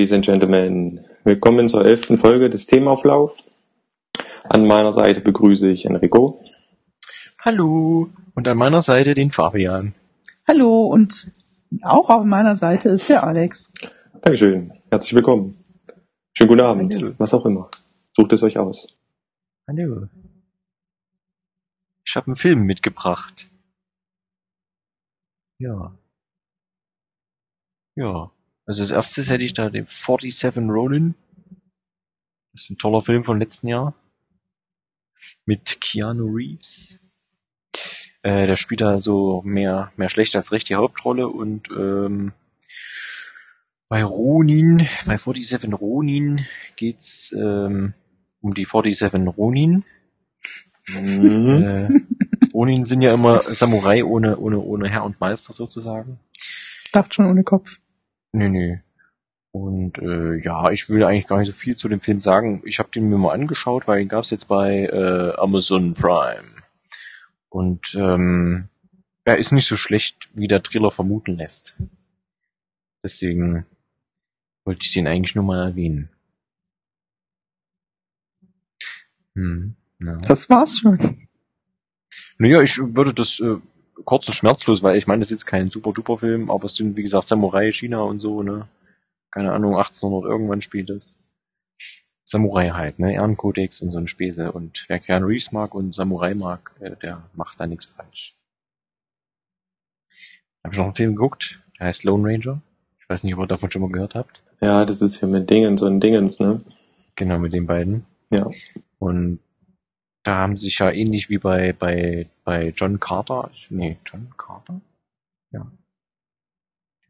Ladies and Gentlemen, willkommen zur elften Folge des Themauflauf. An meiner Seite begrüße ich Enrico. Hallo. Und an meiner Seite den Fabian. Hallo und auch auf meiner Seite ist der Alex. Dankeschön. Herzlich willkommen. Schönen guten Abend. Hallo. Was auch immer. Sucht es euch aus. Hallo. Ich habe einen Film mitgebracht. Ja. Ja. Also als erstes hätte ich da den 47 Ronin. Das ist ein toller Film von letzten Jahr. Mit Keanu Reeves. Äh, der spielt da so mehr, mehr schlecht als recht die Hauptrolle und ähm, bei Ronin, bei 47 Ronin geht's ähm, um die 47 Ronin. Mhm. Äh, Ronin sind ja immer Samurai ohne, ohne, ohne Herr und Meister sozusagen. Ich dachte schon ohne Kopf. Nö, nö. Und äh, ja, ich will eigentlich gar nicht so viel zu dem Film sagen. Ich habe den mir mal angeschaut, weil ihn gab's jetzt bei äh, Amazon Prime. Und ähm, er ist nicht so schlecht, wie der Trailer vermuten lässt. Deswegen wollte ich den eigentlich nur mal erwähnen. Hm, ja. Das war's schon. Naja, ich würde das äh, kurz und schmerzlos, weil ich meine, das ist jetzt kein super duper Film, aber es sind wie gesagt Samurai China und so, ne? Keine Ahnung, 1800 irgendwann spielt es. Samurai halt, ne? Ehrenkodex und so ein Späße. Und wer Keanu Reeves mag und Samurai mag, äh, der macht da nichts falsch. Hab ich noch einen Film geguckt, der heißt Lone Ranger. Ich weiß nicht, ob ihr davon schon mal gehört habt. Ja, das ist hier mit Dingen, so ein Dingens, ne? Genau, mit den beiden. Ja. Und da haben sich ja ähnlich wie bei, bei, bei John Carter, nee, John Carter? Ja.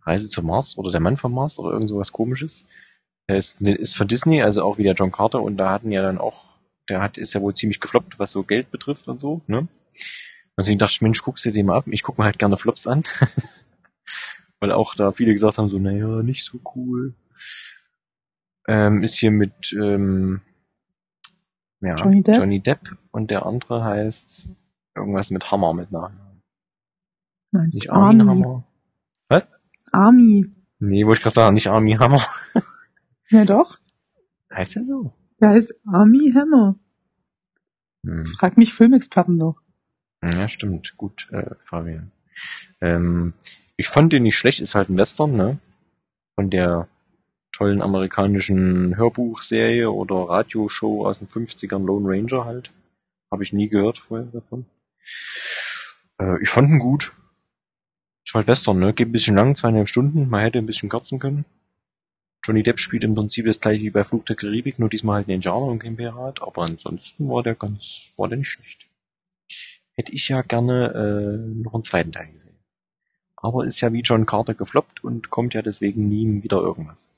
Reise zum Mars oder der Mann vom Mars oder irgend sowas komisches. Der ist, ist von Disney, also auch wie der John Carter und da hatten ja dann auch, der hat, ist ja wohl ziemlich gefloppt, was so Geld betrifft und so, ne? Dachte ich, Mensch, guckst du den mal ab. Ich guck mir halt gerne Flops an. Weil auch da viele gesagt haben, so, naja, nicht so cool. Ähm, ist hier mit, ähm, ja, Johnny Depp? Johnny Depp und der andere heißt irgendwas mit Hammer mit Nachnamen. Meinst Nicht du Armin Army? Hammer. Was? Army. Nee, wollte ich gerade sagen, nicht Army Hammer. Ja doch. Heißt der so? Der heißt Army Hammer. Hm. Frag mich Filmexperten doch. Ja, stimmt. Gut, äh, Fabian. Ähm, ich fand den nicht schlecht, ist halt ein Western, ne? Von der tollen amerikanischen Hörbuchserie oder Radioshow aus den 50ern Lone Ranger halt. Habe ich nie gehört vorher davon. Äh, ich fand ihn gut. Ist halt Western, ne? Geht ein bisschen lang, zweieinhalb Stunden. Man hätte ein bisschen kürzen können. Johnny Depp spielt im Prinzip das gleiche wie bei Flug der Karibik, nur diesmal halt ein Indianer und kein Pirat. Aber ansonsten war der ganz, war der nicht schlecht hätte ich ja gerne äh, noch einen zweiten Teil gesehen. Aber ist ja wie John Carter gefloppt und kommt ja deswegen nie wieder irgendwas.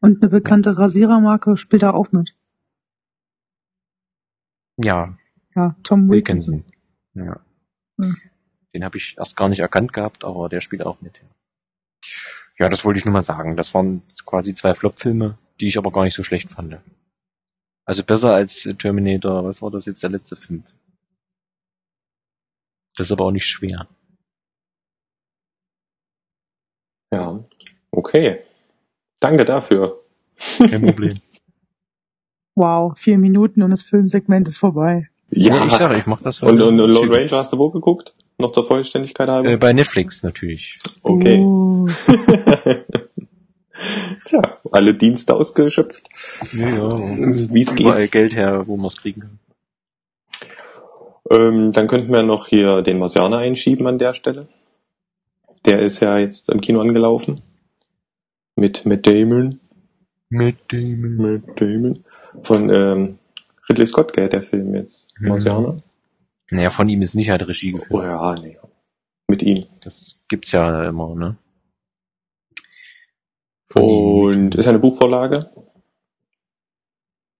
Und eine bekannte Rasierermarke spielt da auch mit. Ja, Ja, Tom Wilkinson. Wilkinson. Ja. Hm. Den habe ich erst gar nicht erkannt gehabt, aber der spielt auch mit. Ja, das wollte ich nur mal sagen. Das waren quasi zwei Flop-Filme, die ich aber gar nicht so schlecht fand. Also besser als Terminator, was war das jetzt der letzte Film? Das ist aber auch nicht schwer. Ja. Okay. Danke dafür. Kein Problem. Wow, vier Minuten und das Filmsegment ist vorbei. ja, ich sage, ich mach das Und, und, und Lone Ranger hast du wo geguckt? Noch zur Vollständigkeit halber? Äh, bei Netflix natürlich. okay. Uh, Tja, alle Dienste ausgeschöpft. Ja, ja. Wie es geht. Überall Geld her, wo man es kriegen kann. Ähm, dann könnten wir noch hier den Marsianer einschieben an der Stelle. Der ist ja jetzt im Kino angelaufen. Mit Matt Damon. Mit dem. Matt Damon. Von ähm, Ridley Scott, gell, der Film jetzt. Mhm. Marsianer. Naja, von ihm ist nicht halt Regie geführt. Oh ja, nee. Mit ihm. Das gibt's ja immer, ne? Von. Und ist eine Buchvorlage.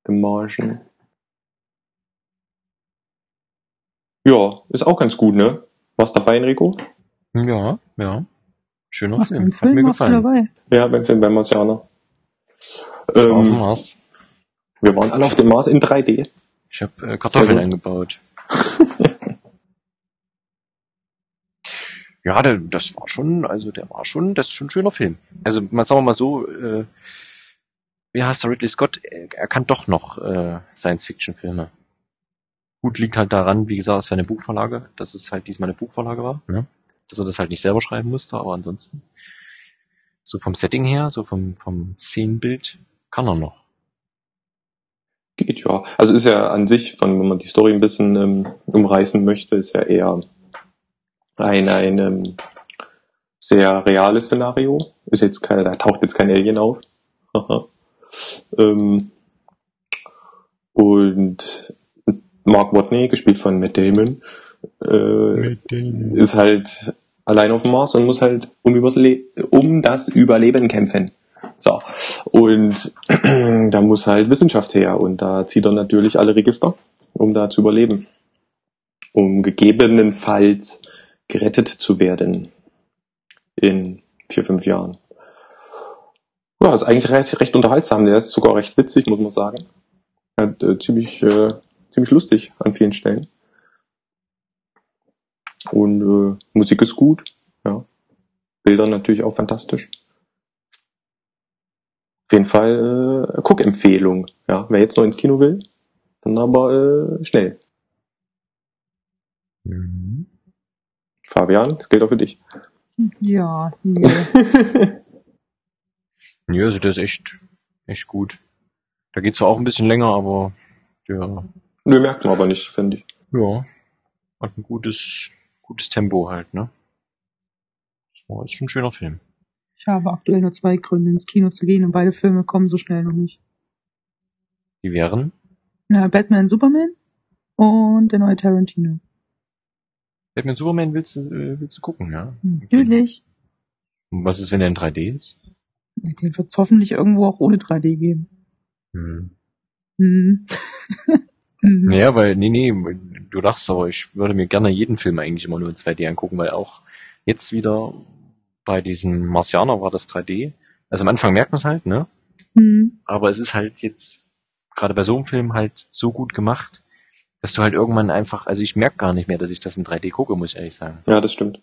The Martian. Ja, ist auch ganz gut, ne? Was dabei, Enrico? Ja, ja. Schöner was Film. Hat Film mir warst du gefallen. dabei? Ja, beim Film beim Marsianer. Auf dem Ähm, Mars. wir waren alle auf dem Mars in 3D. Ich habe äh, Kartoffeln eingebaut. Ja, der, das war schon, also der war schon, das ist schon ein schöner Film. Also mal sagen wir mal so, äh, wie heißt der Ridley Scott? Er, er kann doch noch äh, Science-Fiction-Filme. Gut, liegt halt daran, wie gesagt, es ist ja eine Buchvorlage, dass es halt diesmal eine Buchvorlage war, ne? Dass er das halt nicht selber schreiben musste, aber ansonsten so vom Setting her, so vom, vom Szenenbild kann er noch. Geht ja. Also ist ja an sich, von, wenn man die Story ein bisschen ähm, umreißen möchte, ist ja eher ein, ein ähm, sehr reales Szenario. Ist jetzt keine, da taucht jetzt kein Alien auf. ähm, und Mark Watney, gespielt von Matt Damon, äh, ist halt allein auf dem Mars und muss halt um, um das Überleben kämpfen. So. Und da muss halt Wissenschaft her und da zieht er natürlich alle Register, um da zu überleben. Um gegebenenfalls gerettet zu werden in vier, fünf Jahren. Ja, ist eigentlich recht, recht unterhaltsam. Der ist sogar recht witzig, muss man sagen. Hat, äh, ziemlich, äh, ziemlich lustig an vielen Stellen. Und äh, Musik ist gut, ja. Bilder natürlich auch fantastisch. Auf jeden Fall äh, Guck-Empfehlung. Ja, wer jetzt noch ins Kino will, dann aber äh, schnell. Mhm. Fabian, das gilt auch für dich. Ja, nee. Ja, also der ist echt, echt gut. Da geht's zwar auch ein bisschen länger, aber der, Nö, merkt man aber nicht, finde ich. ja, hat ein gutes, gutes Tempo halt, ne? Das war ist schon ein schöner Film. Ich habe aktuell nur zwei Gründe, ins Kino zu gehen und beide Filme kommen so schnell noch nicht. Die wären? Na, Batman, Superman und der neue Tarantino. Batman Superman willst du, äh, willst du gucken, ja? Natürlich. Und was ist, wenn der in 3D ist? Den wird es hoffentlich irgendwo auch ohne 3D geben. Hm. Hm. Mhm. Naja, weil, nee, nee, du lachst, aber ich würde mir gerne jeden Film eigentlich immer nur in 2D angucken, weil auch jetzt wieder bei diesen Marsianer war das 3D. Also am Anfang merkt man es halt, ne? Hm. Aber es ist halt jetzt, gerade bei so einem Film halt so gut gemacht, dass du halt irgendwann einfach, also ich merke gar nicht mehr, dass ich das in 3D gucke, muss ich ehrlich sagen. Ja, das stimmt.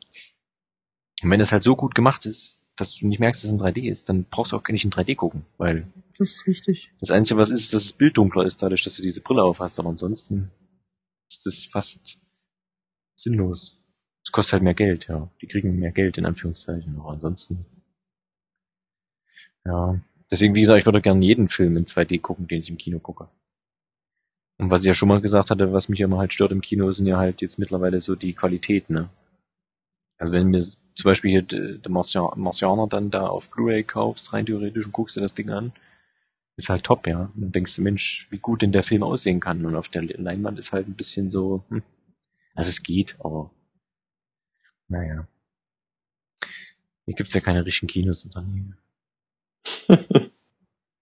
Und wenn es halt so gut gemacht ist, dass du nicht merkst, dass es in 3D ist, dann brauchst du auch gar nicht in 3D gucken, weil Das ist richtig. das Einzige, was ist, ist, dass das Bild dunkler ist, dadurch, dass du diese Brille auf hast, aber ansonsten ist das fast sinnlos. Es kostet halt mehr Geld, ja. Die kriegen mehr Geld, in Anführungszeichen, aber ansonsten. Ja. Deswegen, wie gesagt, ich würde gerne jeden Film in 2D gucken, den ich im Kino gucke. Und was ich ja schon mal gesagt hatte, was mich immer halt stört im Kino, sind ja halt jetzt mittlerweile so die Qualität, ne? Also wenn mir zum Beispiel hier der Marcia- Marcianer dann da auf Blu-ray kaufst, rein theoretisch, und guckst dir das Ding an, ist halt top, ja. Und dann denkst du, Mensch, wie gut denn der Film aussehen kann. Und auf der Leinwand ist halt ein bisschen so, hm. Also es geht, aber naja. Hier gibt's ja keine richtigen Kinos in der Nähe.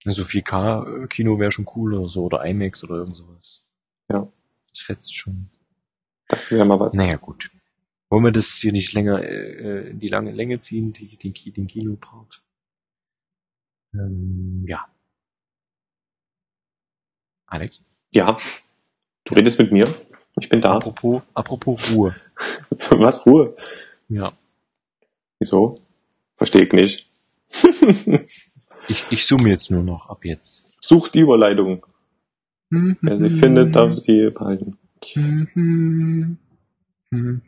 So 4K-Kino wäre schon cool oder so, oder IMAX oder irgend sowas. Ja. Das fetzt schon. Das wäre mal was. Naja, gut. Wollen wir das hier nicht länger äh, in die lange Länge ziehen, die, den, den Kinopart? Ähm, ja. Alex, Ja. Du redest mit mir. Ich bin da. apropos, apropos Ruhe. Was? Ruhe? Ja. Wieso? Verstehe ich nicht. Ich, ich zoome jetzt nur noch ab jetzt. Such die Überleitung. Wer sie findet, darf sie behalten.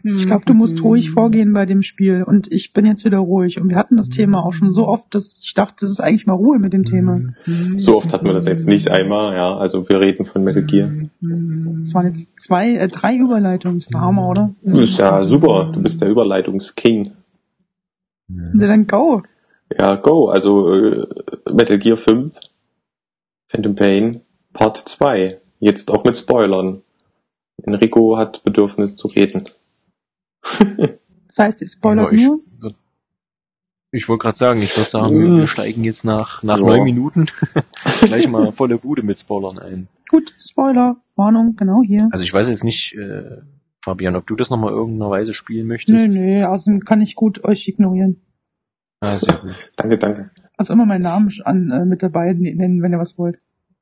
Ich glaube, du musst ruhig vorgehen bei dem Spiel. Und ich bin jetzt wieder ruhig. Und wir hatten das Thema auch schon so oft, dass ich dachte, das ist eigentlich mal Ruhe mit dem Thema. So oft hatten wir das jetzt nicht einmal, ja. Also wir reden von Metal Gear. Es waren jetzt zwei, äh, drei Überleitungen. Ist der Hammer, oder? Du bist ja super. Du bist der Überleitungsking. Na dann go. Ja, go. Also äh, Metal Gear 5, Phantom Pain, Part 2. Jetzt auch mit Spoilern. Enrico hat Bedürfnis zu reden. Das heißt, ihr spoilert Ja, ich nur. ich wollte gerade sagen, ich würde sagen, wir, Mm. wir steigen jetzt nach, nach Ja. neun Minuten gleich mal volle Bude mit Spoilern ein. Gut, Spoiler, Warnung, genau hier. Also ich weiß jetzt nicht, äh, Fabian, ob du das nochmal irgendeiner Weise spielen Nö, möchtest. nö, außerdem kann ich gut euch ignorieren. Ah, sehr gut. Danke, danke. Also immer meinen Namen an, äh, mit dabei nennen, wenn ihr was wollt.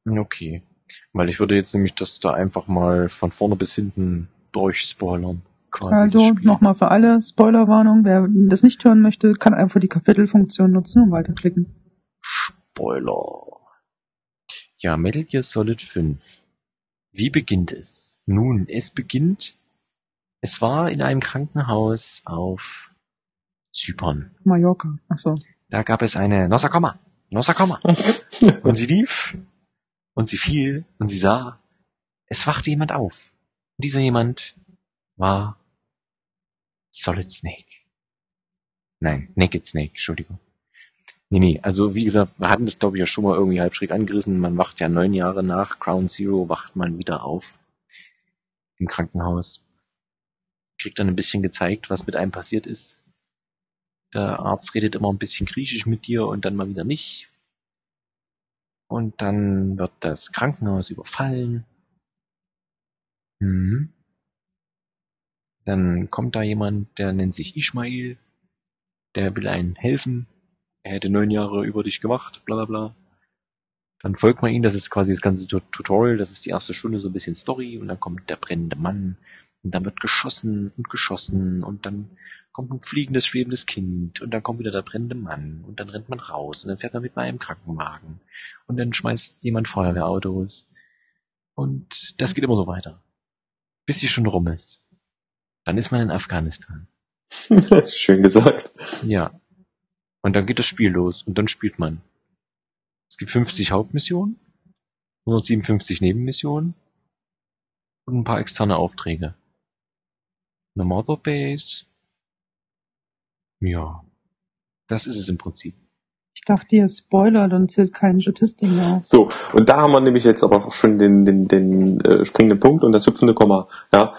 Okay. Weil ich würde jetzt nämlich das da einfach mal von vorne bis hinten durchspoilern. quasi. Also nochmal für alle Spoilerwarnung, wer das nicht hören möchte, kann einfach die Kapitelfunktion nutzen und weiterklicken. Spoiler. Ja, Metal Gear Solid 5. Wie beginnt es? Nun, es beginnt, es war in einem Krankenhaus auf Zypern. Mallorca. Achso. Da gab es eine Nosakoma. Nosakoma. Und sie lief und sie fiel und sie sah, es wachte jemand auf. Und dieser jemand war Solid Snake. Nein, Naked Snake, Entschuldigung. Nee, nee, also wie gesagt, wir hatten das glaube ich ja schon mal irgendwie halb schräg angerissen. Man wacht ja neun Jahre nach Ground Zero, wacht man wieder auf im Krankenhaus. Kriegt dann ein bisschen gezeigt, was mit einem passiert ist. Der Arzt redet immer ein bisschen griechisch mit dir und dann mal wieder nicht. Und dann wird das Krankenhaus überfallen. Mhm. Dann kommt da jemand, der nennt sich Ishmael. Der will einen helfen. Er hätte neun Jahre über dich gemacht, bla bla bla. Dann folgt man ihm, das ist quasi das ganze Tu- Tutorial, das ist die erste Stunde so ein bisschen Story und dann kommt der brennende Mann und dann wird geschossen und geschossen und dann kommt ein fliegendes, schwebendes Kind und dann kommt wieder der brennende Mann und dann rennt man raus und dann fährt man mit einem Krankenwagen und dann schmeißt jemand Feuerwehrautos und das geht immer so weiter. Bis die Stunde rum ist. Dann ist man in Afghanistan. Schön gesagt. Ja. Und dann geht das Spiel los und dann spielt man. Es gibt 50 Hauptmissionen, 157 Nebenmissionen und ein paar externe Aufträge. Eine Mother Base. Ja. Das ist es im Prinzip. Ich dachte, ihr spoilert und zählt keine Statistiken auf. So, und da haben wir nämlich jetzt aber auch schon den, den, den äh, springenden Punkt und das hüpfende Komma. Ja,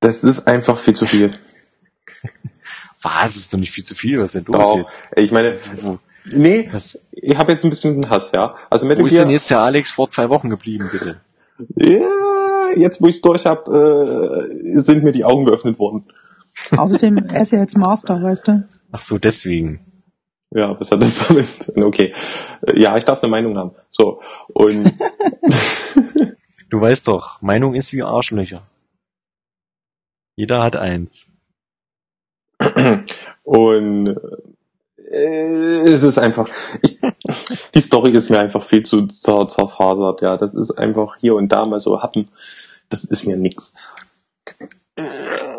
das ist einfach viel zu viel. Was? Ist doch nicht viel zu viel. Was ist denn los Doch. jetzt? Ich meine, Wo, nee, was, ich habe jetzt ein bisschen Hass, ja. Also wo Metal ist denn Gear, jetzt der Alex vor zwei Wochen geblieben, bitte? ja, jetzt wo ich es durch habe, äh, sind mir die Augen geöffnet worden. Außerdem, er ist ja jetzt Master, weißt du? Ach so, deswegen. Ja, was hat das damit? Okay. Ja, ich darf eine Meinung haben. So. Und Du weißt doch, Meinung ist wie Arschlöcher. Jeder hat eins. Und äh, es ist einfach, ich, die Story ist mir einfach viel zu zer, zerfasert, ja. Das ist einfach hier und da mal so happen. Das ist mir nix.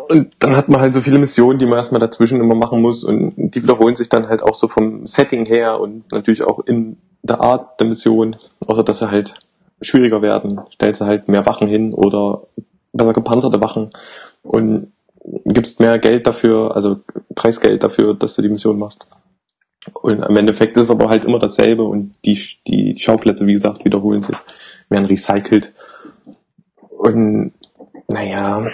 Und dann hat man halt so viele Missionen, die man erstmal dazwischen immer machen muss und die wiederholen sich dann halt auch so vom Setting her und natürlich auch in der Art der Mission, außer dass sie halt schwieriger werden, stellst du halt mehr Wachen hin oder besser gepanzerte Wachen und gibst mehr Geld dafür, also Preisgeld dafür, dass du die Mission machst. Und im Endeffekt ist es aber halt immer dasselbe und die, die Schauplätze, wie gesagt, wiederholen sich, werden recycelt. Und naja,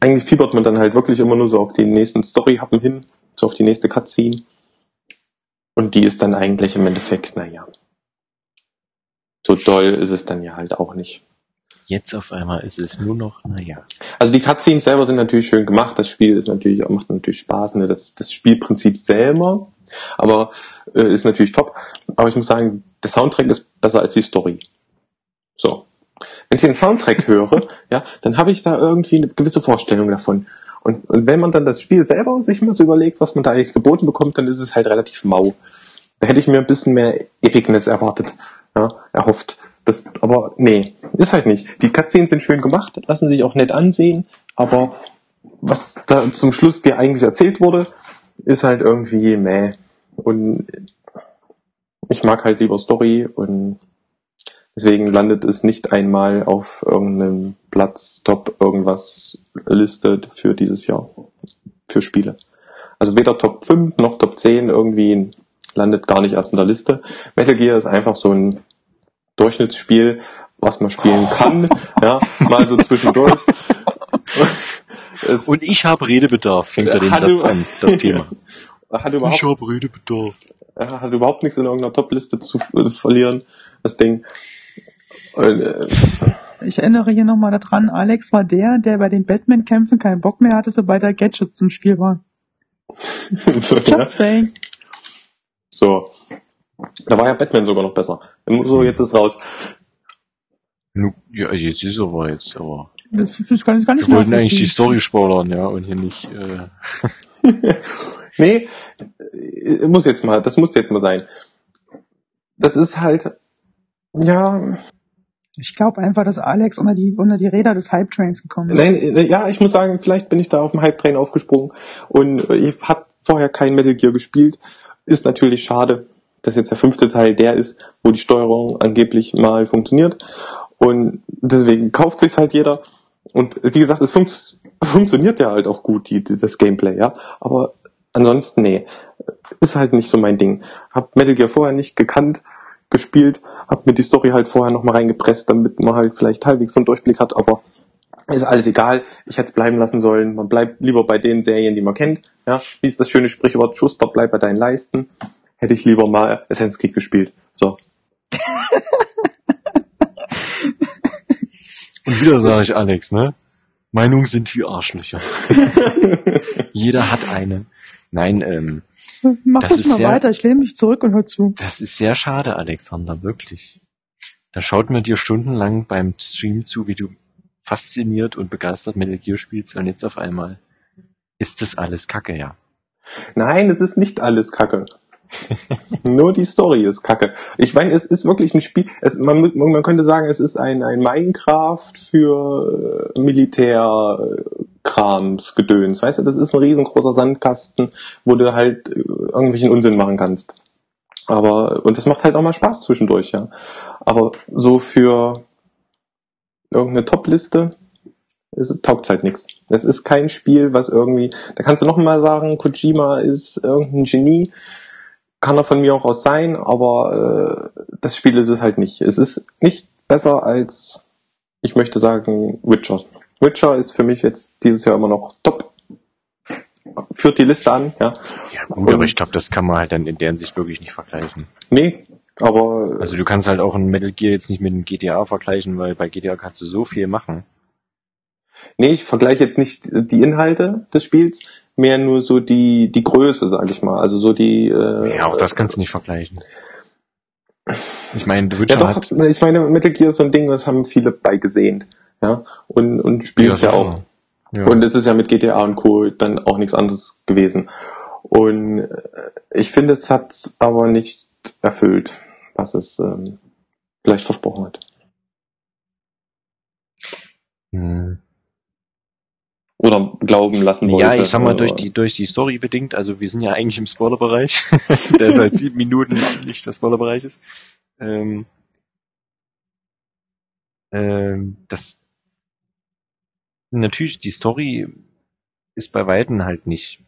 eigentlich fiebert man dann halt wirklich immer nur so auf den nächsten Story-Happen hin, so auf die nächste Cutscene. Und die ist dann eigentlich im Endeffekt, naja, so doll ist es dann ja halt auch nicht. Jetzt auf einmal ist es nur noch, naja. Also die Cutscenes selber sind natürlich schön gemacht, das Spiel ist natürlich, macht natürlich Spaß, ne? das, das Spielprinzip selber, aber äh, ist natürlich top. Aber ich muss sagen, der Soundtrack ist besser als die Story. So. Wenn ich den Soundtrack höre, ja, dann habe ich da irgendwie eine gewisse Vorstellung davon. Und, und wenn man dann das Spiel selber sich mal so überlegt, was man da eigentlich geboten bekommt, dann ist es halt relativ mau. Da hätte ich mir ein bisschen mehr Epicness erwartet, ja, erhofft. Das, aber nee, ist halt nicht. Die Cutscenes sind schön gemacht, lassen sich auch nett ansehen, aber was da zum Schluss dir eigentlich erzählt wurde, ist halt irgendwie meh. Und ich mag halt lieber Story und deswegen landet es nicht einmal auf irgendeinem Platz Top irgendwas Liste für dieses Jahr für Spiele. Also weder Top 5 noch Top 10 irgendwie landet gar nicht erst in der Liste. Metal Gear ist einfach so ein Durchschnittsspiel, was man spielen kann, ja, mal so zwischendurch. Es Und ich habe Redebedarf, fängt er den Satz an, das Thema. hat überhaupt habe Redebedarf. er hat überhaupt nichts in irgendeiner Top-Liste zu äh, verlieren, das Ding. Und, äh, Ich erinnere hier nochmal daran, Alex war der, der bei den Batman-Kämpfen keinen Bock mehr hatte, sobald da Gadgets zum Spiel waren. Just saying. So. Da war ja Batman sogar noch besser. So, jetzt ist raus. Ja, jetzt ist aber jetzt, aber. Das, das kann ich gar nicht Wir wollten eigentlich die. Story spoilern, ja, und hier nicht, äh, nee, äh, muss jetzt mal, das muss jetzt mal sein. Das ist halt, ja, Ich glaube einfach, dass Alex unter die, unter die Räder des Hype-Trains gekommen ist. nein, äh, ja, ich muss sagen, vielleicht bin ich da auf dem Hype-Train aufgesprungen und äh, ich habe vorher kein Metal Gear gespielt. Ist natürlich schade, dass jetzt der fünfte Teil der ist, wo die Steuerung angeblich mal funktioniert und deswegen kauft sich's halt jeder. Und wie gesagt, es funkt, funktioniert ja halt auch gut, die- das Gameplay, ja. Aber ansonsten, nee, ist halt nicht so mein Ding. Hab Metal Gear vorher nicht gekannt, gespielt, hab mir die Story halt vorher nochmal reingepresst, damit man halt vielleicht halbwegs so einen Durchblick hat, aber ist alles egal. Ich hätte es bleiben lassen sollen. Man bleibt lieber bei den Serien, die man kennt. Ja, wie ist das schöne Sprichwort, Schuster, bleib bei deinen Leisten. Hätte ich lieber mal Assassin's Creed gespielt. So. Und wieder sage ich Alex, ne? Meinungen sind wie Arschlöcher. Jeder hat eine. Nein, ähm, Mach Das das, ist mal sehr- weiter, ich lehne mich zurück und hör zu. das ist sehr schade, Alexander, wirklich. Da schaut man dir stundenlang beim Stream zu, wie du fasziniert und begeistert Metal Gear spielst und jetzt auf einmal ist das alles Kacke, ja. Nein, es ist nicht alles Kacke. Nur die Story ist Kacke. Ich meine, es ist wirklich ein Spiel. Es, man, man könnte sagen, es ist ein, ein Minecraft für äh, Militärkrams-Gedöns. Weißt du, das ist ein riesengroßer Sandkasten, wo du halt äh, irgendwelchen Unsinn machen kannst. Aber, und das macht halt auch mal Spaß zwischendurch, ja. Aber so für irgendeine Top-Liste es taugt halt nichts. Es ist kein Spiel, was irgendwie, da kannst du noch mal sagen, Kojima ist irgendein Genie, kann er von mir auch aus sein, aber äh, das Spiel ist es halt nicht. Es ist nicht besser als, ich möchte sagen, Witcher. Witcher ist für mich jetzt dieses Jahr immer noch top. Führt die Liste an, ja. Ja gut, aber ich glaube, das kann man halt dann in der Hinsicht wirklich nicht vergleichen. Nee, aber Also du kannst halt auch ein Metal Gear jetzt nicht mit einem GTA vergleichen, weil bei GTA kannst du so viel machen. nee, ich vergleiche jetzt nicht die Inhalte des Spiels, mehr nur so die die Größe, sage ich mal. Also so die äh, Ja, auch das kannst du nicht vergleichen. Ich meine, The Ja Witcher doch, hat... ich meine, Metal Gear ist so ein Ding, das haben viele bei gesehen. Ja, und, und spielen es ja sicher. auch. Ja. Und es ist ja mit GTA und Co. dann auch nichts anderes gewesen. Und äh, ich finde, es hat aber nicht erfüllt, was es ähm, vielleicht versprochen hat. Hm. Oder glauben lassen wollte. Ja, ich sag mal, durch die, durch die Story bedingt, also wir sind ja eigentlich im Spoilerbereich, der seit sieben Minuten nicht der Spoilerbereich ist. Ähm, ähm, das natürlich, die Story ist bei Weitem halt nicht.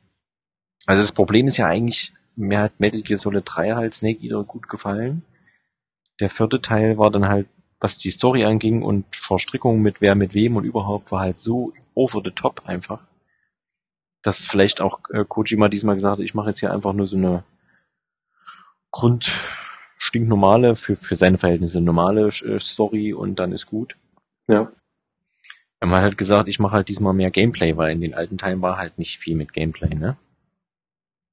Also das Problem ist ja eigentlich, mir hat Metal Gear Solid 3 halt Snake Eater gut gefallen. Der vierte Teil war dann halt, was die Story anging und Verstrickung mit wer mit wem und überhaupt war halt so over the top einfach. Dass vielleicht auch äh, Kojima diesmal gesagt hat, ich mache jetzt hier einfach nur so eine Grund stinknormale, für, für seine Verhältnisse normale äh, Story und dann ist gut. Ja. Er hat halt gesagt, ich mache halt diesmal mehr Gameplay, weil in den alten Teilen war halt nicht viel mit Gameplay, ne?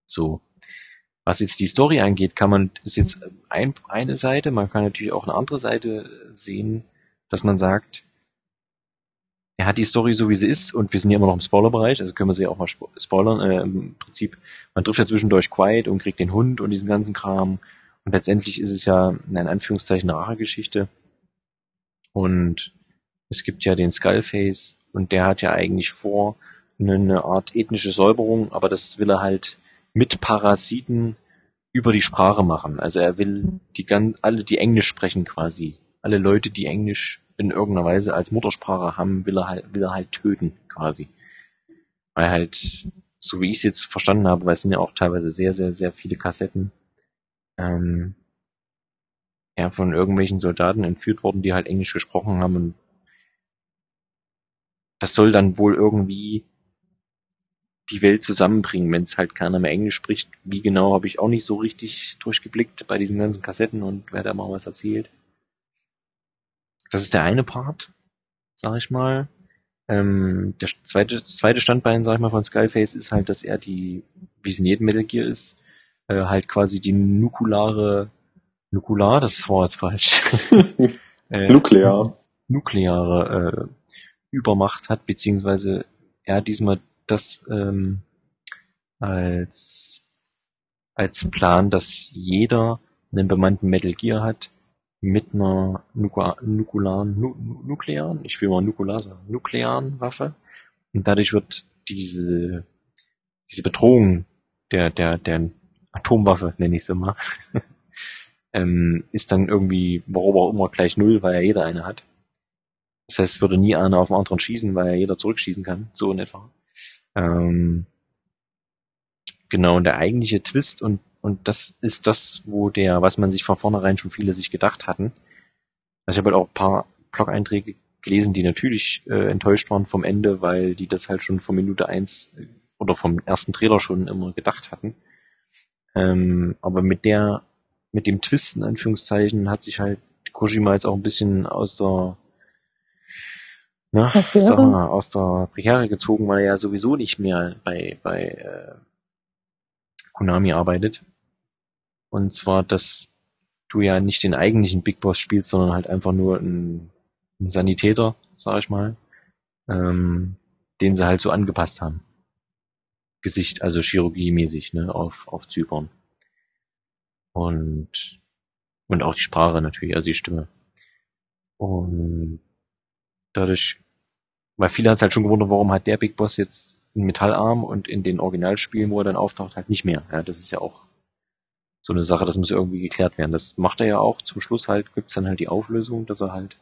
So. Was jetzt die Story angeht, kann man, ist jetzt ein, eine Seite, man kann natürlich auch eine andere Seite sehen, dass man sagt, er hat die Story so wie sie ist und wir sind ja immer noch im Spoilerbereich, also können wir sie auch mal spo- spoilern. Äh, Im Prinzip, man trifft ja zwischendurch Quiet und kriegt den Hund und diesen ganzen Kram. Und letztendlich ist es ja in Anführungszeichen eine Rachegeschichte. Und es gibt ja den Skullface und der hat ja eigentlich vor, eine, Art ethnische Säuberung, aber das will er halt mit Parasiten über die Sprache machen. Also er will die ganz, alle, die Englisch sprechen quasi, alle Leute, die Englisch in irgendeiner Weise als Muttersprache haben, will er halt, will er halt töten quasi. Weil halt, so wie ich es jetzt verstanden habe, weil es sind ja auch teilweise sehr, sehr, sehr viele Kassetten, ähm, ja, von irgendwelchen Soldaten entführt worden, die halt Englisch gesprochen haben und das soll dann wohl irgendwie die Welt zusammenbringen, wenn es halt keiner mehr Englisch spricht. Wie genau habe ich auch nicht so richtig durchgeblickt bei diesen ganzen Kassetten und wer da mal was erzählt. Das ist der eine Part, sag ich mal. Ähm, der zweite, das zweite Standbein, sag ich mal, von Skullface ist halt, dass er die, wie es in jedem Metal Gear ist, äh, halt quasi die nukulare, nukular, das war jetzt falsch. äh, Nuklear. nukleare Übermacht hat, beziehungsweise er hat diesmal das ähm, als, als Plan, dass jeder einen bemannten Metal Gear hat mit einer nukularen, nu, nuklearen, ich will mal nukular sagen, nuklearen Waffe. Und dadurch wird diese, diese Bedrohung der, der, der Atomwaffe, nenne ich sie mal, ähm, ist dann irgendwie, warum auch immer, gleich null, weil ja jeder eine hat. Das heißt, es würde nie einer auf den anderen schießen, weil ja jeder zurückschießen kann, so in etwa. Ähm, genau, und der eigentliche Twist, und, und das ist das, wo der, was man sich von vornherein schon viele sich gedacht hatten. Also ich habe halt auch ein paar Blog-Einträge gelesen, die natürlich äh, enttäuscht waren vom Ende, weil die das halt schon von Minute eins äh, oder vom ersten Trailer schon immer gedacht hatten. Ähm, aber mit der, mit dem Twist in Anführungszeichen hat sich halt Kojima jetzt auch ein bisschen aus der ne, sag mal, aus der Prekäre gezogen, weil er ja sowieso nicht mehr bei, bei äh, Konami arbeitet. Und zwar, dass du ja nicht den eigentlichen Big Boss spielst, sondern halt einfach nur einen, einen Sanitäter, sag ich mal, ähm, den sie halt so angepasst haben. Gesicht, also chirurgiemäßig, ne, auf, auf Zypern. Und, und auch die Sprache natürlich, also die Stimme. Und dadurch, weil viele hat es halt schon gewundert, warum hat der Big Boss jetzt einen Metallarm und in den Originalspielen, wo er dann auftaucht, halt nicht mehr. Ja, das ist ja auch so eine Sache, das muss irgendwie geklärt werden. Das macht er ja auch. Zum Schluss halt gibt's dann halt die Auflösung, dass er halt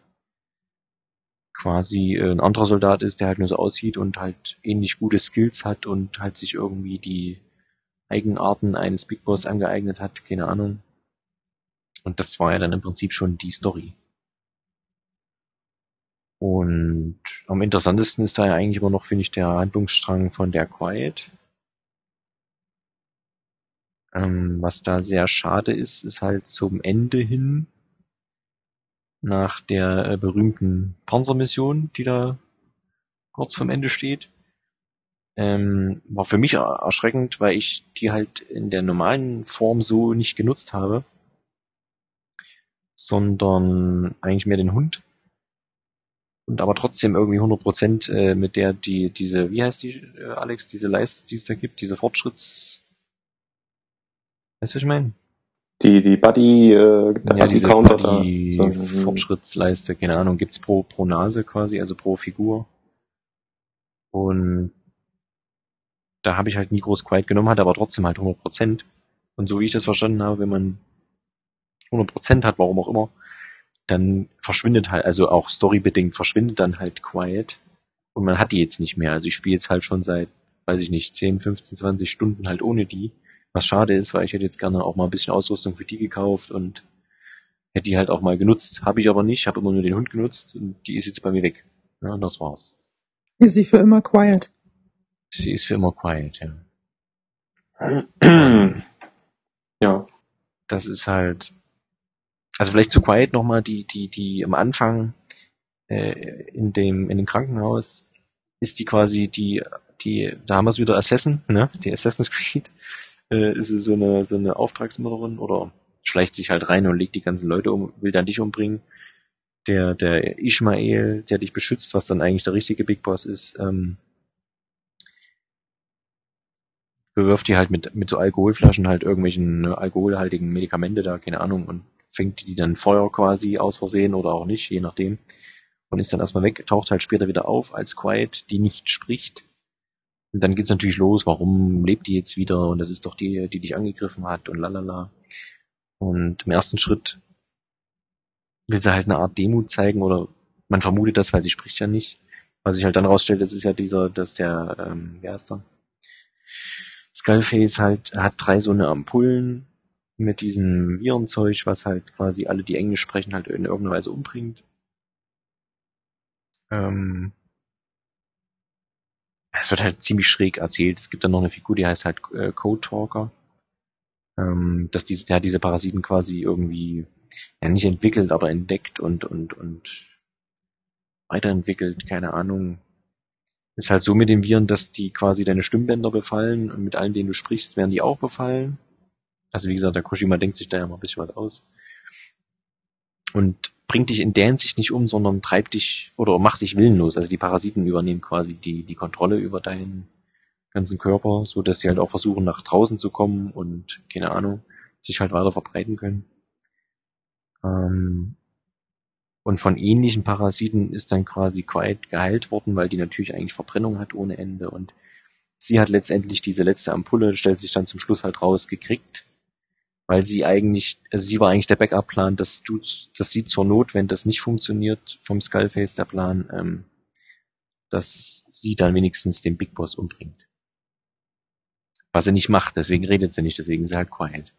quasi äh, ein anderer Soldat ist, der halt nur so aussieht und halt ähnlich gute Skills hat und halt sich irgendwie die Eigenarten eines Big Boss angeeignet hat, keine Ahnung. Und das war ja dann im Prinzip schon die Story. Und am interessantesten ist da ja eigentlich immer noch, finde ich, der Handlungsstrang von der Quiet. Ähm, was da sehr schade ist, ist halt zum Ende hin, nach der äh, berühmten Panzermission, die da kurz vorm Ende steht, ähm, war für mich erschreckend, weil ich die halt in der normalen Form so nicht genutzt habe, sondern eigentlich mehr den Hund und aber trotzdem irgendwie 100 Prozent äh, mit der die diese wie heißt die äh, Alex diese Leiste die es da gibt diese Fortschritts weißt du was ich meine die die Buddy äh, ja diese Counter Buddy da. So. Fortschrittsleiste keine Ahnung gibt's pro pro Nase quasi also pro Figur und da habe ich halt nie groß Quiet genommen hat aber trotzdem halt 100 Prozent und so wie ich das verstanden habe wenn man 100 Prozent hat warum auch immer dann verschwindet halt, also auch storybedingt verschwindet dann halt Quiet und man hat die jetzt nicht mehr. Also ich spiele jetzt halt schon seit, weiß ich nicht, 10, 15, 20 Stunden halt ohne die. Was schade ist, weil ich hätte jetzt gerne auch mal ein bisschen Ausrüstung für die gekauft und hätte die halt auch mal genutzt. Habe ich aber nicht, habe immer nur den Hund genutzt und die ist jetzt bei mir weg. Ja, und das war's. Ist sie für immer quiet? Sie ist für immer quiet, ja. ja. Das ist halt, also vielleicht zu Quiet nochmal, die, die, die am Anfang äh, in dem, in dem Krankenhaus ist die quasi die, die, da haben wir es wieder Assassin, ne? Die Assassin's Creed, äh, ist so eine, so eine Auftragsmörderin oder schleicht sich halt rein und legt die ganzen Leute um, will dann dich umbringen. Der, der Ishmael, der dich beschützt, was dann eigentlich der richtige Big Boss ist, ähm, bewirft die halt mit, mit so Alkoholflaschen halt irgendwelchen ne, alkoholhaltigen Medikamente da, keine Ahnung, und fängt die dann Feuer quasi aus Versehen oder auch nicht, je nachdem. Und ist dann erstmal weg, taucht halt später wieder auf als Quiet, die nicht spricht. Und dann geht's natürlich los, warum lebt die jetzt wieder und das ist doch die, die dich angegriffen hat und lalala. Und im ersten Schritt will sie halt eine Art Demut zeigen oder man vermutet das, weil sie spricht ja nicht. Was sich halt dann rausstellt, das ist ja dieser, dass der, ähm, wer ist der? Skullface halt hat drei so eine Ampullen mit diesem Virenzeug, was halt quasi alle, die Englisch sprechen, halt in irgendeiner Weise umbringt. Ähm, es wird halt ziemlich schräg erzählt. Es gibt dann noch eine Figur, die heißt halt äh, Code Talker. Ähm, dass diese, ja, diese Parasiten quasi irgendwie, ja nicht entwickelt, aber entdeckt und, und, und weiterentwickelt, keine Ahnung. Ist halt so mit den Viren, dass die quasi deine Stimmbänder befallen und mit allen, denen du sprichst, werden die auch befallen. Also wie gesagt, der Kojima denkt sich da ja mal ein bisschen was aus. Und bringt dich in der Hinsicht nicht um, sondern treibt dich oder macht dich willenlos. Also die Parasiten übernehmen quasi die, die Kontrolle über deinen ganzen Körper, so dass sie halt auch versuchen, nach draußen zu kommen und, keine Ahnung, sich halt weiter verbreiten können. Ähm, und von ähnlichen Parasiten ist dann quasi Quiet geheilt worden, weil die natürlich eigentlich Verbrennung hat ohne Ende. Und sie hat letztendlich diese letzte Ampulle, stellt sich dann zum Schluss halt raus, gekriegt weil sie eigentlich, also sie war eigentlich der Backup-Plan, dass du, dass sie zur Not, wenn das nicht funktioniert vom Skullface der Plan, ähm, dass sie dann wenigstens den Big Boss umbringt. Was sie nicht macht, deswegen redet sie nicht, deswegen ist sie halt quiet.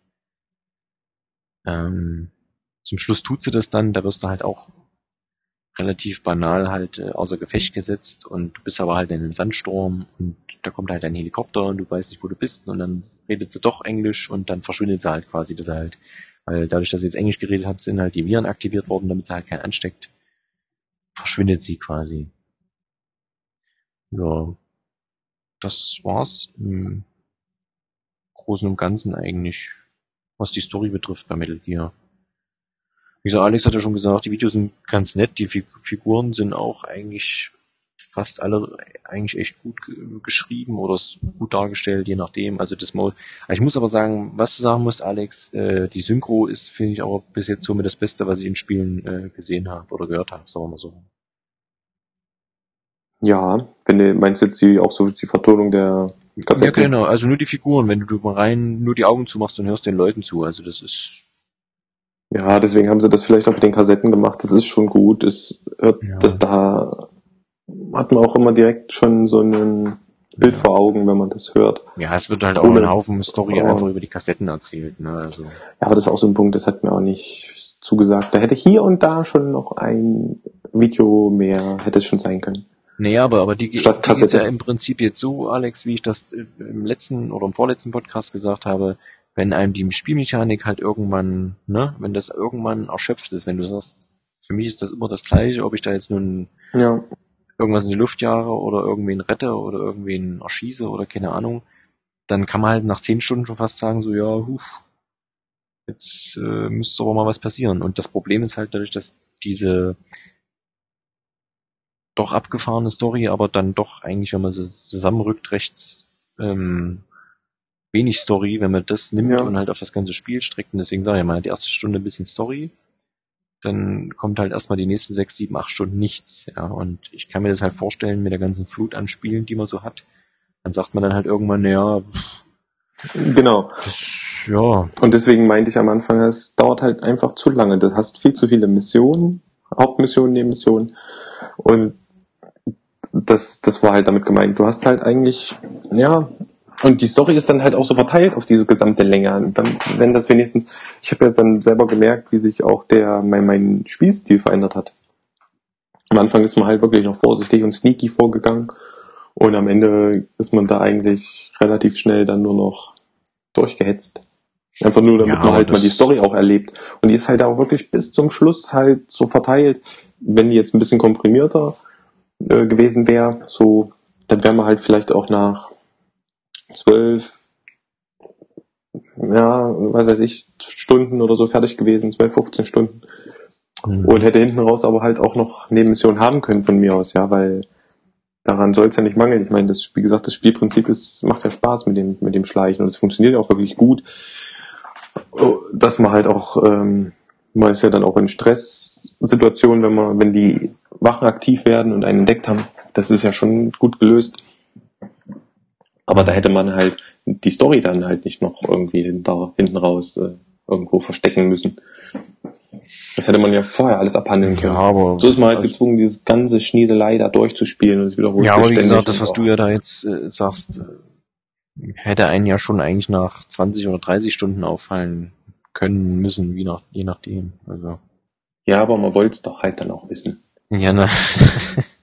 Ähm, zum Schluss tut sie das dann, da wirst du halt auch relativ banal halt äh, außer Gefecht gesetzt und du bist aber halt in einem Sandsturm und da kommt halt ein Helikopter und du weißt nicht, wo du bist und dann redet sie doch Englisch und dann verschwindet sie halt quasi, dass er halt, weil dadurch, dass sie jetzt Englisch geredet hat, sind halt die Viren aktiviert worden, damit sie halt keinen ansteckt. Verschwindet sie quasi. Ja. Das war's im Großen und Ganzen eigentlich, was die Story betrifft bei Metal Gear. Wie gesagt, Alex hat ja schon gesagt, die Videos sind ganz nett, die Figuren sind auch eigentlich fast alle eigentlich echt gut geschrieben oder gut dargestellt, je nachdem. Also das Mode. Ich muss aber sagen, was du sagen musst, Alex, äh, die Synchro ist, finde ich, auch bis jetzt somit das Beste, was ich in Spielen äh, gesehen habe oder gehört habe, sagen wir mal so. Ja, wenn du meinst jetzt die auch so die Vertonung der Kassetten? Ja, genau, also nur die Figuren, wenn du mal rein nur die Augen zumachst und hörst den Leuten zu, also das ist ja, deswegen haben sie das vielleicht auch mit den Kassetten gemacht. Das ist schon gut. Es hört, ja. das da hat man auch immer direkt schon so ein Bild vor Augen, wenn man das hört. Ja, es wird halt auch ein Haufen Story einfach über die Kassetten erzählt. Ne? Also. Ja, aber das ist auch so ein Punkt, das hat mir auch nicht zugesagt. Da hätte hier und da schon noch ein Video mehr, hätte es schon sein können. Nee, aber, aber die, Statt die ist ja im Prinzip jetzt so, Alex, wie ich das im letzten oder im vorletzten Podcast gesagt habe, wenn einem die Spielmechanik halt irgendwann, ne, wenn das irgendwann erschöpft ist, wenn du sagst, für mich ist das immer das Gleiche, ob ich da jetzt nun ja. Irgendwas in die Luft jahre oder irgendwen rette oder irgendwen erschieße oder keine Ahnung, dann kann man halt nach zehn Stunden schon fast sagen, so, ja, huf, jetzt äh, müsste aber mal was passieren. Und das Problem ist halt dadurch, dass diese doch abgefahrene Story, aber dann doch eigentlich, wenn man sie zusammenrückt, rechts ähm, wenig Story, wenn man das nimmt ja. und halt auf das ganze Spiel streckt. Und deswegen sage ich mal, die erste Stunde ein bisschen Story, dann kommt halt erstmal die nächsten sechs, sieben, acht Stunden nichts. Ja, und ich kann mir das halt vorstellen mit der ganzen Flut an Spielen, die man so hat. Dann sagt man dann halt irgendwann, ja, Genau. Das, ja. Und deswegen meinte ich am Anfang, es dauert halt einfach zu lange. Du hast viel zu viele Missionen, Hauptmissionen, Nebenmissionen. Und das, das war halt damit gemeint. Du hast halt eigentlich, ja, und die Story ist dann halt auch so verteilt auf diese gesamte Länge. Dann, wenn das wenigstens, ich habe ja dann selber gemerkt, wie sich auch der mein, mein Spielstil verändert hat. Am Anfang ist man halt wirklich noch vorsichtig und sneaky vorgegangen und am Ende ist man da eigentlich relativ schnell dann nur noch durchgehetzt. Einfach nur, damit ja, man halt mal die Story auch erlebt. Und die ist halt auch wirklich bis zum Schluss halt so verteilt. Wenn die jetzt ein bisschen komprimierter äh, gewesen wäre, so, dann wäre man halt vielleicht auch nach zwölf, ja, was weiß ich, Stunden oder so fertig gewesen, zwölf, 15 Stunden. Mhm. Und hätte hinten raus aber halt auch noch Nebenmissionen haben können von mir aus, ja, weil daran soll es ja nicht mangeln. Ich meine, das, wie gesagt, das Spielprinzip ist, macht ja Spaß mit dem, mit dem Schleichen und es funktioniert ja auch wirklich gut. Dass man halt auch, ähm, man ist ja dann auch in Stresssituationen, wenn man, wenn die Wachen aktiv werden und einen entdeckt haben, das ist ja schon gut gelöst. Aber da hätte man halt die Story dann halt nicht noch irgendwie hinter, hinten raus äh, irgendwo verstecken müssen. Das hätte man ja vorher alles abhandeln können. Ja, aber so ist man halt gezwungen, dieses ganze Schnieselei da durchzuspielen und es wiederholt Ja, aber wie gesagt, das, was du ja da jetzt äh, sagst, äh, hätte einen ja schon eigentlich nach 20 oder 30 Stunden auffallen können müssen, wie nach, je nachdem. Also. Ja, aber man wollte es doch halt dann auch wissen. Ja, ne.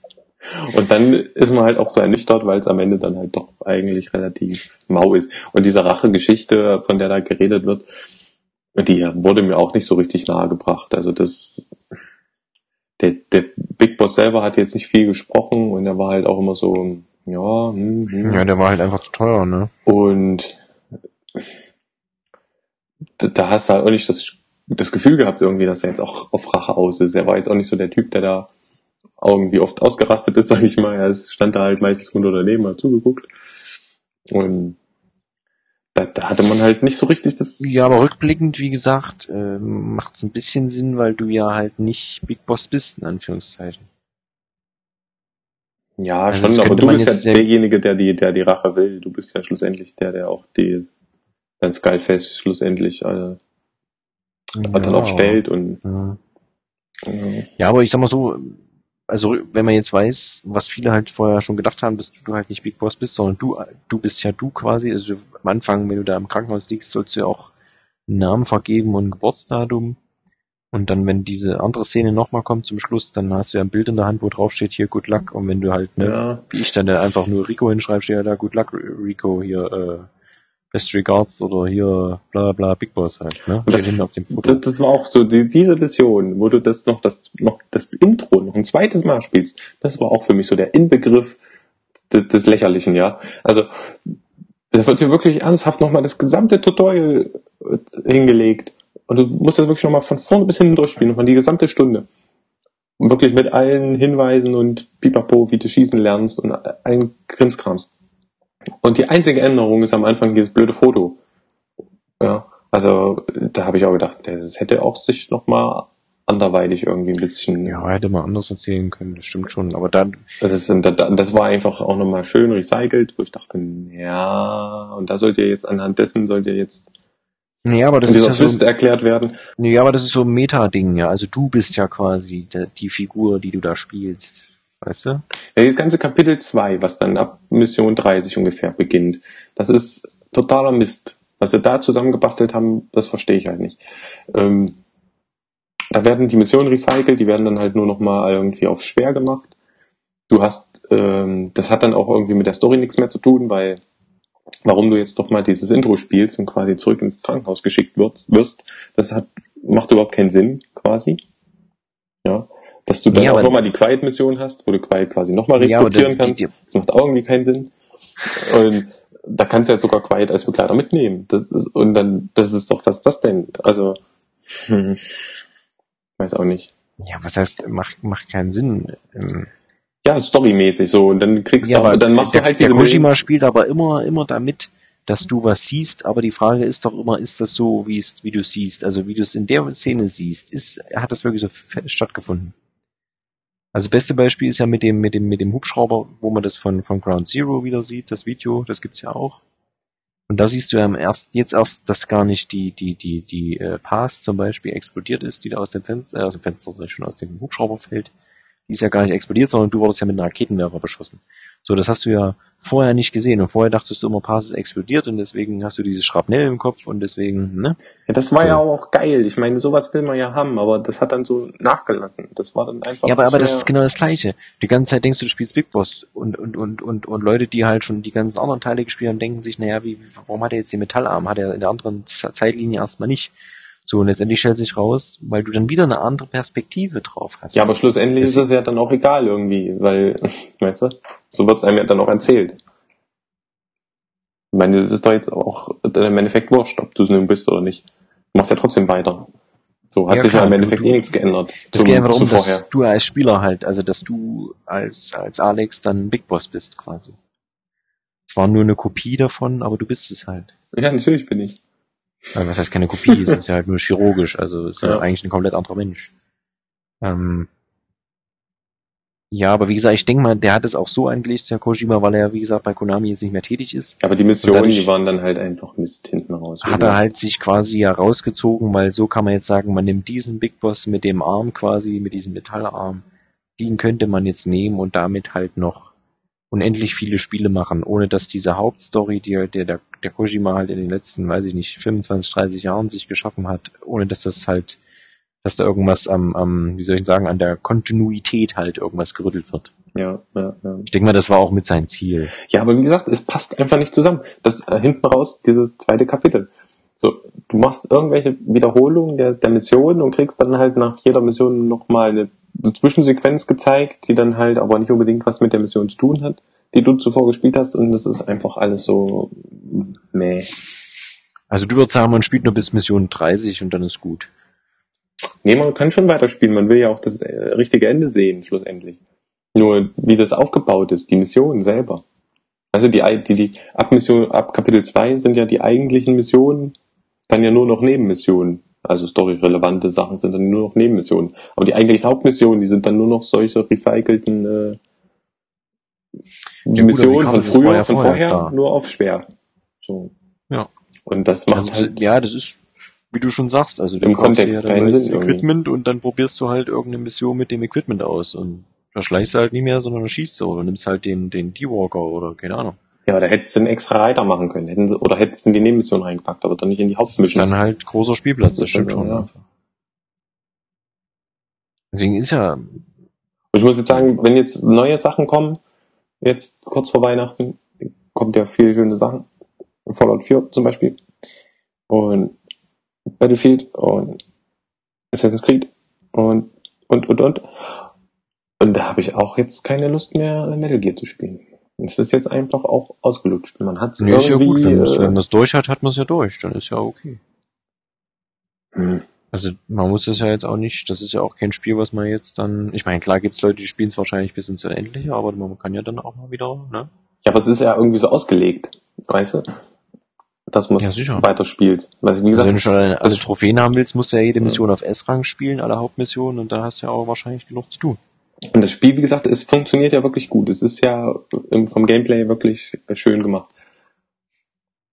Und dann ist man halt auch so ernüchtert, weil es am Ende dann halt doch eigentlich relativ mau ist. Und diese Rachegeschichte, von der da geredet wird, die wurde mir auch nicht so richtig nahegebracht. Also das, der, der Big Boss selber hat jetzt nicht viel gesprochen und er war halt auch immer so, ja, hm, hm. ja, der war halt einfach zu teuer, ne? Und da, hast du halt auch nicht das das Gefühl gehabt irgendwie, dass er jetzt auch auf Rache aus ist. Er war jetzt auch nicht so der Typ, der da irgendwie oft ausgerastet ist, sag ich mal. Er stand da halt meistens unter daneben, hat zugeguckt. Und da, da hatte man halt nicht so richtig das. Ja, aber rückblickend, wie gesagt, äh, macht es ein bisschen Sinn, weil du ja halt nicht Big Boss bist, in Anführungszeichen. Ja, also schon, aber du bist ja derjenige, der die, der die Rache will. Du bist ja schlussendlich der, der auch die dann Skullface schlussendlich äh, ja, dann auch stellt und ja. ja. ja, aber ich sag mal so, also wenn man jetzt weiß, was viele halt vorher schon gedacht haben, dass du halt nicht Big Boss bist, sondern du, du bist ja du quasi, also am Anfang, wenn du da im Krankenhaus liegst, sollst du ja auch einen Namen vergeben und ein Geburtsdatum. Und dann, wenn diese andere Szene nochmal kommt zum Schluss, dann hast du ja ein Bild in der Hand, wo drauf steht, hier Good Luck. Und wenn du halt, ne, ja. wie ich dann einfach nur Rico hinschreibst, steht ja da Good Luck, Rico, hier, äh, Best Regards oder hier bla bla Big Boss halt, ne? Und das, auf dem Foto. Das, das, war auch so, die, diese Mission, wo du das noch, das, noch das Intro noch ein zweites Mal spielst, das war auch für mich so der Inbegriff des, des Lächerlichen, ja. Also, da wird dir wirklich ernsthaft nochmal das gesamte Tutorial äh, hingelegt. Und du musst das wirklich nochmal von vorne bis hinten durchspielen, nochmal die gesamte Stunde. Und wirklich mit allen Hinweisen und pipapo, wie du schießen lernst und allen Krimskrams. Und die einzige Änderung ist am Anfang dieses blöde Foto. Ja, also da habe ich auch gedacht, das hätte auch sich nochmal anderweitig irgendwie ein bisschen. Ja, hätte man anders erzählen können, das stimmt schon. Aber dann. Das, ist, das war einfach auch nochmal schön recycelt, wo ich dachte, ja, und da sollt ihr jetzt anhand dessen sollt ihr jetzt Nee, aber das ist ja so, erklärt werden. Nee, aber das ist so ein Meta-Ding, ja. Also du bist ja quasi die, die Figur, die du da spielst. Weißt du? Ja, dieses ganze Kapitel 2, was dann ab Mission 30 ungefähr beginnt, das ist totaler Mist. Was sie da zusammengebastelt haben, das verstehe ich halt nicht. Ähm, da werden die Missionen recycelt, die werden dann halt nur nochmal irgendwie auf schwer gemacht. Du hast, ähm, das hat dann auch irgendwie mit der Story nichts mehr zu tun, weil warum du jetzt doch mal dieses Intro spielst und quasi zurück ins Krankenhaus geschickt wirst, das hat, macht überhaupt keinen Sinn, quasi. Ja. Dass du dann ja, auch nochmal die Quiet-Mission hast, wo du Quiet quasi nochmal rekrutieren ja, kannst. das macht auch irgendwie keinen Sinn. Und da kannst du ja sogar Quiet als Begleiter mitnehmen. Das ist, und dann, das ist doch, was das denn? Also, hm, weiß auch nicht. Ja, was heißt, macht, macht keinen Sinn. Ähm, ja, storymäßig so. Und dann kriegst ja, du, aber dann machst der, du halt diese. Der Kojima spielt aber immer, immer damit, dass du was siehst, aber die Frage ist doch immer, ist das so, wie es, wie du siehst, also wie du es in der Szene siehst, ist, hat das wirklich so stattgefunden? Also beste Beispiel ist ja mit dem, mit dem, mit dem Hubschrauber, wo man das von, von Ground Zero wieder sieht, das Video, das gibt's ja auch. Und da siehst du ja erst, jetzt erst, dass gar nicht die, die, die, die äh, Pass zum Beispiel explodiert ist, die da aus dem Fenster, äh, aus dem Fenster, schon, aus dem Hubschrauber fällt. Die ist ja gar nicht explodiert, sondern du wurdest ja mit einem Raketenwerfer beschossen. So, das hast du ja vorher nicht gesehen. Und vorher dachtest du immer, Pass ist explodiert und deswegen hast du dieses Schrapnell im Kopf und deswegen, ne? Ja, das war so. ja auch geil. Ich meine, sowas will man ja haben, aber das hat dann so nachgelassen. Das war dann einfach. Ja, aber, aber das ist genau das Gleiche. Die ganze Zeit denkst du, du spielst Big Boss und, und, und, und, und Leute, die halt schon die ganzen anderen Teile gespielt haben, denken sich, naja, wie, warum hat er jetzt den Metallarm? Hat er in der anderen Zeitlinie erstmal nicht. So, und letztendlich stellt sich raus, weil du dann wieder eine andere Perspektive drauf hast. Ja, aber schlussendlich Deswegen. ist es ja dann auch egal irgendwie, weil, weißt du, so wird es einem ja dann auch erzählt. Ich meine, es ist doch jetzt auch im Endeffekt wurscht, ob du es nun bist oder nicht. Du machst ja trotzdem weiter. So hat ja, sich klar, ja im Endeffekt du, eh nichts geändert. Das geht einfach darum, dass du als Spieler halt, also dass du als, als Alex dann Big Boss bist quasi. Zwar nur eine Kopie davon, aber du bist es halt. Ja, natürlich bin ich. Was heißt keine Kopie? es ist ja halt nur chirurgisch, also es ist ja. ja eigentlich ein komplett anderer Mensch. Ähm, ja, aber wie gesagt, ich denke mal, der hat es auch so angelegt, der Kojima, weil er ja, wie gesagt, bei Konami jetzt nicht mehr tätig ist. Aber die Missionen, die waren dann halt einfach Mist hinten raus. Hat er halt sich quasi ja rausgezogen, weil so kann man jetzt sagen, man nimmt diesen Big Boss mit dem Arm quasi, mit diesem Metallarm, den könnte man jetzt nehmen und damit halt noch unendlich viele Spiele machen, ohne dass diese Hauptstory, die der, der, der Kojima halt in den letzten, weiß ich nicht, 25, 30 Jahren sich geschaffen hat, ohne dass das halt, dass da irgendwas am, am wie soll ich sagen, an der Kontinuität halt irgendwas gerüttelt wird. Ja, ja, ja. Ich denke mal, das war auch mit sein Ziel. Ja, aber wie gesagt, es passt einfach nicht zusammen. Das äh, hinten raus, dieses zweite Kapitel. So, du machst irgendwelche Wiederholungen der, der Mission und kriegst dann halt nach jeder Mission nochmal eine eine Zwischensequenz gezeigt, die dann halt aber nicht unbedingt was mit der Mission zu tun hat, die du zuvor gespielt hast und das ist einfach alles so meh. Also du würdest sagen, man spielt nur bis Mission 30 und dann ist gut. Nee, man kann schon weiterspielen. Man will ja auch das äh, richtige Ende sehen, schlussendlich. Nur, wie das aufgebaut ist, die Mission selber. Also die, die, die ab Mission, ab Kapitel 2 sind ja die eigentlichen Missionen dann ja nur noch Nebenmissionen. Also storyrelevante Sachen sind dann nur noch Nebenmissionen. Aber die eigentlichen Hauptmissionen, die sind dann nur noch solche recycelten äh, die ja, Missionen von früher, ja von vorher, klar. nur auf schwer. So. Ja. Und das macht also, halt. Ja, das ist, wie du schon sagst, also du im Kontext ja Sinn Equipment irgendwie. und dann probierst du halt irgendeine Mission mit dem Equipment aus und da schleichst du halt nicht mehr, sondern du schießt so oder nimmst halt den, den D-Walker oder keine Ahnung. Ja, da hättest du einen extra Reiter machen können. Hätten sie, oder hättest du in die Nebenmission reingepackt, aber dann nicht in die Hauptmission. Das ist dann halt großer Spielplatz, das, das stimmt schon. Ja. Deswegen ist ja. Ich muss jetzt sagen, wenn jetzt neue Sachen kommen, jetzt kurz vor Weihnachten, kommt ja viele schöne Sachen. Fallout 4 zum Beispiel. Und Battlefield und Assassin's Creed und, und, und, und. Und da habe ich auch jetzt keine Lust mehr, Metal Gear zu spielen. Es ist jetzt einfach auch ausgelutscht. Man hat es nee, ist ja gut, wenn, äh, man es durch hat, hat man es ja durch, dann ist ja okay. Hm. Also man muss es ja jetzt auch nicht, das ist ja auch kein Spiel, was man jetzt dann, ich meine, klar gibt's Leute, die spielen es wahrscheinlich bis ins Unendliche, aber man kann ja dann auch mal wieder, ne? Ja, aber es ist ja irgendwie so ausgelegt, weißt du? Dass man ja, weiter spielt. Weil, wie gesagt, also wenn du schon alle, alle Trophäen haben willst, musst du ja jede Mission ja. auf S-Rang spielen, alle Hauptmissionen, und da hast du ja auch wahrscheinlich genug zu tun. Und das Spiel, wie gesagt, es funktioniert ja wirklich gut. Es ist ja vom Gameplay wirklich schön gemacht.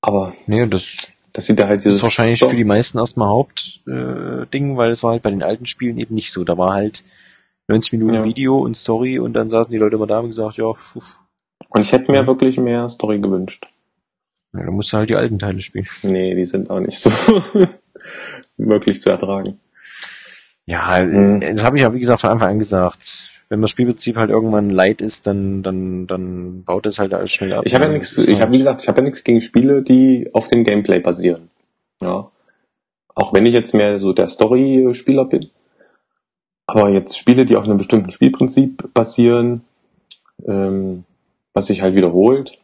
Aber nee, das, das sieht da halt dieses. Das ist wahrscheinlich Story. für die meisten erstmal Hauptding, äh, weil es war halt bei den alten Spielen eben nicht so. Da war halt 90 Minuten ja. Video und Story und dann saßen die Leute immer da und gesagt, ja. Pf. Und ich hätte mir ja. wirklich mehr Story gewünscht. Ja, dann musst du halt die alten Teile spielen. Nee, die sind auch nicht so wirklich zu ertragen. Ja, mhm. das habe ich ja wie gesagt von Anfang an gesagt wenn das Spielprinzip halt irgendwann leid ist, dann, dann, dann baut es halt alles schnell ab. Ich habe ja nichts, ich habe wie gesagt, ich habe ja nichts gegen Spiele, die auf dem Gameplay basieren. Ja. Auch wenn ich jetzt mehr so der Story-Spieler bin. Aber jetzt Spiele, die auf einem bestimmten Spielprinzip basieren, ähm, was sich halt wiederholt,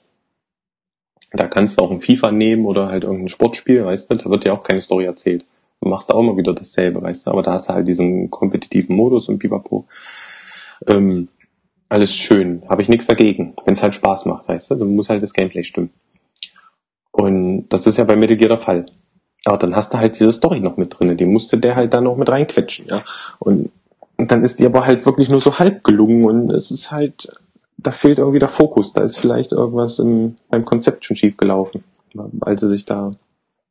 da kannst du auch ein FIFA nehmen oder halt irgendein Sportspiel, weißt du, da wird ja auch keine Story erzählt. Du machst da auch immer wieder dasselbe, weißt du, aber da hast du halt diesen kompetitiven Modus und Pipapo. Ähm, alles schön, habe ich nichts dagegen, wenn es halt Spaß macht, weißt du, dann muss halt das Gameplay stimmen. Und das ist ja bei Metal Gear der Fall. Aber dann hast du halt diese Story noch mit drinne, die musste der halt dann noch mit reinquetschen, ja. Und, dann ist die aber halt wirklich nur so halb gelungen und es ist halt, da fehlt irgendwie der Fokus, da ist vielleicht irgendwas im, beim Konzept schon schief gelaufen, weil sie sich da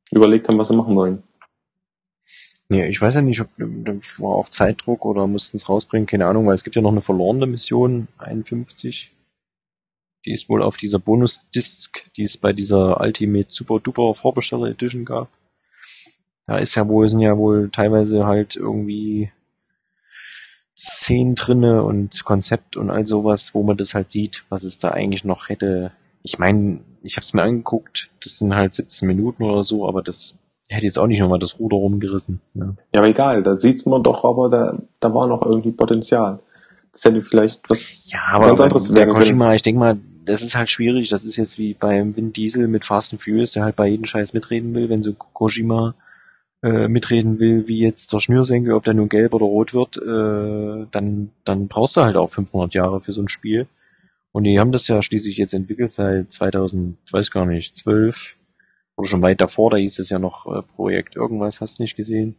überlegt haben, was sie machen wollen. Nee, ich weiß ja nicht, ob da war auch Zeitdruck oder mussten es rausbringen, keine Ahnung, weil es gibt ja noch eine verlorene Mission, 51. Die ist wohl auf dieser Bonus-Disc, die es bei dieser Ultimate Super Duper Vorbesteller Edition gab. Da ist ja wohl, sind ja wohl teilweise halt irgendwie Szenen drinne und Konzept und all sowas, wo man das halt sieht, was es da eigentlich noch hätte. Ich meine, ich habe es mir angeguckt, das sind halt 17 Minuten oder so, aber das er hätte jetzt auch nicht nochmal das Ruder rumgerissen. Ja. ja, aber egal, da sieht man doch, aber da, da war noch irgendwie Potenzial. Das hätte vielleicht was ja, aber ganz anderes werden Kojima, können. ich denke mal, das ist halt schwierig. Das ist jetzt wie beim Vin Diesel mit Fast and Furious, der halt bei jedem Scheiß mitreden will. Wenn so Kojima äh, mitreden will, wie jetzt der Schnürsenkel, ob der nun gelb oder rot wird, äh, dann, dann brauchst du halt auch 500 Jahre für so ein Spiel. Und die haben das ja schließlich jetzt entwickelt seit 2000, weiß gar nicht, 12, oder schon weit davor, da hieß es ja noch äh, Projekt irgendwas, hast nicht gesehen.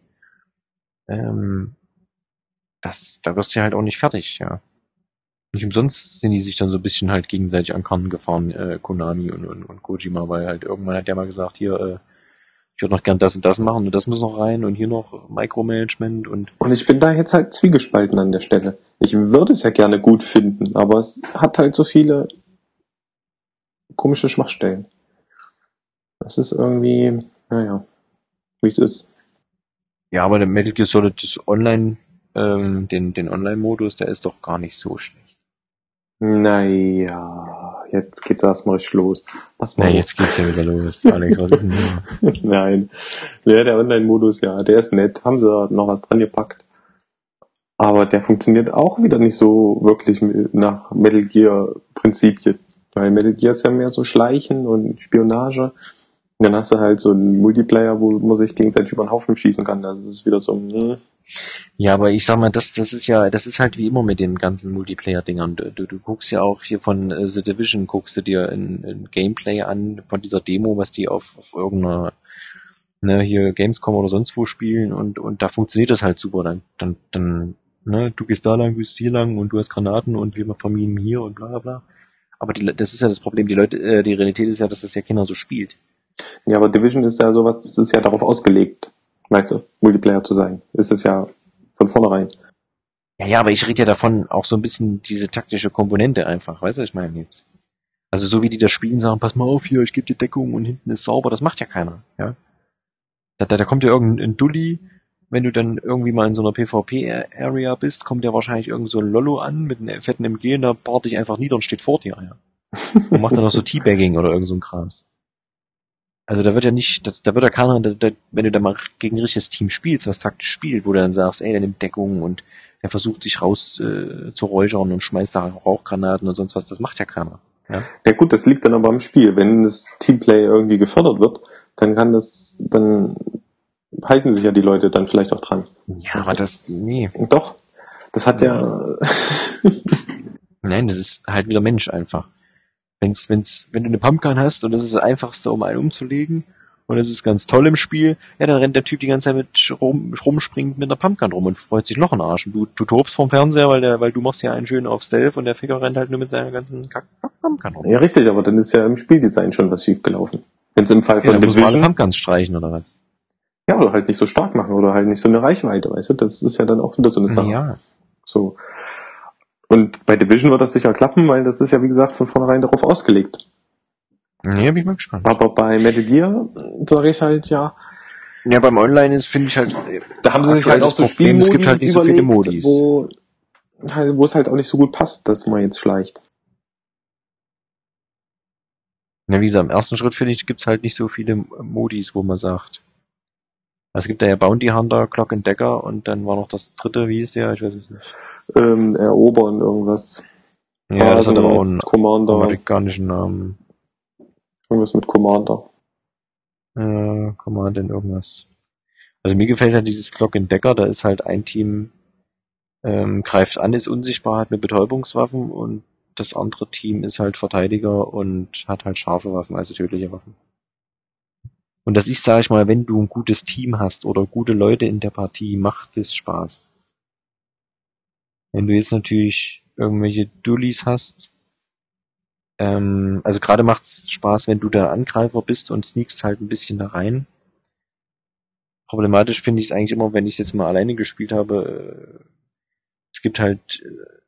Ähm, das, da wirst du ja halt auch nicht fertig, ja. Nicht umsonst sind die sich dann so ein bisschen halt gegenseitig an Karten gefahren, äh, Konami und, und, und Kojima, weil halt irgendwann hat der mal gesagt, hier, äh, ich würde noch gern das und das machen und das muss noch rein und hier noch Micromanagement und. Und ich bin da jetzt halt zwiegespalten an der Stelle. Ich würde es ja gerne gut finden, aber es hat halt so viele komische Schwachstellen. Das ist irgendwie, naja, wie es ist. Ja, aber der Metal Gear Solid das Online, ähm, den, den Online-Modus, der ist doch gar nicht so schlecht. Naja, jetzt geht's erstmal richtig los. Was mal. Ja, jetzt geht's ja wieder los. Alex, was ist denn hier? Nein. Ja, der Online-Modus, ja, der ist nett. Haben sie noch was dran gepackt. Aber der funktioniert auch wieder nicht so wirklich nach Metal Gear Prinzipien. Weil Metal Gear ist ja mehr so Schleichen und Spionage. Dann hast du halt so einen Multiplayer, wo man sich gegenseitig über den Haufen schießen kann. Das ist wieder so, hm. Ja, aber ich sag mal, das, das ist ja, das ist halt wie immer mit den ganzen Multiplayer-Dingern. Du, du, du guckst ja auch hier von äh, The Division, guckst du dir ein, ein Gameplay an von dieser Demo, was die auf, auf irgendeiner, ne, hier Gamescom oder sonst wo spielen und, und da funktioniert das halt super. Dann, dann, dann, ne, du gehst da lang, du gehst hier lang und du hast Granaten und wir vermieden hier und bla bla bla. Aber die, das ist ja das Problem, die Leute, äh, die Realität ist ja, dass das ja keiner so spielt. Ja, aber Division ist ja sowas, das ist ja darauf ausgelegt, weißt du, Multiplayer zu sein. Ist es ja von vornherein. Ja, ja, aber ich rede ja davon auch so ein bisschen diese taktische Komponente einfach, weißt du, was ich meine jetzt. Also so wie die das spielen, sagen, pass mal auf hier, ich gebe dir Deckung und hinten ist sauber, das macht ja keiner, ja. Da, da, da kommt ja irgendein Dulli, wenn du dann irgendwie mal in so einer PvP-Area bist, kommt ja wahrscheinlich irgend so ein Lollo an mit einem fetten MG und da bart dich einfach nieder und steht vor dir, ja. Und macht dann noch so Teabagging oder irgend so ein Krams. Also da wird ja nicht, das, da wird ja keiner, da, da, wenn du da mal gegen ein richtiges Team spielst, was taktisch spielt, wo du dann sagst, ey, der nimmt Deckung und der versucht sich raus äh, zu räuchern und schmeißt da Rauchgranaten und sonst was, das macht ja keiner. Ja? Ja gut, das liegt dann aber am Spiel. Wenn das Teamplay irgendwie gefördert wird, dann kann das, dann halten sich ja die Leute dann vielleicht auch dran. Ja, aber das, nee. Doch, das hat ja, Nein, das ist halt wieder Mensch einfach. Wenn's, wenn's, wenn du eine Pumpgun hast und das ist das einfachste, um einen umzulegen und es ist ganz toll im Spiel, ja, dann rennt der Typ die ganze Zeit mit rum, rumspringend mit einer Pumpgun rum und freut sich noch einen Arsch. Und du, du tobst vom Fernseher, weil der, weil du machst ja einen schön auf Stealth und der Ficker rennt halt nur mit seiner ganzen Kack Pumpgun rum. ja richtig, aber dann ist ja im Spieldesign schon was schiefgelaufen. Wenn es im Fall Ja, von dann muss man alle Division, Pumpguns streichen oder was? ja, oder halt nicht so stark machen oder halt nicht so eine Reichweite, weißt du, das ist ja dann auch wieder so eine Sache. Ja. So. Und bei Division wird das sicher klappen, weil das ist ja, wie gesagt, von vornherein darauf ausgelegt. Nee, bin ich mal gespannt. Aber bei Metal Gear sage ich halt, ja, Ja, beim Online ist, finde ich halt, da haben sie sich halt auch so Spielmodis es gibt halt nicht so viele Modis. Wo, halt, wo es halt auch nicht so gut passt, dass man jetzt schleicht. Ja, wie gesagt, im ersten Schritt finde ich, gibt's halt nicht so viele Modis, wo man sagt. Es gibt da ja Bounty Hunter, Clock and Dagger und dann war noch das dritte, wie hieß der? Ich weiß es nicht. Ähm, erobern irgendwas. Ja, das hat Basen, aber auch einen Commander, amerikanischen Namen. irgendwas mit Commander. Äh, Command in irgendwas. Also mir gefällt halt dieses Clock and Dagger, da ist halt ein Team ähm, greift an, ist unsichtbar, hat eine Betäubungswaffen und das andere Team ist halt Verteidiger und hat halt scharfe Waffen, also tödliche Waffen. Und das ist, sage ich mal, wenn du ein gutes Team hast oder gute Leute in der Partie, macht es Spaß. Wenn du jetzt natürlich irgendwelche Dullis hast, ähm, also gerade macht's Spaß, wenn du der Angreifer bist und sneakst halt ein bisschen da rein. Problematisch finde ich es eigentlich immer, wenn ich es jetzt mal alleine gespielt habe. Äh, es gibt halt äh,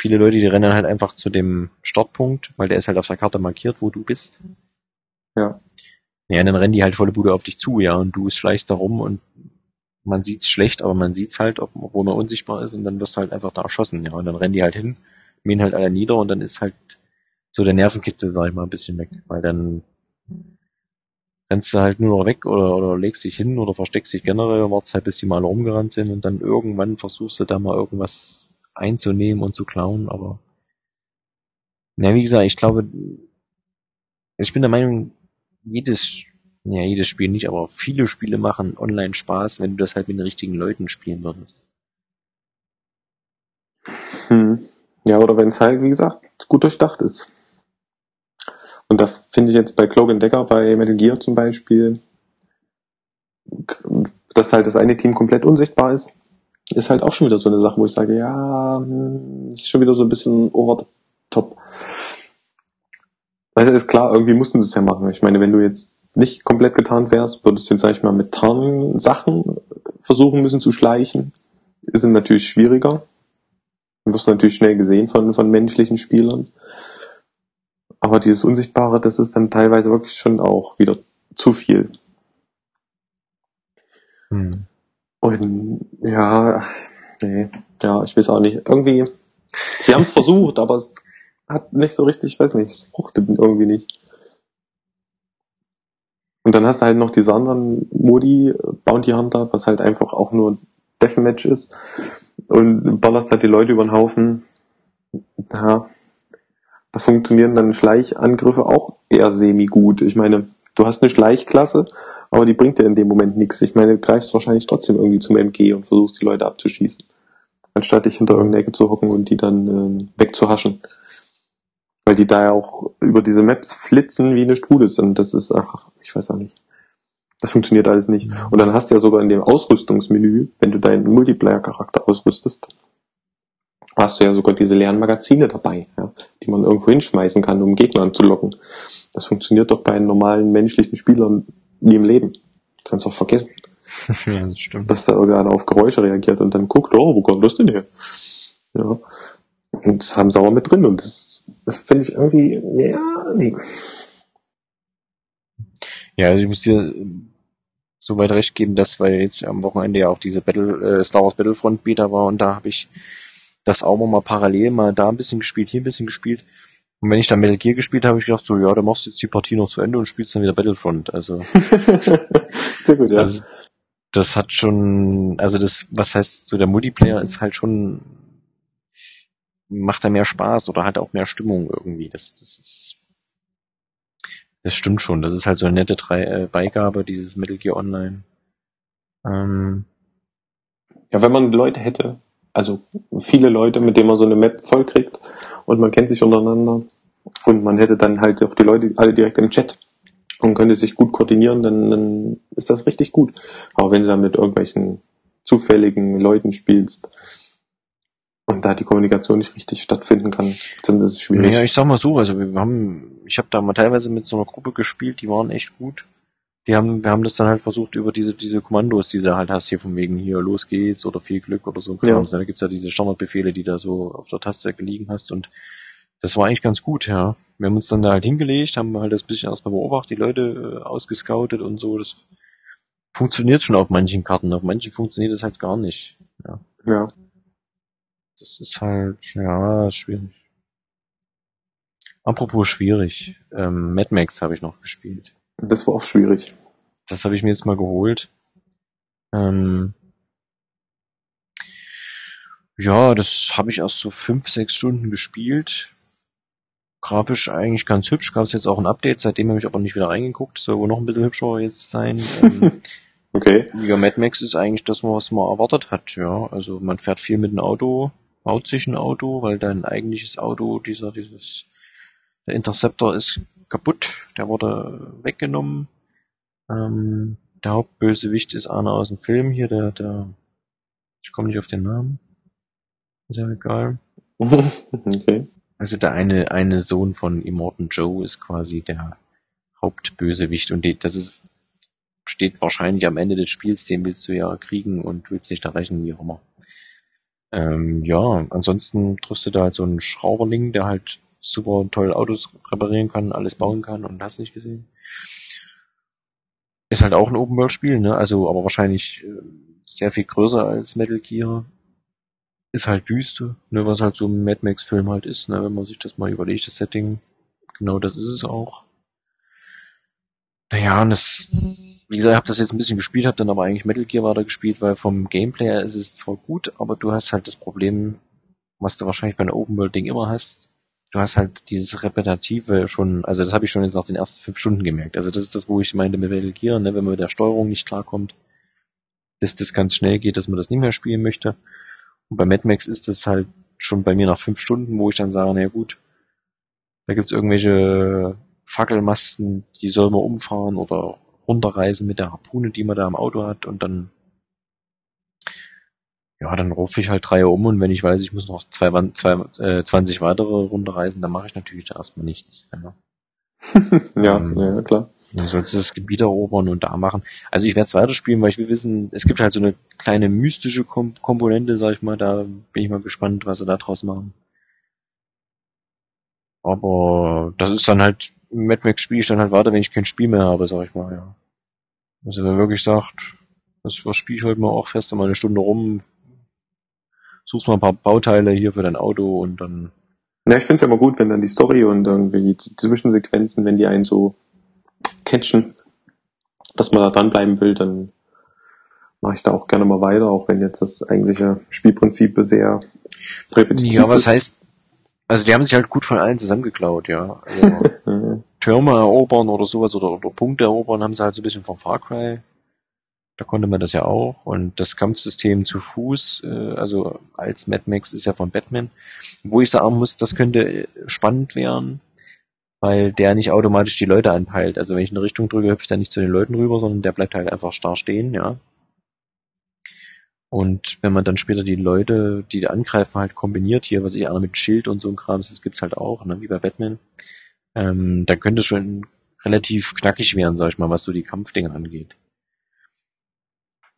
viele Leute, die rennen halt einfach zu dem Startpunkt, weil der ist halt auf der Karte markiert, wo du bist. Ja. Ja, und dann rennen die halt volle Bude auf dich zu, ja, und du schleichst da rum und man sieht's schlecht, aber man sieht's halt, ob, obwohl man unsichtbar ist und dann wirst du halt einfach da erschossen, ja, und dann rennen die halt hin, mähen halt alle nieder und dann ist halt so der Nervenkitzel, sag ich mal, ein bisschen weg, weil dann rennst du halt nur noch weg oder, oder legst dich hin oder versteckst dich generell wartest halt, bis die mal rumgerannt sind und dann irgendwann versuchst du da mal irgendwas einzunehmen und zu klauen, aber na, wie gesagt, ich glaube, ich bin der Meinung, jedes, ja, jedes Spiel nicht, aber viele Spiele machen online Spaß, wenn du das halt mit den richtigen Leuten spielen würdest. Hm. Ja, oder wenn es halt, wie gesagt, gut durchdacht ist. Und da finde ich jetzt bei Cloak Dagger, bei Metal Gear zum Beispiel, dass halt das eine Team komplett unsichtbar ist, ist halt auch schon wieder so eine Sache, wo ich sage, ja, hm, ist schon wieder so ein bisschen over the top. Es ist klar, irgendwie mussten sie es ja machen. Ich meine, wenn du jetzt nicht komplett getarnt wärst, würdest du jetzt, sag ich mal, mit Tarnsachen versuchen müssen zu schleichen. Ist natürlich schwieriger. Du wirst natürlich schnell gesehen von, von menschlichen Spielern. Aber dieses Unsichtbare, das ist dann teilweise wirklich schon auch wieder zu viel. Hm. Und ja, nee, ja, ich weiß auch nicht. Irgendwie, sie haben es versucht, aber es hat nicht so richtig, ich weiß nicht, es fruchtet irgendwie nicht. Und dann hast du halt noch diese anderen Modi, Bounty Hunter, was halt einfach auch nur Deathmatch ist. Und ballerst halt die Leute über den Haufen. Ja, da funktionieren dann Schleichangriffe auch eher semi gut. Ich meine, du hast eine Schleichklasse, aber die bringt dir in dem Moment nichts. Ich meine, du greifst wahrscheinlich trotzdem irgendwie zum MG und versuchst die Leute abzuschießen. Anstatt dich hinter irgendeine Ecke zu hocken und die dann ähm, wegzuhaschen. Weil die da ja auch über diese Maps flitzen wie eine Strudel sind. Das ist, ach, ich weiß auch nicht. Das funktioniert alles nicht. Und dann hast du ja sogar in dem Ausrüstungsmenü, wenn du deinen Multiplayer-Charakter ausrüstest, hast du ja sogar diese leeren Magazine dabei, ja, die man irgendwo hinschmeißen kann, um Gegner anzulocken. Das funktioniert doch bei normalen menschlichen Spieler nie im Leben. Das kannst du doch vergessen. ja, das stimmt. Dass da irgendeiner auf Geräusche reagiert und dann guckt, oh, wo kommt das denn her? Ja. Und das haben sie auch mit drin und das, das finde ich irgendwie, ja, nee. Ja, also ich muss dir so weit recht geben, dass weil jetzt am Wochenende ja auch diese Battle, äh, Star Wars Battlefront Beta war und da habe ich das auch mal parallel mal da ein bisschen gespielt, hier ein bisschen gespielt. Und wenn ich dann Metal Gear gespielt habe, habe ich gedacht, so, ja, dann machst du jetzt die Partie noch zu Ende und spielst dann wieder Battlefront. Also, Sehr gut, ja. also das hat schon, also das, was heißt, so der Multiplayer ist halt schon, macht da mehr Spaß oder hat auch mehr Stimmung irgendwie. Das, das ist, das stimmt schon. Das ist halt so eine nette Drei äh, Beigabe, dieses Metal Gear Online. Ähm, Ja, wenn man Leute hätte, also viele Leute, mit denen man so eine Map vollkriegt und man kennt sich untereinander und man hätte dann halt auch die Leute alle direkt im Chat und könnte sich gut koordinieren, dann, dann ist das richtig gut. Aber wenn du dann mit irgendwelchen zufälligen Leuten spielst und da die Kommunikation nicht richtig stattfinden kann, dann ist es schwierig. Naja, ich sag mal so, also wir haben, ich habe da mal teilweise mit so einer Gruppe gespielt, die waren echt gut. Die haben, wir haben das dann halt versucht über diese, diese Kommandos, die du halt hast, hier von wegen hier, los geht's oder viel Glück oder so. Ja. Da gibt's ja diese Standardbefehle, die da so auf der Taste gelegen hast und das war eigentlich ganz gut, ja. Wir haben uns dann da halt hingelegt, haben halt das bisschen erstmal beobachtet, die Leute äh, ausgescoutet und so. Das funktioniert schon auf manchen Karten, auf manchen funktioniert das halt gar nicht. Ja. ja. Das ist halt, ja, schwierig. Apropos schwierig, ähm, Mad Max habe ich noch gespielt. Das war auch schwierig. Das habe ich mir jetzt mal geholt. Ähm, ja, das habe ich erst so fünf, sechs Stunden gespielt. Grafisch eigentlich ganz hübsch. Gab es jetzt auch ein Update, seitdem habe ich aber nicht wieder reingeguckt. Soll wohl noch ein bisschen hübscher jetzt sein. Ähm, Okay. ja, Mad Max ist eigentlich das, was man erwartet hat, ja. Also man fährt viel mit dem Auto, baut sich ein Auto, weil dein eigentliches Auto, dieser, dieses, der Interceptor ist kaputt, der wurde weggenommen. Ähm, der Hauptbösewicht ist einer aus dem Film hier, der, der, ich komme nicht auf den Namen. Ist ja egal. okay. Also der eine, eine Sohn von Immortan Joe ist quasi der Hauptbösewicht und die, das ist, steht wahrscheinlich am Ende des Spiels, den willst du ja kriegen und willst nicht erreichen, wie auch immer. Ähm, ja, ansonsten triffst du da halt so einen Schrauberling, der halt super toll Autos reparieren kann, alles bauen kann und hast nicht gesehen. Ist halt auch ein Open-World-Spiel, ne? Also, aber wahrscheinlich äh, sehr viel größer als Metal Gear. Ist halt Wüste, ne, was halt so ein Mad Max-Film halt ist, ne, wenn man sich das mal überlegt, das Setting. Genau das ist es auch. Naja, und das, wie gesagt, ich habe das jetzt ein bisschen gespielt, habe dann aber eigentlich Metal Gear weiter gespielt, weil vom Gameplay her ist es zwar gut, aber du hast halt das Problem, was du wahrscheinlich bei einer Open World Ding immer hast. Du hast halt dieses Repetitive schon, also das habe ich schon jetzt nach den ersten fünf Stunden gemerkt. Also das ist das, wo ich meinte mit Metal Gear, ne, wenn man mit der Steuerung nicht klarkommt, dass das ganz schnell geht, dass man das nicht mehr spielen möchte. Und bei Mad Max ist das halt schon bei mir nach fünf Stunden, wo ich dann sage, na gut, da gibt's irgendwelche Fackelmasten, die soll man umfahren oder runterreisen mit der Harpune, die man da im Auto hat und dann ja, dann rufe ich halt drei um und wenn ich weiß, ich muss noch zwei, zwei, äh, 20 weitere runterreisen, dann mache ich natürlich da erstmal nichts. Ja. ja, Ähm, ja, klar. Dann sollst du das Gebiet erobern und da machen. Also ich werde es weiterspielen, weil ich will wissen, es gibt halt so eine kleine mystische Kom Komponente, sag ich mal, da bin ich mal gespannt, was sie da draus machen. Aber das ist dann halt, Mad Max spiele ich dann halt weiter, wenn ich kein Spiel mehr habe, sag ich mal, ja. Also wer wirklich sagt, das was spiele ich heute mal auch fest, mal eine Stunde rum, suchst mal ein paar Bauteile hier für dein Auto und dann Na, ich finde es ja immer gut, wenn dann die Story und irgendwie die Zwischensequenzen, wenn die einen so catchen, dass man da dranbleiben will, dann mache ich da auch gerne mal weiter, auch wenn jetzt das eigentliche Spielprinzip sehr repetitiv Ja, was ist. heißt, also die haben sich halt gut von allen zusammengeklaut, ja. Also, Türme erobern oder sowas oder, oder Punkte erobern, haben sie halt so ein bisschen von Far Cry. Da konnte man das ja auch. Und das Kampfsystem zu Fuß, äh, also als Mad Max ist ja von Batman, wo ich sagen muss, das könnte spannend werden, weil der nicht automatisch die Leute anpeilt. Also wenn ich in eine Richtung drücke, hüpft er nicht zu den Leuten rüber, sondern der bleibt halt einfach starr stehen, ja. Und wenn man dann später die Leute, die angreifen, halt kombiniert, hier, was ich einer mit Schild und so ein Kram, das gibt's halt auch, ne, wie bei Batman, ähm, dann könnte es schon relativ knackig werden, sag ich mal, was so die Kampfdinge angeht.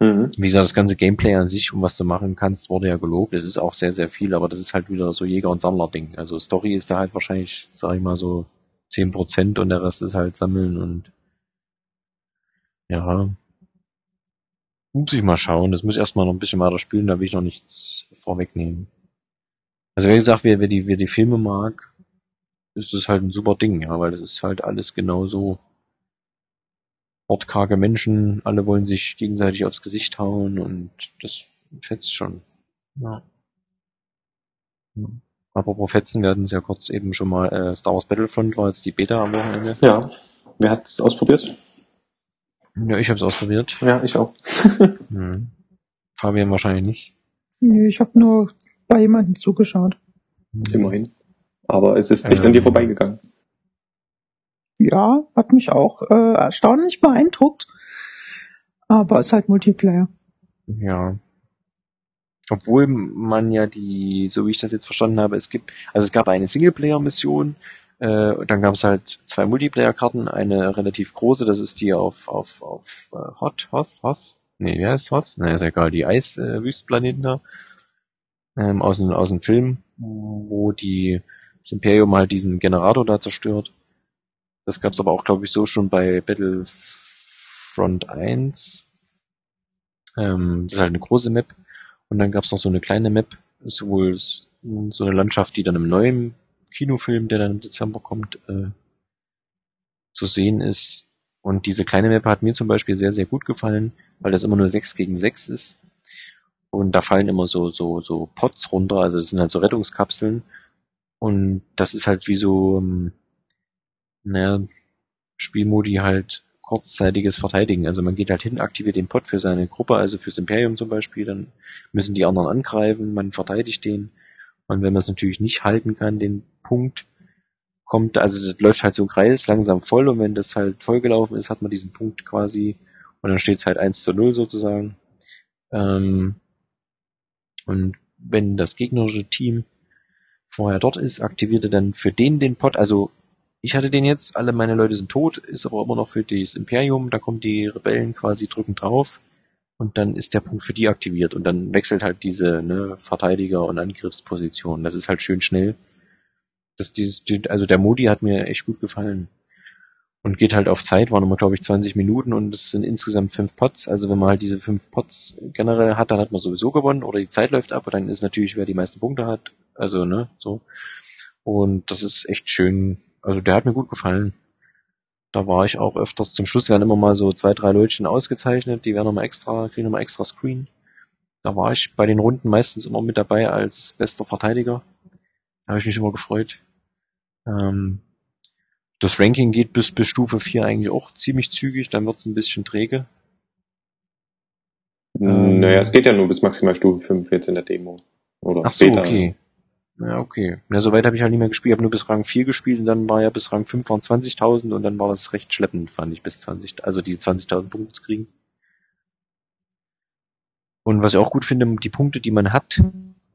Mhm. Wie gesagt, das ganze Gameplay an sich, um was du machen kannst, wurde ja gelobt. Es ist auch sehr, sehr viel, aber das ist halt wieder so Jäger- und Sammler-Ding. Also Story ist da halt wahrscheinlich, sag ich mal, so zehn Prozent und der Rest ist halt Sammeln und ja, muss ich mal schauen. Das muss ich erstmal noch ein bisschen weiter spielen, da will ich noch nichts vorwegnehmen. Also wie gesagt, wer, wer, die, wer die Filme mag, ist das halt ein super Ding, ja, weil das ist halt alles genauso wortkarge Menschen, alle wollen sich gegenseitig aufs Gesicht hauen und das fetzt schon. Ja. ja. Apropos Fetzen, wir hatten es ja kurz eben schon mal, äh, Star Wars Battlefront war jetzt die Beta am Wochenende. Ja. Wer hat es ausprobiert? Ja, ich habe es ausprobiert. Ja, ich auch. hm. Fabian wahrscheinlich nicht. Nee, ich habe nur bei jemandem zugeschaut. Immerhin. Aber es ist nicht ähm, an dir vorbeigegangen. Ja, hat mich auch äh, erstaunlich beeindruckt. Aber es ist halt Multiplayer. Ja. Obwohl man ja die, so wie ich das jetzt verstanden habe, es gibt, also es gab eine Singleplayer-Mission, äh, dann gab es halt zwei Multiplayer-Karten, eine relativ große, das ist die auf, auf, auf uh, Hot, Hoth, Hoth, nee, wer ist Hoth? Na, ist ja egal, die Eiswüstplaneten äh, da, ähm, aus, dem, aus dem Film, wo die, das Imperium halt diesen Generator da zerstört. Das gab's aber auch, glaube ich, so schon bei Battlefront 1. Ähm, das ist halt eine große Map. Und dann gab's noch so eine kleine Map, sowohl so eine Landschaft, die dann im neuen Kinofilm, der dann im Dezember kommt, äh, zu sehen ist. Und diese kleine Map hat mir zum Beispiel sehr, sehr gut gefallen, weil das immer nur 6 gegen 6 ist. Und da fallen immer so, so, so Pots runter, also es sind halt so Rettungskapseln. Und das ist halt wie so, ähm, naja, Spielmodi halt kurzzeitiges Verteidigen. Also man geht halt hin, aktiviert den Pot für seine Gruppe, also fürs Imperium zum Beispiel, dann müssen die anderen angreifen, man verteidigt den. Und wenn man es natürlich nicht halten kann, den Punkt, kommt, also es läuft halt so ein Kreis langsam voll und wenn das halt vollgelaufen ist, hat man diesen Punkt quasi und dann steht es halt 1 zu 0 sozusagen. Ähm, und wenn das gegnerische Team vorher dort ist, aktiviert er dann für den den Pot, also ich hatte den jetzt, alle meine Leute sind tot, ist aber immer noch für das Imperium, da kommen die Rebellen quasi drückend drauf und dann ist der Punkt für die aktiviert und dann wechselt halt diese ne, Verteidiger- und Angriffsposition. Das ist halt schön schnell. Das, dieses, also der Modi hat mir echt gut gefallen. Und geht halt auf Zeit, waren immer, glaube ich, 20 Minuten und es sind insgesamt fünf Pots. Also wenn man halt diese fünf Pots generell hat, dann hat man sowieso gewonnen oder die Zeit läuft ab und dann ist natürlich, wer die meisten Punkte hat. Also, ne, so. Und das ist echt schön also der hat mir gut gefallen. Da war ich auch öfters. Zum Schluss werden immer mal so zwei, drei Leutchen ausgezeichnet. Die werden nochmal extra, kriegen nochmal extra Screen. Da war ich bei den Runden meistens immer mit dabei als bester Verteidiger. Da habe ich mich immer gefreut. Ähm, das Ranking geht bis, bis Stufe 4 eigentlich auch ziemlich zügig, dann wird's ein bisschen träge. Naja, es geht ja nur bis maximal Stufe 5 jetzt in der Demo. Oder Ach so, Beta. okay. Ja, okay. Ja, soweit habe ich halt nicht mehr gespielt. Ich habe nur bis Rang 4 gespielt und dann war ja bis Rang 5 waren 20.000 und dann war das recht schleppend, fand ich, bis 20, also diese 20.000 Punkte zu kriegen. Und was ich auch gut finde, die Punkte, die man hat,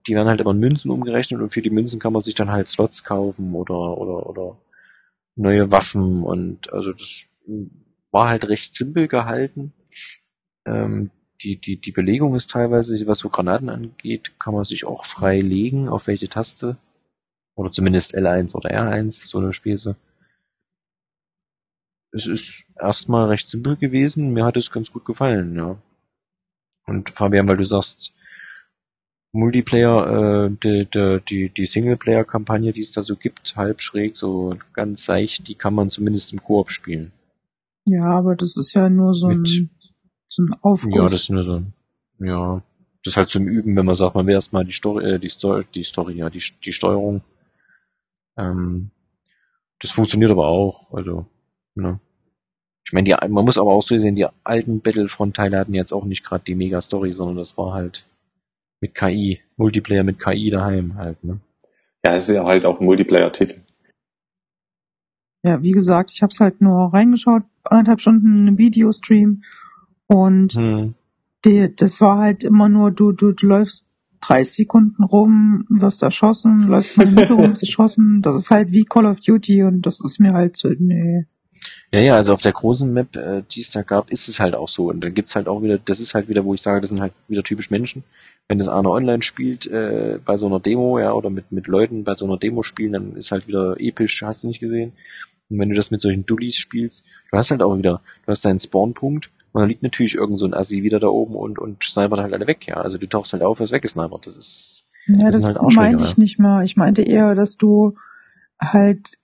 die werden halt immer in Münzen umgerechnet und für die Münzen kann man sich dann halt Slots kaufen oder, oder, oder neue Waffen und also das war halt recht simpel gehalten. Ähm, die, die, die Belegung ist teilweise, was so Granaten angeht, kann man sich auch frei legen, auf welche Taste. Oder zumindest L1 oder R1, so eine Späße. Es ist erstmal recht simpel gewesen, mir hat es ganz gut gefallen, ja. Und Fabian, weil du sagst, Multiplayer, äh, die, die, die, die Singleplayer-Kampagne, die es da so gibt, halb schräg, so ganz seicht, die kann man zumindest im Koop spielen. Ja, aber das ist ja nur so Mit ein zum Aufguss. Ja, das ist nur so, ja, das ist halt zum Üben, wenn man sagt, man will erstmal die Story, äh, die Story, die Story, ja, die, die Steuerung. Ähm, Das funktioniert aber auch, also, ne. Ich meine, die, man muss aber auch so sehen, die alten Battlefront-Teile hatten jetzt auch nicht gerade die Mega-Story, sondern das war halt mit KI, Multiplayer mit KI daheim halt, ne? Ja, es ist ja halt auch ein Multiplayer-Titel. Ja, wie gesagt, ich habe es halt nur reingeschaut, anderthalb Stunden im Videostream und hm. die, das war halt immer nur, du, du, du läufst 30 Sekunden rum, wirst erschossen, läufst mal in Mitte rum, wirst erschossen. Das ist halt wie Call of Duty und das ist mir halt so, nee. Ja, ja, also auf der großen Map, äh, die es da gab, ist es halt auch so. Und dann gibt's halt auch wieder, das ist halt wieder, wo ich sage, das sind halt wieder typisch Menschen. Wenn das einer online spielt, äh, bei so einer Demo, ja, oder mit, mit Leuten bei so einer Demo spielen, dann ist halt wieder episch, hast du nicht gesehen. Und wenn du das mit solchen Dullis spielst, du hast halt auch wieder, du hast deinen Spawnpunkt und dann liegt natürlich irgend so ein Assi wieder da oben und, und snipert halt alle weg, ja. Also du tauchst halt auf, wirst weggesnipert. Das ist, ja, das, das halt meinte ich nicht mal. Ich meinte eher, dass du halt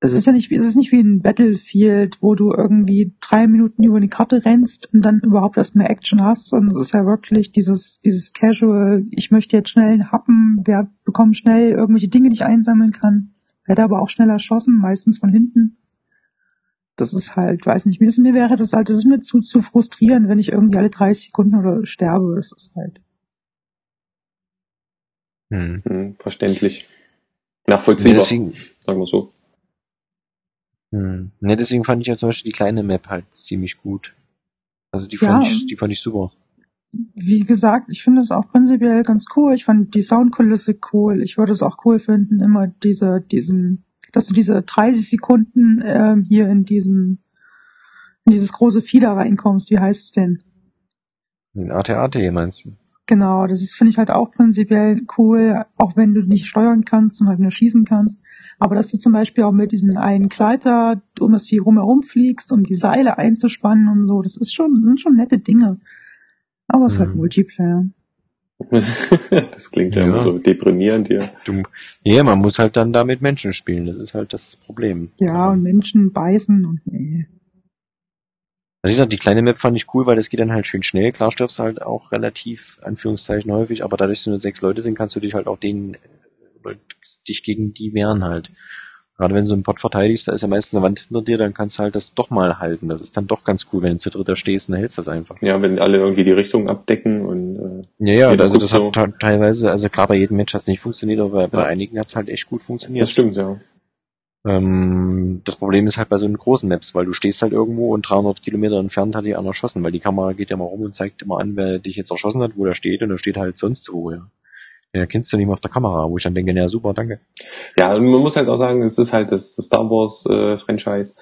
es ist ja nicht, es ist nicht wie ein Battlefield, wo du irgendwie drei Minuten über die Karte rennst und dann überhaupt erst mehr Action hast, sondern es ist ja wirklich dieses, dieses Casual, ich möchte jetzt schnell einen Happen, wer bekommt schnell irgendwelche Dinge, die ich einsammeln kann, werde aber auch schnell erschossen, meistens von hinten. Das ist halt, weiß nicht, mir, ist, mir wäre das halt, das ist mir zu, zu frustrierend, wenn ich irgendwie alle 30 Sekunden oder sterbe, das ist halt. Hm. Hm, verständlich. Nachvollziehbar, deswegen, sagen wir so. Hm. Ne, deswegen fand ich ja zum Beispiel die kleine Map halt ziemlich gut. Also die fand ja, ich, die fand ich super. Wie gesagt, ich finde es auch prinzipiell ganz cool. Ich fand die Soundkulisse cool. Ich würde es auch cool finden, immer diese, diesen, dass du diese 30 Sekunden äh, hier in diesen, in dieses große Fieder reinkommst. Wie heißt es denn? In AT-AT meinst du? Genau, das ist, finde ich halt auch prinzipiell cool, auch wenn du nicht steuern kannst und halt nur schießen kannst. Aber dass du zum Beispiel auch mit diesem einen Gleiter um das Vieh rumherum fliegst, um die Seile einzuspannen und so, das ist schon, sind schon nette Dinge. Aber es ist halt mhm. halt Multiplayer. das klingt ja, ja immer so deprimierend hier. Du, ja, man muss halt dann da mit Menschen spielen, das ist halt das Problem. Ja, und Menschen beißen und nee. Also wie gesagt, die kleine Map fand ich cool, weil das geht dann halt schön schnell. Klar stirbst du halt auch relativ, Anführungszeichen, häufig, aber dadurch, dass nur sechs Leute sind, kannst du dich halt auch denen, dich gegen die wehren halt. Gerade wenn du so einen Pot verteidigst, da ist ja meistens eine Wand hinter dir, dann kannst du halt das doch mal halten. Das ist dann doch ganz cool, wenn du zu dritter stehst und hältst das einfach. Ja, wenn alle irgendwie die Richtung abdecken und äh, Ja, ja, also das so. hat teilweise, also klar, bei jedem Match hat es nicht funktioniert, aber ja. bei einigen hat es halt echt gut funktioniert. Das stimmt, ja. Ähm, das Problem ist halt bei so einen großen Maps, weil du stehst halt irgendwo und 300 Kilometer entfernt hat dich einer erschossen, weil die Kamera geht ja mal rum und zeigt immer an, wer dich jetzt erschossen hat, wo der steht und der steht halt sonst wo, ja. Ja, kennst du nicht mehr auf der Kamera, wo ich dann denke, ja super, danke. Ja, und man muss halt auch sagen, es ist halt das, das Star Wars äh, Franchise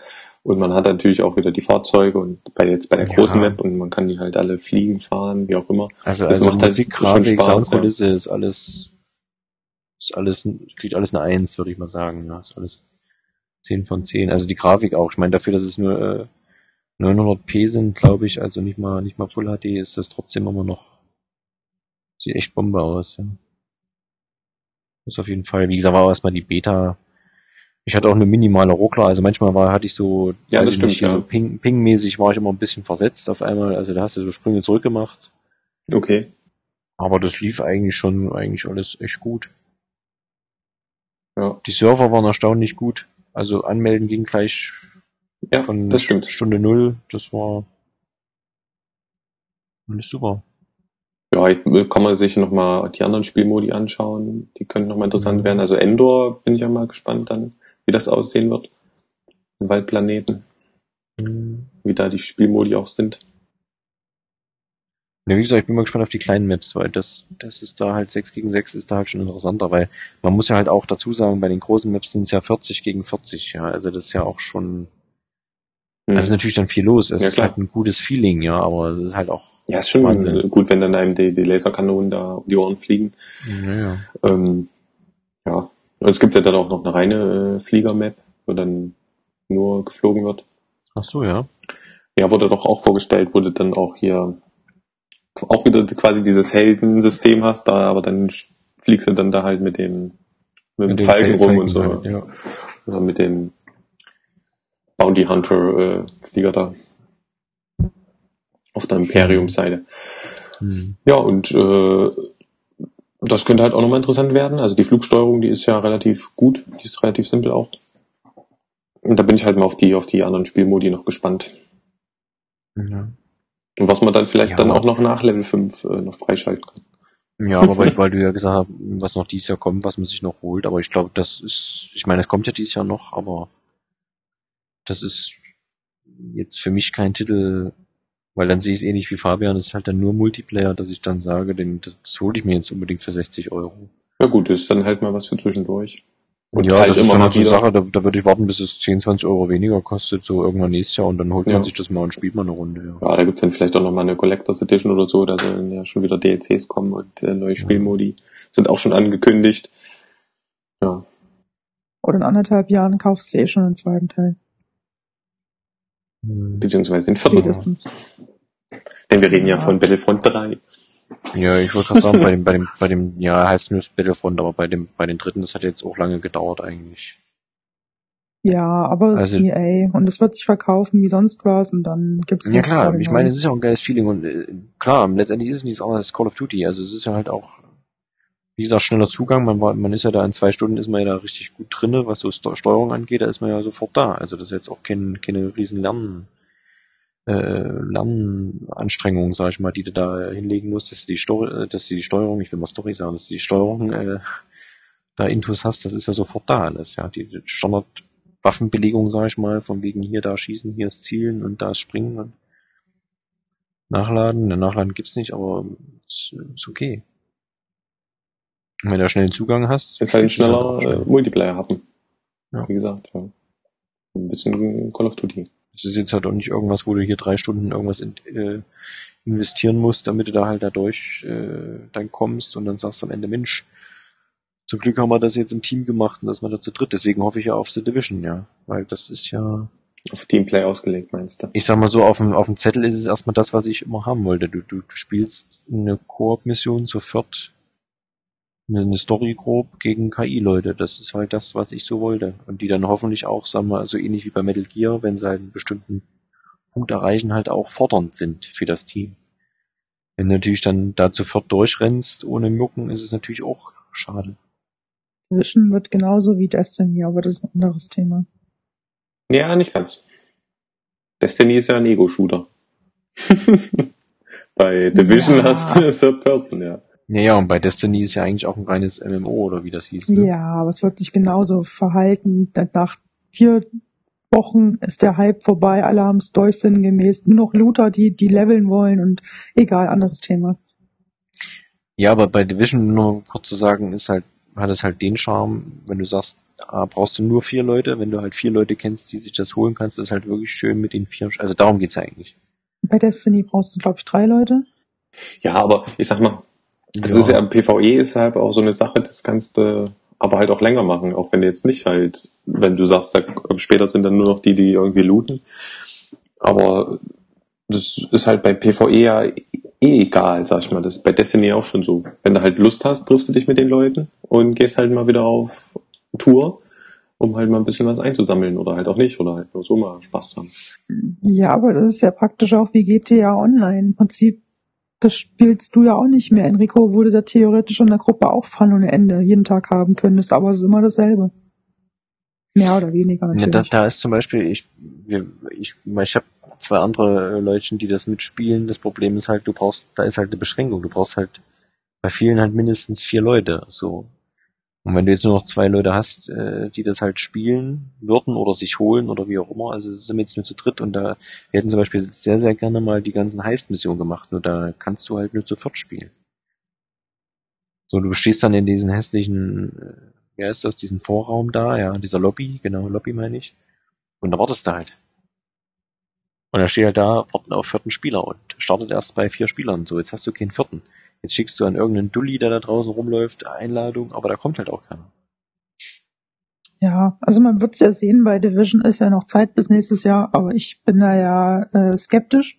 und man hat natürlich auch wieder die Fahrzeuge und bei jetzt bei der großen ja. Map und man kann die halt alle fliegen, fahren, wie auch immer. Also, das also macht Musik, halt Grafik, Soundkulisse ja. ist alles ist alles kriegt alles eine Eins, würde ich mal sagen. Ja, ist alles 10 von 10. Also die Grafik auch. Ich meine, dafür, dass es nur äh, 900p sind, glaube ich, also nicht mal nicht mal Full HD, ist das trotzdem immer noch sieht echt Bombe aus. Ja. Ist auf jeden Fall, wie gesagt, war auch erstmal die Beta. Ich hatte auch eine minimale Ruckler, also manchmal war, hatte ich so, ja, das stimmt, nicht, ja. so Ping, Ping-mäßig war ich immer ein bisschen versetzt auf einmal, also da hast du so Sprünge zurückgemacht. Okay. Aber das lief eigentlich schon, eigentlich alles echt gut. Ja. Die Server waren erstaunlich gut. Also anmelden ging gleich ja, von das stimmt. Stunde Null. Das war alles super. Ja, kann man sich nochmal die anderen Spielmodi anschauen. Die könnten nochmal interessant mhm. werden. Also Endor bin ich ja mal gespannt dann, wie das aussehen wird. Waldplaneten. Mhm. Wie da die Spielmodi auch sind. Ne, wie gesagt, ich bin mal gespannt auf die kleinen Maps, weil das, das ist da halt 6 gegen 6 ist da halt schon interessanter, weil man muss ja halt auch dazu sagen, bei den großen Maps sind es ja 40 gegen 40, ja, also das ist ja auch schon, mhm. also ist natürlich dann viel los, es ja, ist klar. halt ein gutes Feeling, ja, aber es ist halt auch Ja, ist schon Wahnsinn. gut, wenn dann einem die, die Laserkanonen da um die Ohren fliegen. Ja, ja. Ähm, ja. Und es gibt ja dann auch noch eine reine äh, Flieger-Map, wo dann nur geflogen wird. Ach so, ja. Ja, wurde doch auch vorgestellt, wurde dann auch hier auch wieder quasi dieses Heldensystem hast, da aber dann fliegst du dann da halt mit den mit, mit dem Falken rum und so. Halt, ja. Oder mit den Bounty Hunter äh, Flieger da. Auf der Imperium-Seite. Mhm. Ja, und äh, das könnte halt auch nochmal interessant werden. Also die Flugsteuerung, die ist ja relativ gut, die ist relativ simpel auch. Und da bin ich halt mal auf die, auf die anderen Spielmodi noch gespannt. Ja. Und was man dann vielleicht Ja. dann auch noch nach Level 5 äh, noch freischalten kann. Ja, aber weil, weil du ja gesagt hast, was noch dieses Jahr kommt, was man sich noch holt. Aber ich glaube, das ist, ich meine, es kommt ja dieses Jahr noch, aber das ist jetzt für mich kein Titel, weil dann sehe ich es ähnlich wie Fabian, das ist halt dann nur Multiplayer, dass ich dann sage, den, das hole ich mir jetzt unbedingt für 60 Euro. Ja gut, das ist dann halt mal was für zwischendurch. Und ja, halt das ist immer dann mal halt so eine wieder. Sache, da, da würde ich warten, bis es 10, 20 Euro weniger kostet, so irgendwann nächstes Jahr und dann holt Ja. man sich das mal und spielt mal eine Runde. Ja. Ja, da gibt's dann vielleicht auch noch mal eine Collectors Edition oder so, da sollen ja schon wieder DLCs kommen und äh, neue Spielmodi sind auch schon angekündigt. Ja, Oder in anderthalb Jahren kaufst du eh schon den zweiten Teil. Hm. beziehungsweise den vierten. Spätestens. Denn wir reden ja Ja. von Battlefront 3. Ja, ich wollte gerade sagen, bei dem, bei dem, bei dem, ja, heißt nur Battlefront, aber bei dem, bei den dritten, das hat jetzt auch lange gedauert eigentlich. Ja, aber es Also- ist EA und es wird sich verkaufen wie sonst was und dann gibt's Ja klar, ich meine, es ist ja auch ein geiles Feeling und äh, klar, letztendlich ist es nichts anderes als Call of Duty. Also es ist ja halt auch, wie gesagt, schneller Zugang. Man war, man ist ja da in zwei Stunden ist man ja da richtig gut drinne, was so Sto- Steuerung angeht, da ist man ja sofort da. Also das ist jetzt auch kein, keine riesen Lernen, äh, Lernanstrengung, sag ich mal, die du da hinlegen musst, dass die, Steu äh, dass die Steuerung, ich will mal Story sagen, dass die Steuerung äh, da Intus hast, das ist ja sofort da alles, ja. Die Standardwaffenbelegung, sag ich mal, von wegen hier da schießen, hier ist Zielen und da ist Springen und Nachladen. Nachladen gibt's nicht, aber ist, ist okay. Und wenn du schnell einen Zugang hast, Ist halt ein spielst du's schneller schnell. äh, Multiplayer hatten. Ja. Wie gesagt, ja. Ein bisschen Call of Duty. Es ist jetzt halt auch nicht irgendwas, wo du hier drei Stunden irgendwas in, äh, investieren musst, damit du da halt dadurch äh, dann kommst und dann sagst am Ende, Mensch, zum Glück haben wir das jetzt im Team gemacht und das wir da zu dritt. Deswegen hoffe ich ja auf The Division, ja. Weil das ist ja, Auf Teamplay ausgelegt, meinst du? ich sag mal so, auf dem, auf dem Zettel ist es erstmal das, was ich immer haben wollte. Du, du, du spielst eine Koop-Mission zu viert, eine, Story grob gegen KI-Leute. Das ist halt das, was ich so wollte. Und die dann hoffentlich auch, sagen wir, so ähnlich wie bei Metal Gear, wenn sie halt einen bestimmten Punkt erreichen, halt auch fordernd sind für das Team. Wenn du natürlich dann da viert durchrennst ohne Mucken, ist es natürlich auch schade. Division wird genauso wie Destiny, aber das ist ein anderes Thema. Ja, nicht ganz. Destiny ist ja ein Ego-Shooter. Bei Division Ja. hast du Third Person, ja. Ja, ja, und bei Destiny ist ja eigentlich auch ein reines MMO oder wie das hieß. Ne? Ja, aber es wird sich genauso verhalten. Denn Nach vier Wochen ist der Hype vorbei, alle haben es durch sinngemäß. Nur noch Looter, die, die leveln wollen und egal, anderes Thema. Ja, aber bei Division nur kurz zu sagen, ist halt, hat es halt den Charme, wenn du sagst, ah, brauchst du nur vier Leute, wenn du halt vier Leute kennst, die sich das holen kannst, ist halt wirklich schön mit den vier, also darum geht's ja eigentlich. Bei Destiny brauchst du, glaube ich, drei Leute. Ja, aber ich sag mal, es ist ja, PvE ist halt auch so eine Sache, das kannst du aber halt auch länger machen, auch wenn du jetzt nicht halt, wenn du sagst, da, später sind dann nur noch die, die irgendwie looten. Aber das ist halt bei PvE ja eh egal, sag ich mal. Das ist bei Destiny auch schon so. Wenn du halt Lust hast, triffst du dich mit den Leuten und gehst halt mal wieder auf Tour, um halt mal ein bisschen was einzusammeln oder halt auch nicht oder halt nur so mal Spaß zu haben. Ja, aber das ist ja praktisch auch wie GTA Online. Im Prinzip, das spielst du ja auch nicht mehr. Enrico würde da theoretisch in der Gruppe auch Fun ohne Ende jeden Tag haben könntest, aber es ist immer dasselbe. Mehr oder weniger Ja, natürlich. da, da ist zum Beispiel, ich, wir, ich, ich habe zwei andere äh, Leute, die das mitspielen. Das Problem ist halt, du brauchst, da ist halt eine Beschränkung. Du brauchst halt bei vielen halt mindestens vier Leute. So. Und wenn du jetzt nur noch zwei Leute hast, äh, die das halt spielen würden oder sich holen oder wie auch immer, also sind jetzt nur zu dritt und da wir hätten zum Beispiel sehr, sehr gerne mal die ganzen Heist-Missionen gemacht, nur da kannst du halt nur zu viert spielen. So, du stehst dann in diesen hässlichen, äh, wie heißt das, diesen Vorraum da, ja, dieser Lobby, genau, Lobby meine ich. Und da wartest du halt. Und da steht halt da, warten auf vierten Spieler und startet erst bei vier Spielern. So, jetzt hast du keinen vierten. Jetzt schickst du an irgendeinen Dulli, der da draußen rumläuft, Einladung, aber da kommt halt auch keiner. Ja, also man wird's ja sehen, bei Division ist ja noch Zeit bis nächstes Jahr, aber ich bin da ja äh, skeptisch,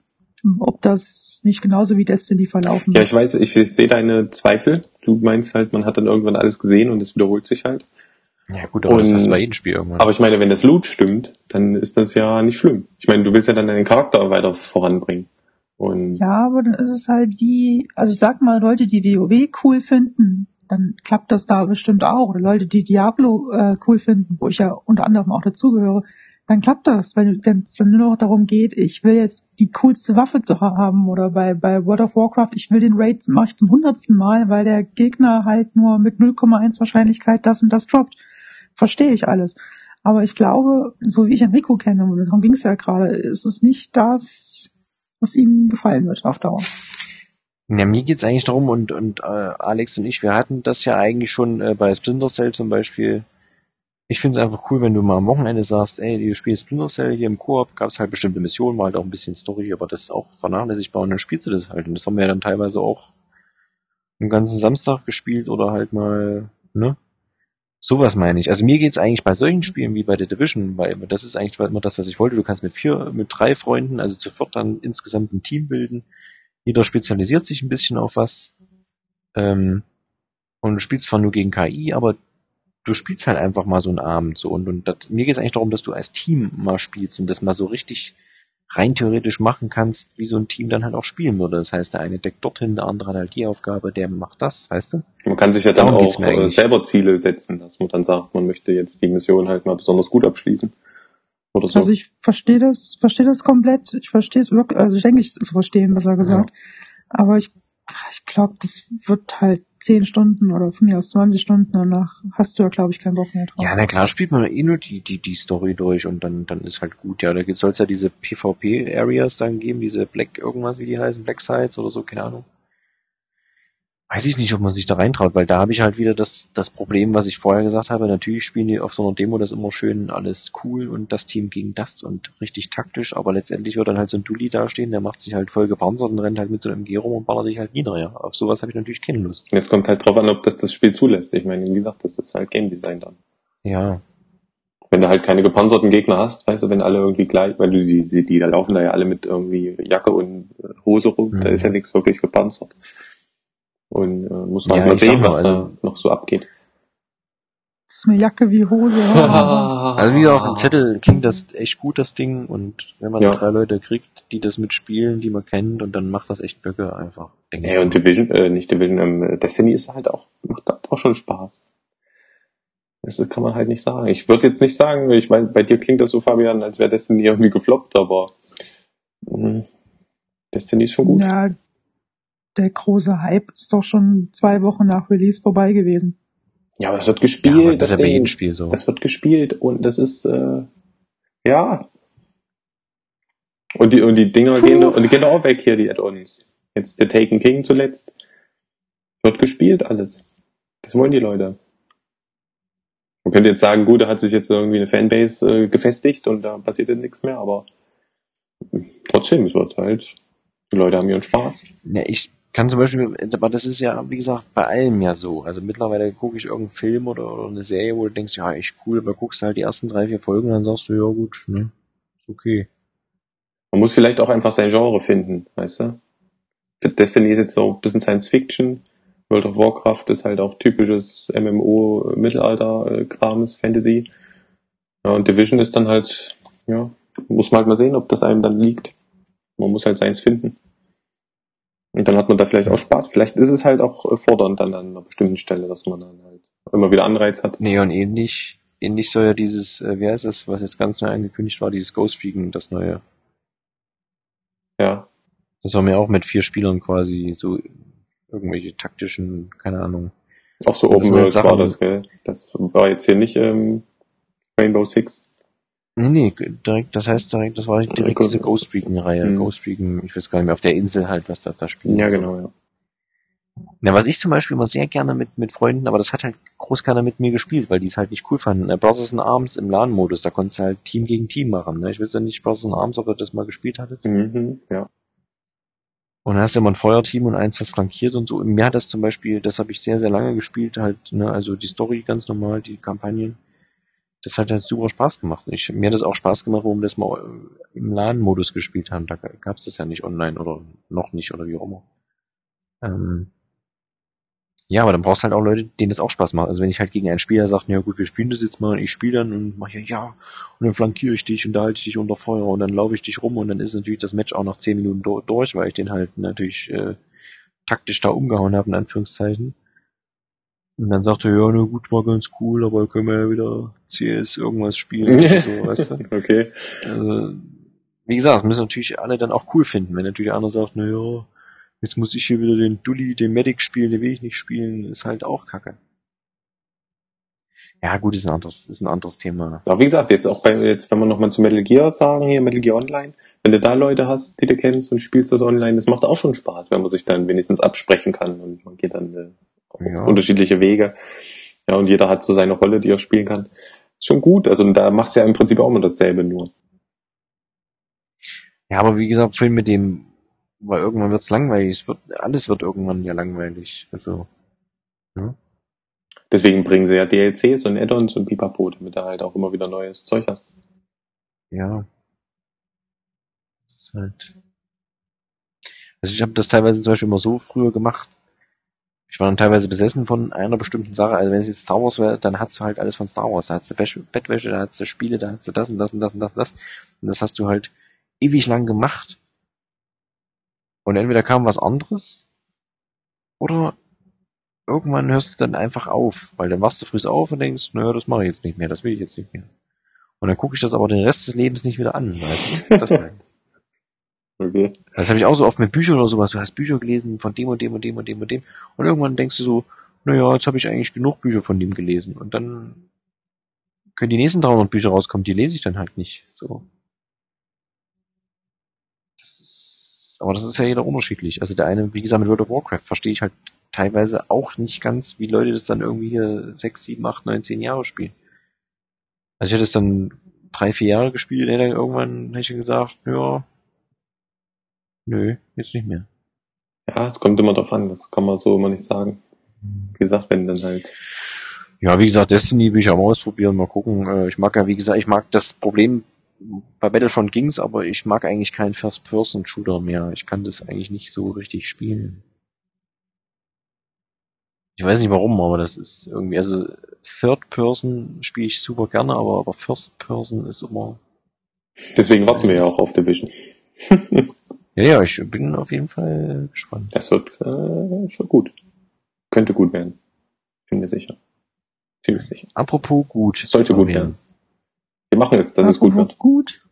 ob das nicht genauso wie Destiny verlaufen Ja, wird. ich weiß, ich, ich sehe deine Zweifel. Du meinst halt, man hat dann irgendwann alles gesehen und es wiederholt sich halt. Ja gut, aber das Und- hast du bei jedem Spiel irgendwann. Aber ich meine, wenn das Loot stimmt, dann ist das ja nicht schlimm. Ich meine, du willst ja dann deinen Charakter weiter voranbringen. Und Ja, aber dann ist es halt wie, also ich sag mal, Leute, die WoW cool finden, dann klappt das da bestimmt auch. Oder Leute, die Diablo äh, cool finden, wo ich ja unter anderem auch dazugehöre, dann klappt das. Wenn es dann nur noch darum geht, ich will jetzt die coolste Waffe zu haben oder bei, bei World of Warcraft, ich will den Raid mache ich zum hundertsten Mal, weil der Gegner halt nur mit 0,1 Wahrscheinlichkeit das und das droppt. Verstehe ich alles. Aber ich glaube, so wie ich Enrico kenne, und darum ging es ja gerade, ist es nicht das, was ihm gefallen wird auf Dauer. Ja, mir geht's eigentlich darum, und, und äh, Alex und ich, wir hatten das ja eigentlich schon äh, bei Splinter Cell zum Beispiel. Ich finde es einfach cool, wenn du mal am Wochenende sagst, ey, du spielst Splinter Cell hier im Koop, gab es halt bestimmte Missionen, war halt auch ein bisschen Story, aber das ist auch vernachlässigbar und dann spielst du das halt. Und das haben wir ja dann teilweise auch einen ganzen Samstag gespielt oder halt mal, ne? Sowas meine ich. Also mir geht's eigentlich bei solchen Spielen wie bei The Division, weil das ist eigentlich immer das, was ich wollte. Du kannst mit vier, mit drei Freunden, also zu viert dann insgesamt ein Team bilden jeder spezialisiert sich ein bisschen auf was. Ähm, und du spielst zwar nur gegen KI, aber du spielst halt einfach mal so einen Abend so und, und das, mir geht es eigentlich darum, dass du als Team mal spielst und das mal so richtig rein theoretisch machen kannst, wie so ein Team dann halt auch spielen würde. Das heißt, der eine deckt dorthin, der andere hat halt die Aufgabe, der macht das, weißt du? Man kann sich ja dann Darum auch äh, selber Ziele setzen, dass man dann sagt, man möchte jetzt die Mission halt mal besonders gut abschließen. Oder so. Also ich verstehe das, verstehe das komplett. Ich verstehe es wirklich, also ich denke, ich es verstehen, was er gesagt. Ja. Aber ich, ich glaube, das wird halt zehn Stunden oder von mir aus 20 Stunden danach hast du ja, glaube ich, keinen Bock mehr drauf. Ja, na klar, spielt man eh nur die, die, die Story durch und dann, dann ist halt gut. Ja, da soll es ja diese PvP-Areas dann geben, diese Black irgendwas, wie die heißen, Black Sites oder so, keine Ahnung weiß ich nicht, ob man sich da reintraut, weil da habe ich halt wieder das, das Problem, was ich vorher gesagt habe. Natürlich spielen die auf so einer Demo das immer schön alles cool und das Team gegen das und richtig taktisch, aber letztendlich wird dann halt so ein Dulli dastehen, der macht sich halt voll gepanzert und rennt halt mit so einem G rum und ballert dich halt nieder, ja. Auf sowas habe ich natürlich keine Lust. Jetzt kommt halt drauf an, ob das das Spiel zulässt. Ich meine, wie gesagt, das ist halt Game Design dann. Ja. Wenn du halt keine gepanzerten Gegner hast, weißt du, wenn alle irgendwie gleich, weil die, die, die da laufen da ja alle mit irgendwie Jacke und Hose rum, mhm. da ist ja nichts wirklich gepanzert. Und äh, muss man ja, mal sehen, was also, da noch so abgeht. Das ist eine Jacke wie Hose. also wie auch im Zettel klingt das echt gut, das Ding. Und wenn man ja. drei Leute kriegt, die das mitspielen, die man kennt, und dann macht das echt Böcke einfach. Ja, und Division, äh, nicht Division, ähm, Destiny ist halt auch, macht auch schon Spaß. Das kann man halt nicht sagen. Ich würde jetzt nicht sagen, ich meine, bei dir klingt das so, Fabian, als wäre Destiny irgendwie gefloppt, aber mh, hm, Destiny ist schon gut. Ja, der große Hype ist doch schon zwei Wochen nach Release vorbei gewesen. Ja, aber es wird gespielt. Ja, das, das ist ja bei jedem Spiel so. Das wird gespielt und das ist äh, ja. Und die und die Dinger Puh. gehen und die gehen auch weg hier die Add-ons. Jetzt der Taken King zuletzt wird gespielt alles. Das wollen die Leute. Man könnte jetzt sagen, gut, da hat sich jetzt irgendwie eine Fanbase äh, gefestigt und da passiert jetzt nichts mehr, aber trotzdem, es wird halt, die Leute haben ihren Spaß. Ja, ich kann zum Beispiel, aber das ist ja, wie gesagt, bei allem ja so. Also mittlerweile gucke ich irgendeinen Film oder, oder eine Serie, wo du denkst, ja, echt cool, aber guckst halt die ersten drei, vier Folgen dann sagst du, ja gut, ne, ist okay. Man muss vielleicht auch einfach sein Genre finden, weißt du? Destiny ist jetzt so ein bisschen Science Fiction. World of Warcraft ist halt auch typisches MMO Mittelalter-Krames, Fantasy. Ja, und Division ist dann halt, ja, muss man halt mal sehen, ob das einem dann liegt. Man muss halt seins finden. Und dann hat man da vielleicht auch Spaß. Vielleicht ist es halt auch äh, fordernd dann an einer bestimmten Stelle, dass man dann halt immer wieder Anreiz hat. Nee, und ähnlich, ähnlich soll ja dieses, äh, wer ist es, was jetzt ganz neu angekündigt war, dieses Ghost Recon, das neue. Ja. Das soll mir auch mit vier Spielern quasi so irgendwelche taktischen, keine Ahnung. Auch so Open World war das, gell? Das war jetzt hier nicht ähm, Rainbow Six. Nee, nee, direkt, das heißt direkt, das war direkt diese Ghost Recon-Reihe. Mhm. Ghost Recon, ich weiß gar nicht mehr, auf der Insel halt, was da, da spielt. Ja, genau, ja. Na, was ich zum Beispiel immer sehr gerne mit, mit Freunden, aber das hat halt groß keiner mit mir gespielt, weil die es halt nicht cool fanden. Äh, Brothers in Arms im LAN-Modus, da konntest du halt Team gegen Team machen. Ne? Ich weiß ja nicht, Brothers in Arms, ob ihr das mal gespielt hattet. Mhm, ja. Und dann hast du immer ein Feuerteam und eins, was flankiert und so. Und mir hat das zum Beispiel, das habe ich sehr, sehr lange gespielt, halt, ne, also die Story ganz normal, die Kampagnen das hat halt super Spaß gemacht. Ich, mir hat das auch Spaß gemacht, wo wir das mal im LAN-Modus gespielt haben. Da gab es das ja nicht online oder noch nicht oder wie auch immer. Ähm, ja, aber dann brauchst du halt auch Leute, denen das auch Spaß macht. Also wenn ich halt gegen einen Spieler sage, ja gut, wir spielen das jetzt mal und ich spiele dann und mache ja, ja, und dann flankiere ich dich und da halte ich dich unter Feuer und dann laufe ich dich rum und dann ist natürlich das Match auch nach 10 Minuten durch, weil ich den halt natürlich äh, taktisch da umgehauen habe, in Anführungszeichen. Und dann sagt er, ja, na gut, war ganz cool, aber können wir ja wieder CS irgendwas spielen oder so, weißt du? Okay. Also, wie gesagt, das müssen natürlich alle dann auch cool finden. Wenn natürlich einer sagt, na ja, jetzt muss ich hier wieder den Dully, den Medic spielen, den will ich nicht spielen, ist halt auch kacke. Ja, gut, ist ein anderes, ist ein anderes Thema. Aber wie gesagt, jetzt auch bei, jetzt, wenn wir nochmal zu Metal Gear sagen, hier Metal Gear Online, wenn du da Leute hast, die du kennst und spielst das online, das macht auch schon Spaß, wenn man sich dann wenigstens absprechen kann und man geht dann äh, Ja. unterschiedliche Wege. Ja, und jeder hat so seine Rolle, die er spielen kann. Ist schon gut. Also da machst du ja im Prinzip auch immer dasselbe nur. Ja, aber wie gesagt, Film mit dem, weil irgendwann wird's langweilig. Es wird, alles wird irgendwann ja langweilig. Also, Deswegen bringen sie ja DLCs und Add-ons und Pipapo, damit du halt auch immer wieder neues Zeug hast. ja. Das ist halt. Also ich habe das teilweise zum Beispiel immer so früher gemacht. Ich war dann teilweise besessen von einer bestimmten Sache. Also wenn es jetzt Star Wars wäre, dann hast du halt alles von Star Wars. Da hast du Wäsche, Bettwäsche, da hast du Spiele, da hast du das und das und das und das und das. Und das hast du halt ewig lang gemacht. Und entweder kam was anderes oder irgendwann hörst du dann einfach auf, weil dann wachst du früh auf und denkst, naja, das mache ich jetzt nicht mehr, das will ich jetzt nicht mehr. Und dann gucke ich das aber den Rest des Lebens nicht wieder an. Weißt? Das, Okay. das habe ich auch so oft mit Büchern oder sowas. Du hast Bücher gelesen von dem und dem und dem und dem und dem. Und irgendwann denkst du so, naja, jetzt habe ich eigentlich genug Bücher von dem gelesen. Und dann können die nächsten 300 Bücher rauskommen, die lese ich dann halt nicht. So. Das ist, aber das ist ja jeder unterschiedlich. Also der eine, wie gesagt, mit World of Warcraft verstehe ich halt teilweise auch nicht ganz, wie Leute das dann irgendwie hier 6, 7, 8, 9, 10 Jahre spielen. Also ich hätte es dann drei, vier Jahre gespielt, hätte dann irgendwann hätte ich gesagt, ja, nö, jetzt nicht mehr. Ja, es kommt immer drauf an, das kann man so immer nicht sagen. Wie gesagt, wenn dann halt. Ja, wie gesagt, Destiny will ich auch mal ausprobieren, mal gucken. Äh, Ich mag ja, wie gesagt, ich mag das Problem, bei Battlefront ging's, aber ich mag eigentlich keinen First-Person-Shooter mehr. Ich kann das eigentlich nicht so richtig spielen. Ich weiß nicht warum, aber das ist irgendwie, also Third-Person spiele ich super gerne, aber, aber First-Person ist immer, Deswegen warten wir ja auch auf Division. ja, ja, ich bin auf jeden Fall gespannt. Das wird äh, schon gut. Könnte gut werden. Bin mir sicher. Ziemlich sicher. Apropos gut. Sollte gut werden. Wir machen es, dass es gut wird. Gut.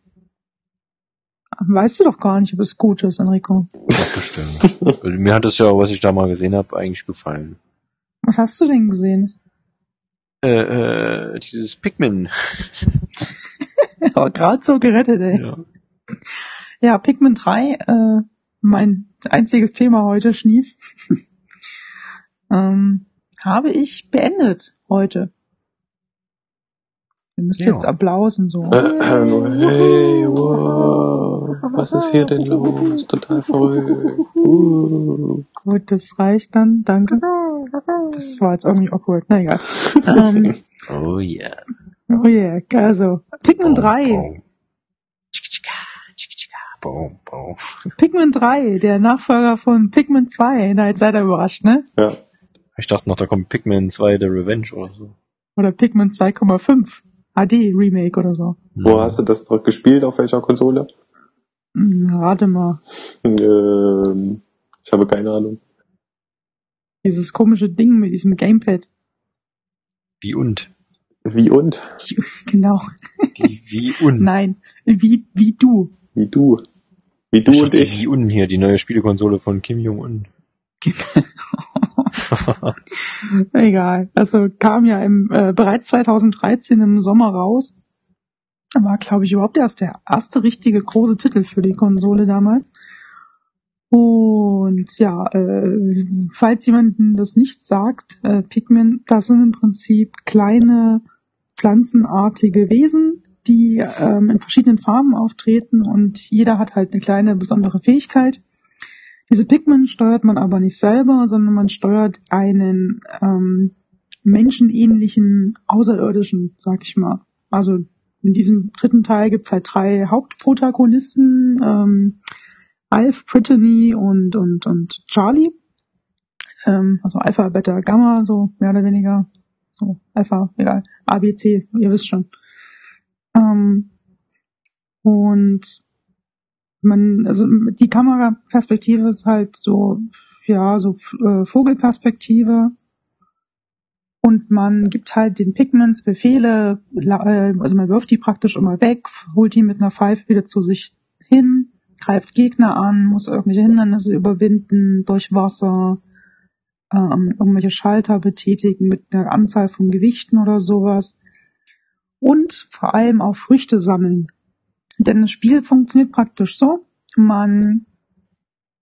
Weißt du doch gar nicht, ob es gut ist, Enrico. Ja, bestimmt. Also Mir hat es ja, was ich da mal gesehen habe, eigentlich gefallen. Was hast du denn gesehen? Äh, äh, dieses Pikmin. Aber gerade so gerettet, ey. Ja. Ja, Pikmin 3, äh, mein einziges Thema heute, Schnief. ähm, habe ich beendet heute. Ihr müsst Ja. jetzt Applaus und so. Äh, hey, wow, was ist hier denn los? Total verrückt. Uh. Gut, das reicht dann, danke. Das war jetzt irgendwie awkward, na egal. ähm, Oh yeah. oh yeah, also, Pikmin 3, boom, boom. Pikmin 3, der Nachfolger von Pikmin 2, na jetzt seid ihr überrascht, ne? Ja. Ich dachte noch, da kommt Pikmin 2 The Revenge oder so. Oder Pikmin 2,5 HD Remake oder so. Wo hast du das drauf gespielt? Auf welcher Konsole? Hm, Rate mal. Ähm, ich habe keine Ahnung. Dieses komische Ding mit diesem Gamepad. Wie und? Wie und? Die, genau. Die Wie und. Nein. Wie, wie du. Wie du. Wie du Ich und die ich. Wie un hier, die neue Spielekonsole von Kim Jong-un. Egal. Also kam ja im, äh, bereits 2013 im Sommer raus. War, glaube ich, überhaupt erst der erste richtige große Titel für die Konsole damals. Und ja, äh, falls jemanden das nicht sagt, äh, Pikmin, das sind im Prinzip kleine pflanzenartige Wesen, die ähm, in verschiedenen Farben auftreten und jeder hat halt eine kleine besondere Fähigkeit. Diese Pikmin steuert man aber nicht selber, sondern man steuert einen ähm, menschenähnlichen Außerirdischen, sag ich mal. Also in diesem dritten Teil gibt's halt drei Hauptprotagonisten, ähm, Alf, Brittany und, und, und Charlie. Ähm, also Alpha, Beta, Gamma, so mehr oder weniger. So, Alpha, egal. A, B, C, ihr wisst schon. Ähm, und man, also die Kameraperspektive ist halt so, ja, so äh, Vogelperspektive. Und man gibt halt den Pigments Befehle, äh, also man wirft die praktisch immer weg, holt die mit einer Pfeife wieder zu sich hin, greift Gegner an, muss irgendwelche Hindernisse überwinden durch Wasser, ähm, irgendwelche Schalter betätigen mit einer Anzahl von Gewichten oder sowas. Und vor allem auch Früchte sammeln. Denn das Spiel funktioniert praktisch so. Man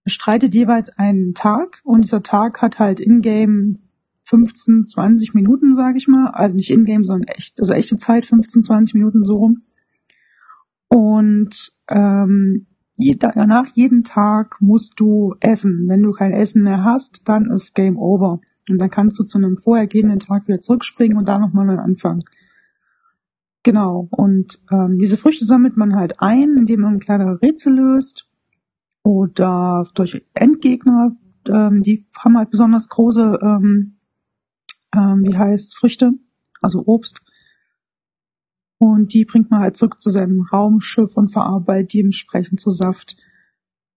bestreitet jeweils einen Tag und dieser Tag hat halt in-game 15, 20 Minuten, sage ich mal. Also nicht in-game, sondern echt, also echte Zeit, 15, 20 Minuten so rum. Und ähm, nach jedem Tag musst du essen. Wenn du kein Essen mehr hast, dann ist Game Over. Und dann kannst du zu einem vorhergehenden Tag wieder zurückspringen und da nochmal neu anfangen. Genau. Und ähm, diese Früchte sammelt man halt ein, indem man kleine Rätsel löst oder durch Endgegner. Ähm, die haben halt besonders große, ähm, ähm, wie heißt Früchte, also Obst. Und die bringt man halt zurück zu seinem Raumschiff und verarbeitet die entsprechend zu Saft.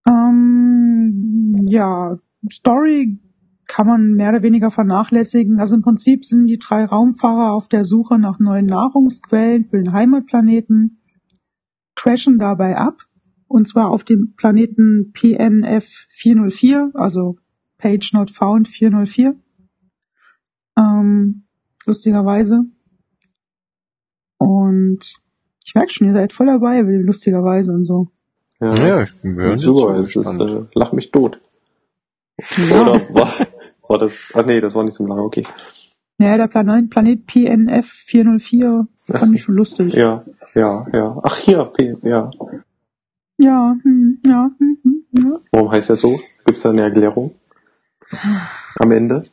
Ähm, ja, Story kann man mehr oder weniger vernachlässigen. Also im Prinzip sind die drei Raumfahrer auf der Suche nach neuen Nahrungsquellen für den Heimatplaneten, crashen dabei ab, und zwar auf dem Planeten PNF 404, also Page Not Found 404. Ähm, lustigerweise. Und ich merke schon, ihr seid voll dabei, lustigerweise und so. Ja, ja ich bin ja, super, es ist, äh, lach mich tot. Ja. Oder war, war das, ah nee, das war nicht so lang, okay. Ja, der Planet, Planet PNF 404 das fand ich schon lustig. Ja, ja, ja. Ach hier, P, ja. Ja, hm, ja, hm, hm, ja. Warum heißt er so? Gibt's da eine Erklärung? Am Ende?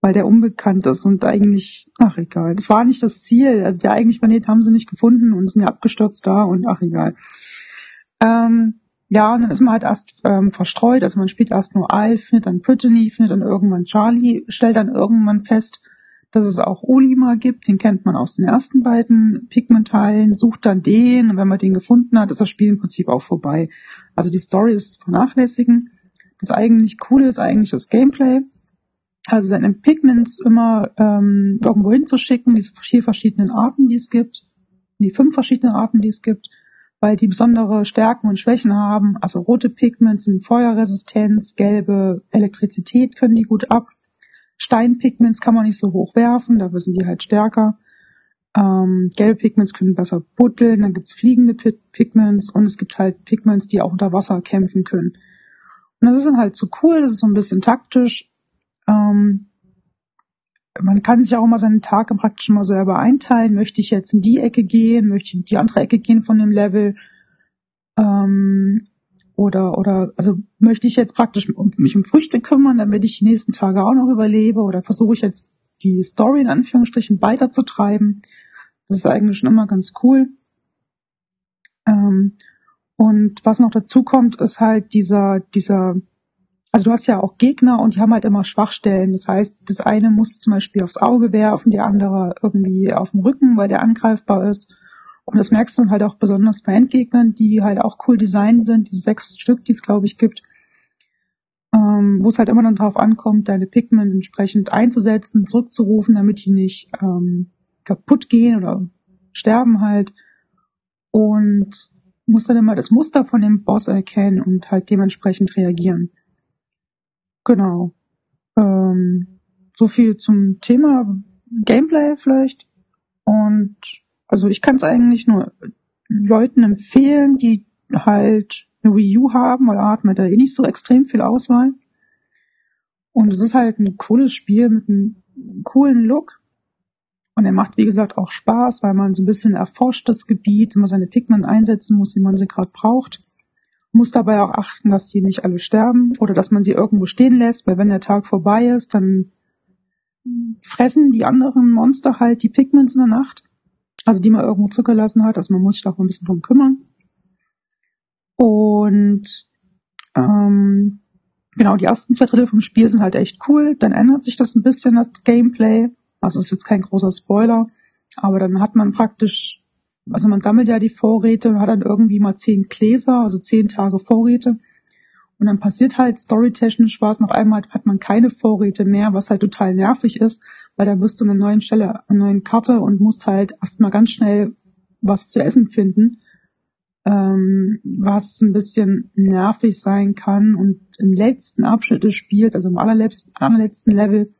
weil der unbekannt ist und eigentlich, ach egal, das war nicht das Ziel. Also der eigentliche Planet haben sie nicht gefunden und sind ja abgestürzt da und ach egal. Ähm, ja, und dann ist man halt erst ähm, verstreut, also man spielt erst nur Al, findet dann Brittany, findet dann irgendwann Charlie, stellt dann irgendwann fest, dass es auch Olimar gibt, den kennt man aus den ersten beiden Pigment-Teilen, sucht dann den und wenn man den gefunden hat, ist das Spiel im Prinzip auch vorbei. Also die Story ist vernachlässigen. Das eigentlich Coole ist eigentlich das Gameplay. Also seine Pigments immer ähm, irgendwo hinzuschicken, diese vier verschiedenen Arten, die es gibt, die fünf verschiedenen Arten, die es gibt, weil die besondere Stärken und Schwächen haben. Also rote Pigments sind Feuerresistenz, gelbe Elektrizität können die gut ab. Steinpigments kann man nicht so hoch werfen, dafür sind die halt stärker. Ähm, gelbe Pigments können besser buddeln, dann gibt's fliegende Pigments und es gibt halt Pigments, die auch unter Wasser kämpfen können. Und das ist dann halt so cool, das ist so ein bisschen taktisch, ähm, man kann sich auch immer seinen Tag praktisch mal selber einteilen. Möchte ich jetzt in die Ecke gehen? Möchte ich in die andere Ecke gehen von dem Level? Ähm, oder, oder, also möchte ich jetzt praktisch um, mich um Früchte kümmern, damit ich die nächsten Tage auch noch überlebe? Oder versuche ich jetzt die Story in Anführungsstrichen weiterzutreiben? Das ist eigentlich schon immer ganz cool. Ähm, und was noch dazu kommt, ist halt dieser, dieser also du hast ja auch Gegner und die haben halt immer Schwachstellen. Das heißt, das eine muss zum Beispiel aufs Auge werfen, der andere irgendwie auf dem Rücken, weil der angreifbar ist. Und das merkst du dann halt auch besonders bei Endgegnern, die halt auch cool designt sind, diese sechs Stück, die es glaube ich gibt, ähm, wo es halt immer dann drauf ankommt, deine Pigment entsprechend einzusetzen, zurückzurufen, damit die nicht ähm, kaputt gehen oder sterben halt. Und muss dann immer das Muster von dem Boss erkennen und halt dementsprechend reagieren. Genau. Ähm, so viel zum Thema Gameplay vielleicht. Und also ich kann es eigentlich nur Leuten empfehlen, die halt eine Wii U haben, weil hat man da eh nicht so extrem viel Auswahl. Und es ist halt ein cooles Spiel mit einem coolen Look. Und er macht, wie gesagt, auch Spaß, weil man so ein bisschen erforscht das Gebiet, immer seine Pigment einsetzen muss, wie man sie gerade braucht muss dabei auch achten, dass sie nicht alle sterben oder dass man sie irgendwo stehen lässt, weil wenn der Tag vorbei ist, dann fressen die anderen Monster halt die Pigments in der Nacht, also die man irgendwo zurückgelassen hat. Also man muss sich da auch ein bisschen drum kümmern. Und ähm, genau, die ersten zwei Drittel vom Spiel sind halt echt cool. Dann ändert sich das ein bisschen, das Gameplay. Also ist jetzt kein großer Spoiler, aber dann hat man praktisch also man sammelt ja die Vorräte und hat dann irgendwie mal zehn Gläser, also zehn Tage Vorräte. Und dann passiert halt storytechnisch was auf einmal hat man keine Vorräte mehr, was halt total nervig ist, weil da bist du an einer neuen Stelle, einer neuen Karte und musst halt erstmal ganz schnell was zu essen finden, ähm, was ein bisschen nervig sein kann. Und im letzten Abschnitt des Spiels, also im allerletzten, allerletzten Level,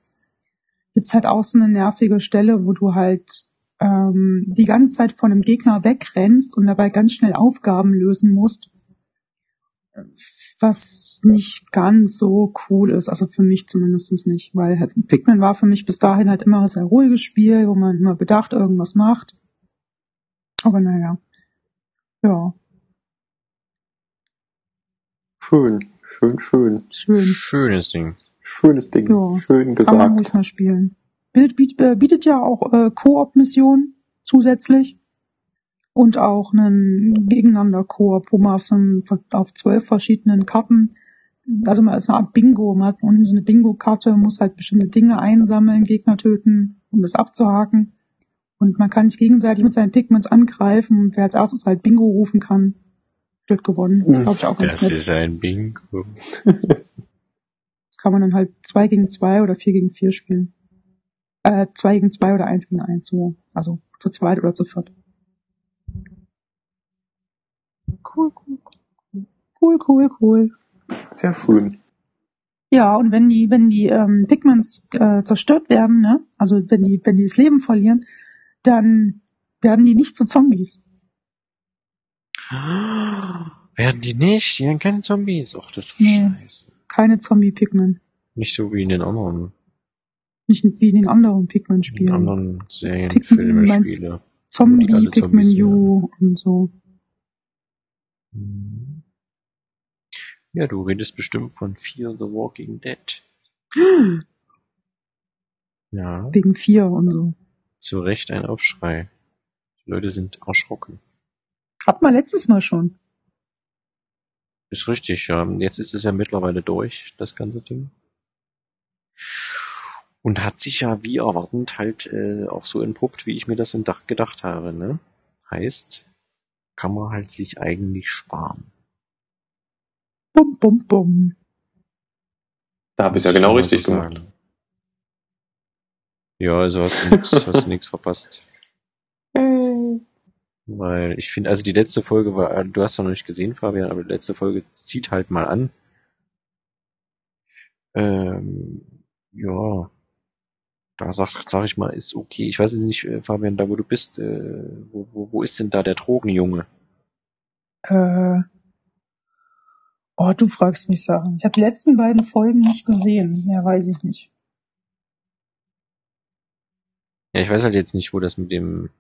gibt's halt auch so eine nervige Stelle, wo du halt ähm, die ganze Zeit von einem Gegner wegrennst und dabei ganz schnell Aufgaben lösen musst, was nicht ganz so cool ist, also für mich zumindest nicht, weil halt Pikmin war für mich bis dahin halt immer ein sehr ruhiges Spiel, wo man immer bedacht irgendwas macht. Aber naja, ja. Schön, schön, schön. Schön. Schönes Ding. Schönes Ding. Ja, Schön gesagt. Kann man ruhig mal spielen. Bild äh, bietet ja auch äh, Koop-Missionen zusätzlich und auch einen Gegeneinander-Koop, wo man auf so einem, auf zwölf verschiedenen Karten, also man ist eine Art Bingo, man hat unten so eine Bingo-Karte, muss halt bestimmte Dinge einsammeln, Gegner töten, um das abzuhaken. Und man kann sich gegenseitig mit seinen Pigments angreifen und wer als erstes halt Bingo rufen kann, wird gewonnen. Das glaube ich auch ganz das nett. Das ist ein Bingo. das kann man dann halt zwei gegen zwei oder vier gegen vier spielen äh, zwei gegen zwei oder eins gegen eins, so. Also zu zweit oder zu viert. Cool, cool, cool. Cool, cool, cool. Sehr schön. Ja, und wenn die, wenn die ähm, Pigments äh, zerstört werden, ne, also wenn die, wenn die das Leben verlieren, dann werden die nicht zu Zombies. Werden die nicht? Die werden keine Zombies. Ach, das ist nee, scheiße. Keine Zombie-Pigment. Nicht so wie in den anderen. Nicht wie in den anderen Pikmin-Spielen. In anderen Serien, Pikmin, Filme, Spiele. Zombie, Pikmin U und so. Ja, du redest bestimmt von Fear the Walking Dead. ja. Wegen Fear und so. Zu Recht ein Aufschrei. Die Leute sind erschrocken. Hat man letztes Mal schon. Ist richtig, ja. Jetzt ist es ja mittlerweile durch, das ganze Ding. Und hat sich ja wie erwartend halt äh, auch so entpuppt, wie ich mir das in Dach gedacht habe. Ne? Heißt, kann man halt sich eigentlich sparen. Bum, bum, bum. Da habe ich ja genau richtig so gemacht. Ja, also hast du nix, hast du nix verpasst. Weil ich finde, also die letzte Folge war, du hast ja noch nicht gesehen, Fabian, aber die letzte Folge zieht halt mal an. Ähm, ja, da sag, sag ich mal, ist okay. Ich weiß nicht, äh, Fabian, da wo du bist, äh, wo, wo, wo ist denn da der Drogenjunge? Äh, oh, du fragst mich Sachen. Ich habe die letzten beiden Folgen nicht gesehen. Mehr weiß ich nicht. Ja, ich weiß halt jetzt nicht, wo das mit dem,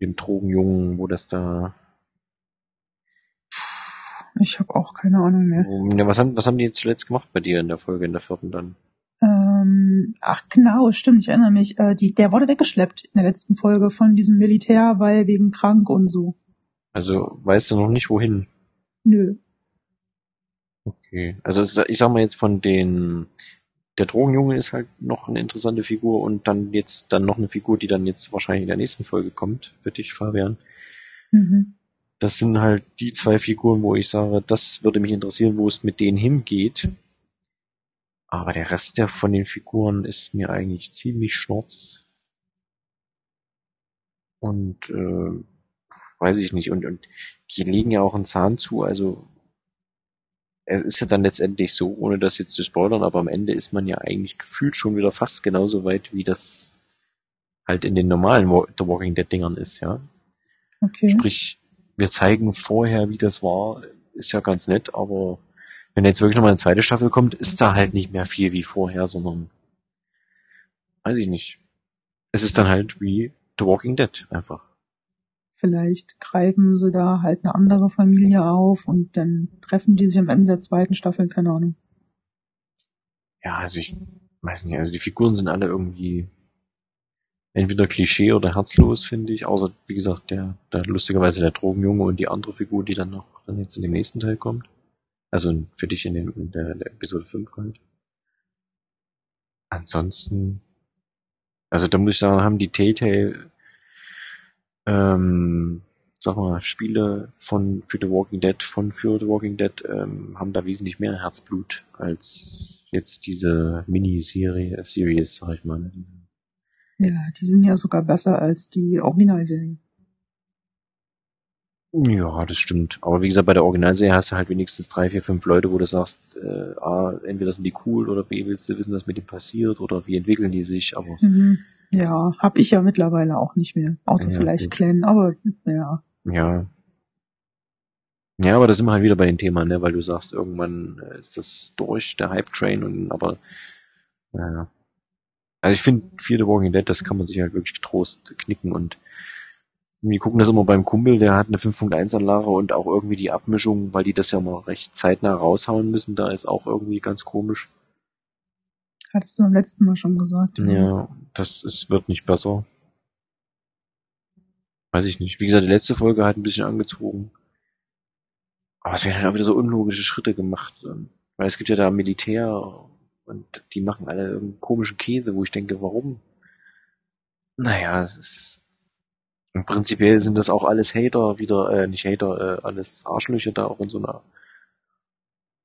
dem Drogenjungen, wo das da. Ich habe auch keine Ahnung mehr. Ja, was haben, was haben die jetzt zuletzt gemacht bei dir in der Folge, in der vierten dann? Ähm, ach genau, stimmt, ich erinnere mich. Äh, die, der wurde weggeschleppt in der letzten Folge von diesem Militär, weil wegen krank und so. Also weißt du noch nicht wohin? Nö. Okay. Also ich sag mal jetzt von den der Drogenjunge ist halt noch eine interessante Figur und dann jetzt dann noch eine Figur, die dann jetzt wahrscheinlich in der nächsten Folge kommt, für dich, Fabian. Mhm. Das sind halt die zwei Figuren, wo ich sage, das würde mich interessieren, wo es mit denen hingeht. Aber der Rest der von den Figuren ist mir eigentlich ziemlich schnurz. Und äh, weiß ich nicht. Und, und die legen ja auch einen Zahn zu. Also es ist ja dann letztendlich so, ohne das jetzt zu spoilern, aber am Ende ist man ja eigentlich gefühlt schon wieder fast genauso weit, wie das halt in den normalen The Walking Dead Dingern ist, ja. Okay. Sprich, wir zeigen vorher, wie das war, ist ja ganz nett, aber wenn jetzt wirklich nochmal eine zweite Staffel kommt, ist da halt nicht mehr viel wie vorher, sondern weiß ich nicht. Es ist dann halt wie The Walking Dead einfach. Vielleicht greifen sie da halt eine andere Familie auf und dann treffen die sich am Ende der zweiten Staffel, keine Ahnung. Ja, also ich weiß nicht, also die Figuren sind alle irgendwie entweder Klischee oder herzlos, finde ich, außer, wie gesagt, der, der lustigerweise der Drogenjunge und die andere Figur, die dann noch dann jetzt in dem nächsten Teil kommt. Also für dich in, den, in der, Episode 5 halt. Ansonsten, also da muss ich sagen, haben die Telltale ähm, sag mal, Spiele von für The Walking Dead, von für The Walking Dead ähm, haben da wesentlich mehr Herzblut als jetzt diese Miniserie, Series, sag ich mal. Ne? Ja, die sind ja sogar besser als die Originalserie. Ja, das stimmt. Aber wie gesagt, bei der Originalserie hast du halt wenigstens drei, vier, fünf Leute, wo du sagst, äh, A, entweder sind die cool oder B, willst du wissen, was mit dem passiert oder wie entwickeln die sich, aber. Mhm. Ja, hab ich ja mittlerweile auch nicht mehr. Außer ja, vielleicht. Glenn, aber ja. Ja. Ja, aber da sind wir halt wieder bei dem Thema, ne, weil du sagst, irgendwann äh, ist das durch, der Hype-Train und aber naja. Also ich finde, Fear the Walking Dead, das kann man sich halt wirklich getrost knicken und wir gucken das immer beim Kumpel, der hat eine 5.1 Anlage und auch irgendwie die Abmischung, weil die das ja mal recht zeitnah raushauen müssen, da ist auch irgendwie ganz komisch. Hattest du beim letzten Mal schon gesagt. Ja, das ist, wird nicht besser. Weiß ich nicht. Wie gesagt, die letzte Folge hat ein bisschen angezogen. Aber es werden halt auch wieder so unlogische Schritte gemacht. Weil es gibt ja da Militär und die machen alle irgendeinen komischen Käse, wo ich denke, warum? Naja, es ist und prinzipiell sind das auch alles Hater, wieder, äh, nicht Hater, äh, alles Arschlöcher da auch in so einer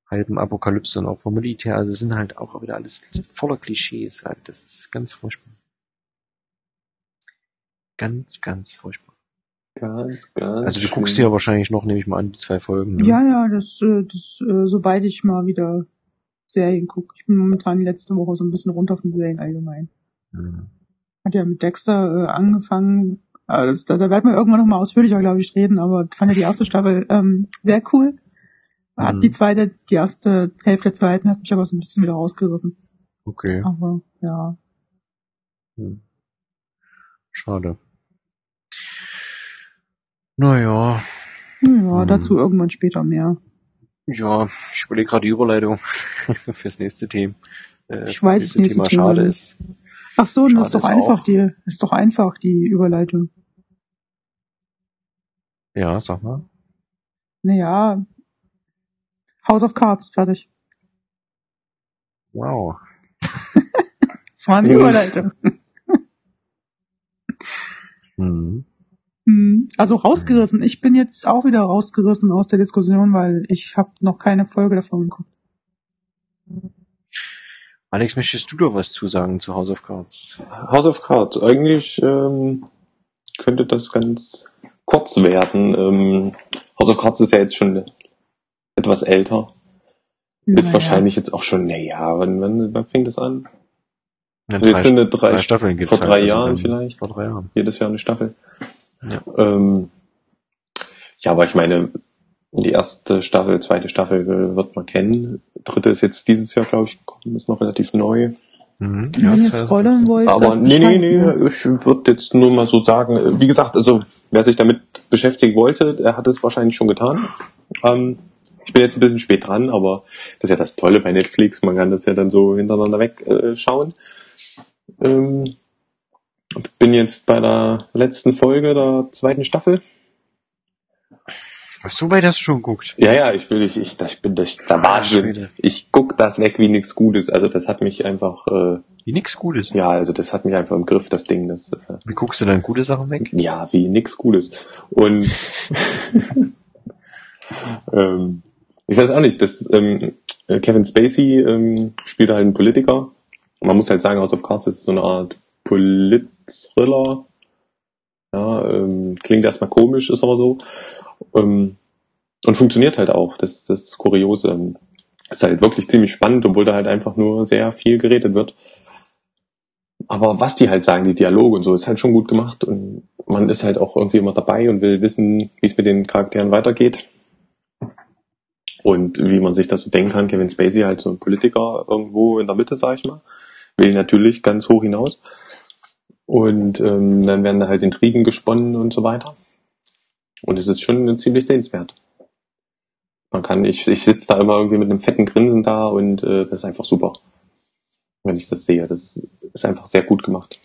halben Apokalypse und auch vom Militär. Also es sind halt auch wieder alles voller Klischees halt. Das ist ganz furchtbar. Ganz, ganz furchtbar. Ganz, ganz. Also du schön. guckst ja wahrscheinlich noch, nehme ich mal an, die zwei Folgen. Ne? Ja, ja, das, äh, das, äh, sobald ich mal wieder Serien gucke. Ich bin momentan letzte Woche so ein bisschen runter von Serien allgemein. Mhm. Hat ja mit Dexter äh, angefangen, aber das, da, da werden wir irgendwann nochmal ausführlicher, glaube ich, reden, aber fand ja die erste Staffel ähm, sehr cool. Hat mhm. die zweite, die erste Hälfte der zweiten hat mich aber so ein bisschen wieder rausgerissen. Okay. Aber ja. Hm. Schade. Naja. Ja, hm. dazu irgendwann später mehr. Ja, ich überlege gerade die Überleitung fürs nächste Thema. Äh, ich weiß, nächste, nächste Thema schade ist. Ach so, das ist doch einfach auch. die, ist doch einfach die Überleitung. Ja, sag mal. Naja, House of Cards, fertig. Wow. das war eine Überleitung. mhm. Hm, also rausgerissen. Ich bin jetzt auch wieder rausgerissen aus der Diskussion, weil ich habe noch keine Folge davon geguckt. Alex, möchtest du doch was zusagen zu House of Cards? House of Cards, eigentlich ähm, könnte das ganz kurz werden. Ähm, House of Cards ist ja jetzt schon etwas älter. Naja. Ist wahrscheinlich jetzt auch schon, naja, wann, wann, wann fängt das an? Ja, drei, jetzt sind drei, drei Staffeln gibt's Vor drei halt, also Jahren also vielleicht. Vor drei Jahren. Jedes Jahr eine Staffel. Ja. Ähm, ja, aber ich meine, die erste Staffel, zweite Staffel wird man kennen. Dritte ist jetzt dieses Jahr, glaube ich, gekommen, ist noch relativ neu. Mhm. Ja, Wenn ihr spoilern wollt, aber nee, nee, nee, ich würde jetzt nur mal so sagen, wie gesagt, also wer sich damit beschäftigen wollte, der hat es wahrscheinlich schon getan. Ähm, ich bin jetzt ein bisschen spät dran, aber das ist ja das Tolle bei Netflix, man kann das ja dann so hintereinander wegschauen. Äh, ähm, bin jetzt bei der letzten Folge der zweiten Staffel. Was, so weit hast du schon geguckt? Ja, ja, ich will, ich, ich, ich bin, das der Wahnsinn. Ich guck das weg wie nichts Gutes. Also das hat mich einfach, äh, Wie nichts Gutes? Ja, also das hat mich einfach im Griff, das Ding. Das, äh, wie guckst du dann gute Sachen weg? Ja, wie nichts Gutes. Und, ähm, ich weiß auch nicht, das, ähm, Kevin Spacey ähm, spielt halt einen Politiker. man muss halt sagen, House of Cards ist so eine Art Polit-Thriller. Ja, ähm, klingt erstmal komisch, ist aber so. Ähm, und funktioniert halt auch. Das, das Kuriose. Ist halt wirklich ziemlich spannend, obwohl da halt einfach nur sehr viel geredet wird. Aber was die halt sagen, die Dialoge und so, ist halt schon gut gemacht und man ist halt auch irgendwie immer dabei und will wissen, wie es mit den Charakteren weitergeht. Und wie man sich das so denken kann, Kevin Spacey halt so ein Politiker irgendwo in der Mitte, sag ich mal, will natürlich ganz hoch hinaus. Und ähm, dann werden da halt Intrigen gesponnen und so weiter. Und es ist schon ziemlich sehenswert. Man kann, ich, ich sitze da immer irgendwie mit einem fetten Grinsen da und äh, das ist einfach super, wenn ich das sehe. Das ist einfach sehr gut gemacht.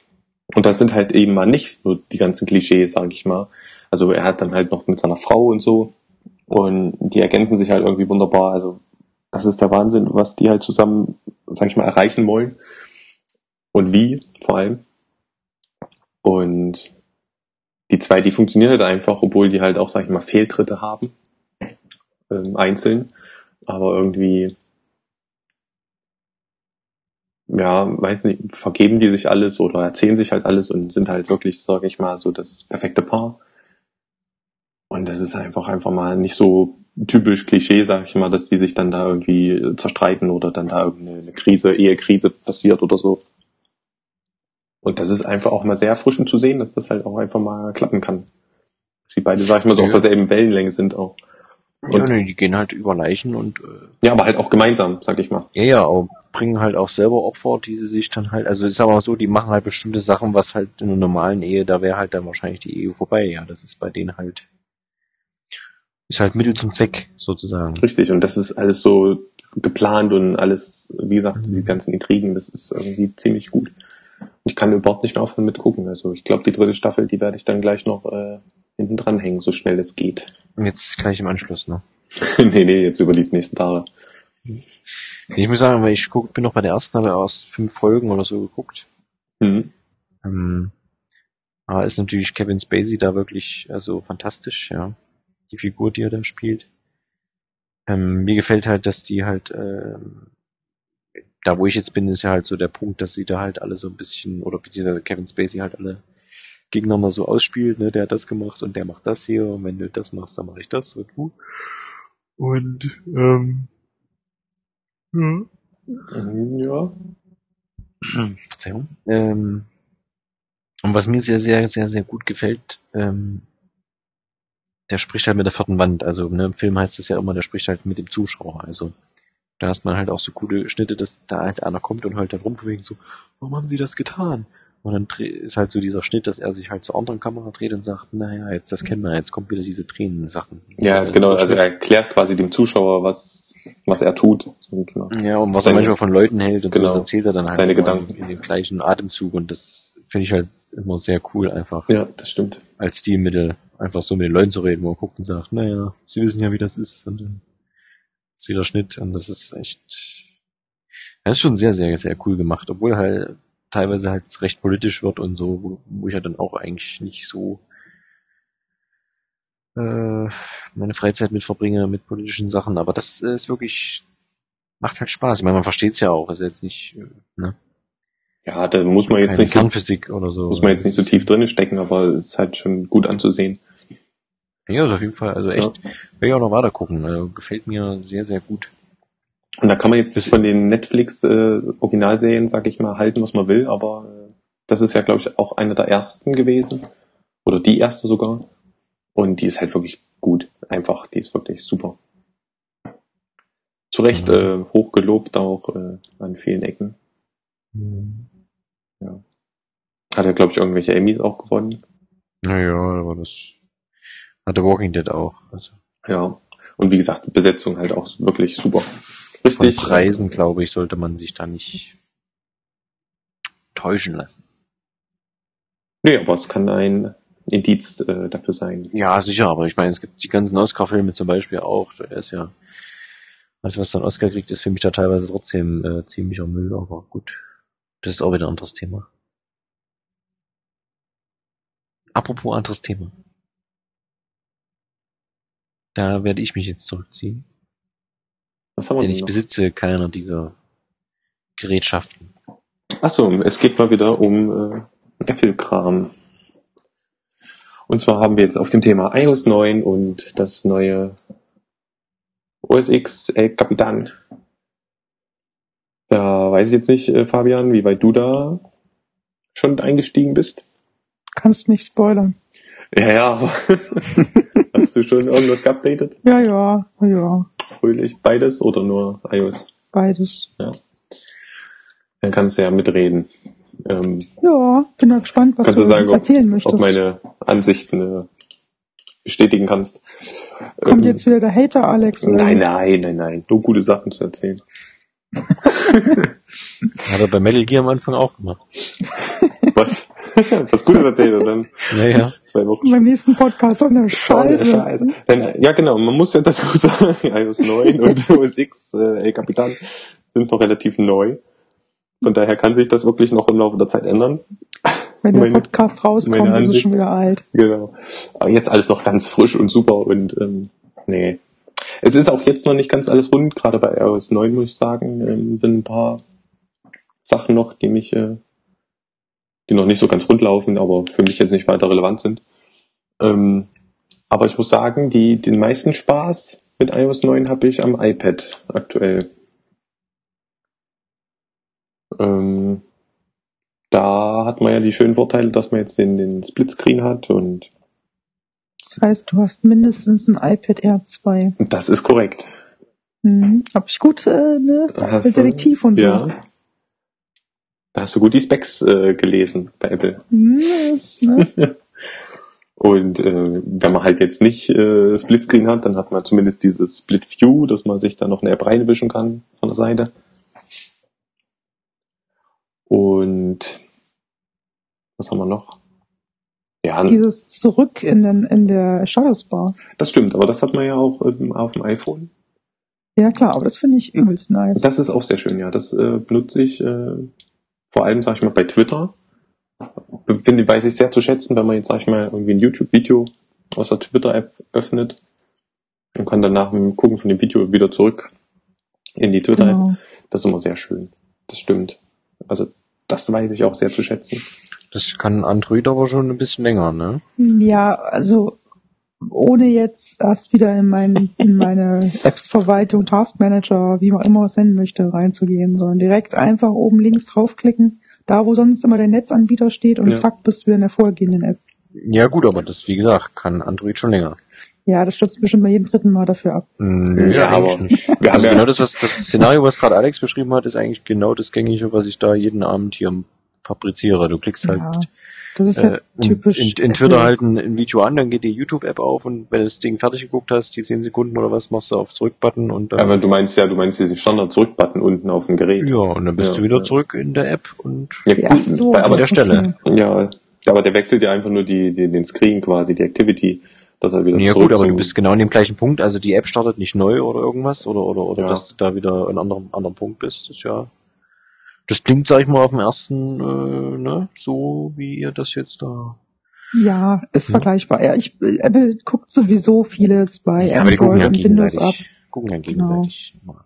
Und das sind halt eben mal nicht nur die ganzen Klischees, sage ich mal. Also er hat dann halt noch mit seiner Frau und so und die ergänzen sich halt irgendwie wunderbar. Also das ist der Wahnsinn, was die halt zusammen, sag ich mal, erreichen wollen und wie vor allem. Und die zwei, die funktionieren halt einfach, obwohl die halt auch, sag ich mal, Fehltritte haben. Ähm, einzeln. Aber irgendwie, ja, weiß nicht, vergeben die sich alles oder erzählen sich halt alles und sind halt wirklich, sage ich mal, so das perfekte Paar. Und das ist einfach einfach mal nicht so typisch Klischee, sag ich mal, dass die sich dann da irgendwie zerstreiten oder dann da irgendeine Krise, Ehekrise passiert oder so. Und das ist einfach auch mal sehr erfrischend zu sehen, dass das halt auch einfach mal klappen kann. Dass sie beide, sag ich mal, so ja. auf derselben Wellenlänge sind auch. Und, ja, nee, die gehen halt über Leichen und. Äh, ja, aber halt auch gemeinsam, sag ich mal. Ja, ja, aber bringen halt auch selber Opfer, die sie sich dann halt, also ist aber so, die machen halt bestimmte Sachen, was halt in einer normalen Ehe, da wäre halt dann wahrscheinlich die Ehe vorbei, ja. Das ist bei denen halt ist halt Mittel zum Zweck, sozusagen. Richtig, und das ist alles so geplant und alles, wie gesagt, die ganzen Intrigen, das ist irgendwie ziemlich gut. Ich kann überhaupt nicht mehr aufhören mit gucken. Also ich glaube, die dritte Staffel, die werde ich dann gleich noch äh, hinten dran hängen, so schnell es geht. Jetzt gleich im Anschluss, ne? nee, nee, jetzt über die nächsten Tage. Ich muss sagen, weil ich guck, bin noch bei der ersten, habe erst fünf Folgen oder so geguckt. Mhm. Ähm, aber ist natürlich Kevin Spacey da wirklich also fantastisch, ja die Figur, die er da spielt. Ähm, mir gefällt halt, dass die halt, ähm, da wo ich jetzt bin, ist ja halt so der Punkt, dass sie da halt alle so ein bisschen, oder beziehungsweise Kevin Spacey halt alle gegeneinander so ausspielt, ne, der hat das gemacht und der macht das hier, und wenn du das machst, dann mache ich das und du. Und, ähm, ja. ja. Verzeihung. Ähm, und was mir sehr, sehr, sehr, sehr gut gefällt, ähm, der spricht halt mit der vierten Wand. Also ne, im Film heißt es ja immer, der spricht halt mit dem Zuschauer. Also da hast man halt auch so coole Schnitte, dass da halt einer kommt und halt dann rumverwegen so, warum haben sie das getan? Und dann ist halt so dieser Schnitt, dass er sich halt zur anderen Kamera dreht und sagt, naja, jetzt das kennen wir, jetzt kommt wieder diese Tränensachen. Ja, genau, also er erklärt quasi dem Zuschauer, was, was er tut. Ja, und was seine, er manchmal von Leuten hält und genau, so, das erzählt er dann halt seine Gedanken. in dem gleichen Atemzug und das finde ich halt immer sehr cool einfach. Ja, das stimmt. Als Stilmittel, einfach so mit den Leuten zu reden, wo man guckt und sagt, naja, sie wissen ja, wie das ist und dann ist wieder Schnitt und das ist echt, das ist schon sehr, sehr, sehr cool gemacht, obwohl halt teilweise halt recht politisch wird und so, wo, wo ich ja dann auch eigentlich nicht so äh, meine Freizeit mit verbringe mit politischen Sachen, aber das ist wirklich macht halt Spaß. Ich meine, man versteht es ja auch, ist jetzt nicht, äh, ne? Ja, da muss man jetzt Keine nicht Kernphysik so, oder so. Muss man jetzt nicht so tief drin stecken, aber es ist halt schon gut anzusehen. Ja, auf jeden Fall. Also echt, ja. will ich auch noch weiter gucken. Also, gefällt mir sehr, sehr gut. Und da kann man jetzt von den Netflix äh, Originalserien, sag ich mal, halten, was man will, aber äh, das ist ja, glaube ich, auch eine der ersten gewesen. Oder die erste sogar. Und die ist halt wirklich gut. Einfach, die ist wirklich super. Zu Recht mhm. äh, hochgelobt auch äh, an vielen Ecken. Mhm. Ja. Hat er, glaube ich, irgendwelche Emmys auch gewonnen. Naja, aber das hat der Walking Dead auch. Also. Ja. Und wie gesagt, Besetzung halt auch wirklich super. Richtig. Von Preisen, glaube ich, sollte man sich da nicht täuschen lassen. Nee, aber es kann ein Indiz äh, dafür sein. Ja, sicher, aber ich meine, es gibt die ganzen Oscar-Filme zum Beispiel auch. Der ist ja, also was dann Oscar kriegt, ist für mich da teilweise trotzdem äh, ziemlicher Müll, aber gut. Das ist auch wieder ein anderes Thema. Apropos anderes Thema. Da werde ich mich jetzt zurückziehen. Was haben wir denn ich noch? besitze keiner dieser Gerätschaften. Achso, es geht mal wieder um äh, Apple-Kram. Und zwar haben wir jetzt auf dem Thema iOS 9 und das neue OS X El Capitan. Da weiß ich jetzt nicht, äh, Fabian, wie weit du da schon eingestiegen bist. Kannst mich spoilern. Ja, ja, aber hast du schon irgendwas geupdatet? Ja, ja, ja. Fröhlich. Beides oder nur iOS? Beides. Ja. Dann kannst du ja mitreden. Ähm, ja, bin da gespannt, was du, sagen, erzählen ob, möchtest. Ob meine Ansichten äh, bestätigen kannst. Kommt ähm, jetzt wieder der Hater, Alex? Oder? Nein, nein, nein, nein. Nur gute Sachen zu erzählen. Hat er bei Metal Gear am Anfang auch gemacht. Was? Was Gutes erzählt und dann ja, zwei Wochen. Beim nächsten Podcast auch eine Scheiße. Scheiße. Denn, ja, genau. Man muss ja dazu sagen, iOS 9 und OS X, äh, El Capitan sind noch relativ neu. Von daher kann sich das wirklich noch im Laufe der Zeit ändern. Wenn der meine, Podcast rauskommt, ist es schon wieder alt. Genau. Aber jetzt alles noch ganz frisch und super und ähm, nee. Es ist auch jetzt noch nicht ganz alles rund, gerade bei iOS 9 muss ich sagen, ähm, sind ein paar Sachen noch, die mich, äh, die noch nicht so ganz rund laufen, aber für mich jetzt nicht weiter relevant sind. Ähm, aber ich muss sagen, die, den meisten Spaß mit iOS 9 habe ich am iPad aktuell. Ähm, da hat man ja die schönen Vorteile, dass man jetzt den, den Splitscreen hat und das heißt, du hast mindestens ein iPad Air 2. Das ist korrekt. Mhm. Hab ich gut, äh, ne? Hast Detektiv und so. Ja. Da hast du gut die Specs äh, gelesen bei Apple. Yes, ne? und äh, wenn man halt jetzt nicht äh, Splitscreen hat, dann hat man zumindest dieses Split View, dass man sich da noch eine App reinwischen kann von der Seite. Und was haben wir noch? Ja, Dieses Zurück in, den, in der Shadows Bar. Das stimmt, aber das hat man ja auch ähm, auf dem iPhone. Ja klar, aber das finde ich übelst nice. Das ist auch sehr schön, ja. Das äh, benutze ich äh, vor allem, sag ich mal, bei Twitter. Finde, weiß ich sehr zu schätzen, wenn man jetzt, sag ich mal, irgendwie ein YouTube-Video aus der Twitter-App öffnet und kann dann nach dem Gucken von dem Video wieder zurück in die Twitter-App. Genau. Das ist immer sehr schön. Das stimmt. Also das weiß ich auch sehr zu schätzen. Das kann Android aber schon ein bisschen länger, ne? Ja, also ohne jetzt erst wieder in, mein, in meine Apps-Verwaltung, Taskmanager, wie man immer es nennen möchte, reinzugehen, sondern direkt einfach oben links draufklicken, da wo sonst immer der Netzanbieter steht und ja. zack, bist du wieder in der vorgehenden App. Ja gut, aber das, wie gesagt, kann Android schon länger. Ja, das stürzt bestimmt bei jedem dritten Mal dafür ab. Mm, ja, aber nicht. also genau das, was das Szenario, was gerade Alex beschrieben hat, ist eigentlich genau das gängige, was ich da jeden Abend hier fabriziere. Du klickst halt, ja, das ist halt äh, typisch in, in Twitter halt ein, ein, Video an, dann geht die YouTube-App auf und wenn du das Ding fertig geguckt hast, die 10 Sekunden oder was, machst du auf Zurück-Button und dann, Aber du meinst ja, du meinst diesen Standard-Zurück-Button unten auf dem Gerät. Ja, und dann bist ja, du wieder ja. zurück in der App und ja, ja so, bei, aber der Stelle. Ja, aber der wechselt ja einfach nur die, die, den Screen quasi, die Activity dass er wieder Ja gut, aber du bist genau an dem gleichen Punkt, also die App startet nicht neu oder irgendwas oder oder oder ja. dass du da wieder an einem anderen, anderen Punkt bist, ist ja das klingt, sag ich mal, auf dem ersten, äh, ne, so wie ihr das jetzt da. Ja, ist ja. vergleichbar. Ja, ich, Apple guckt sowieso vieles bei ja, Android und Windows ab. Gucken ja gegenseitig. Genau.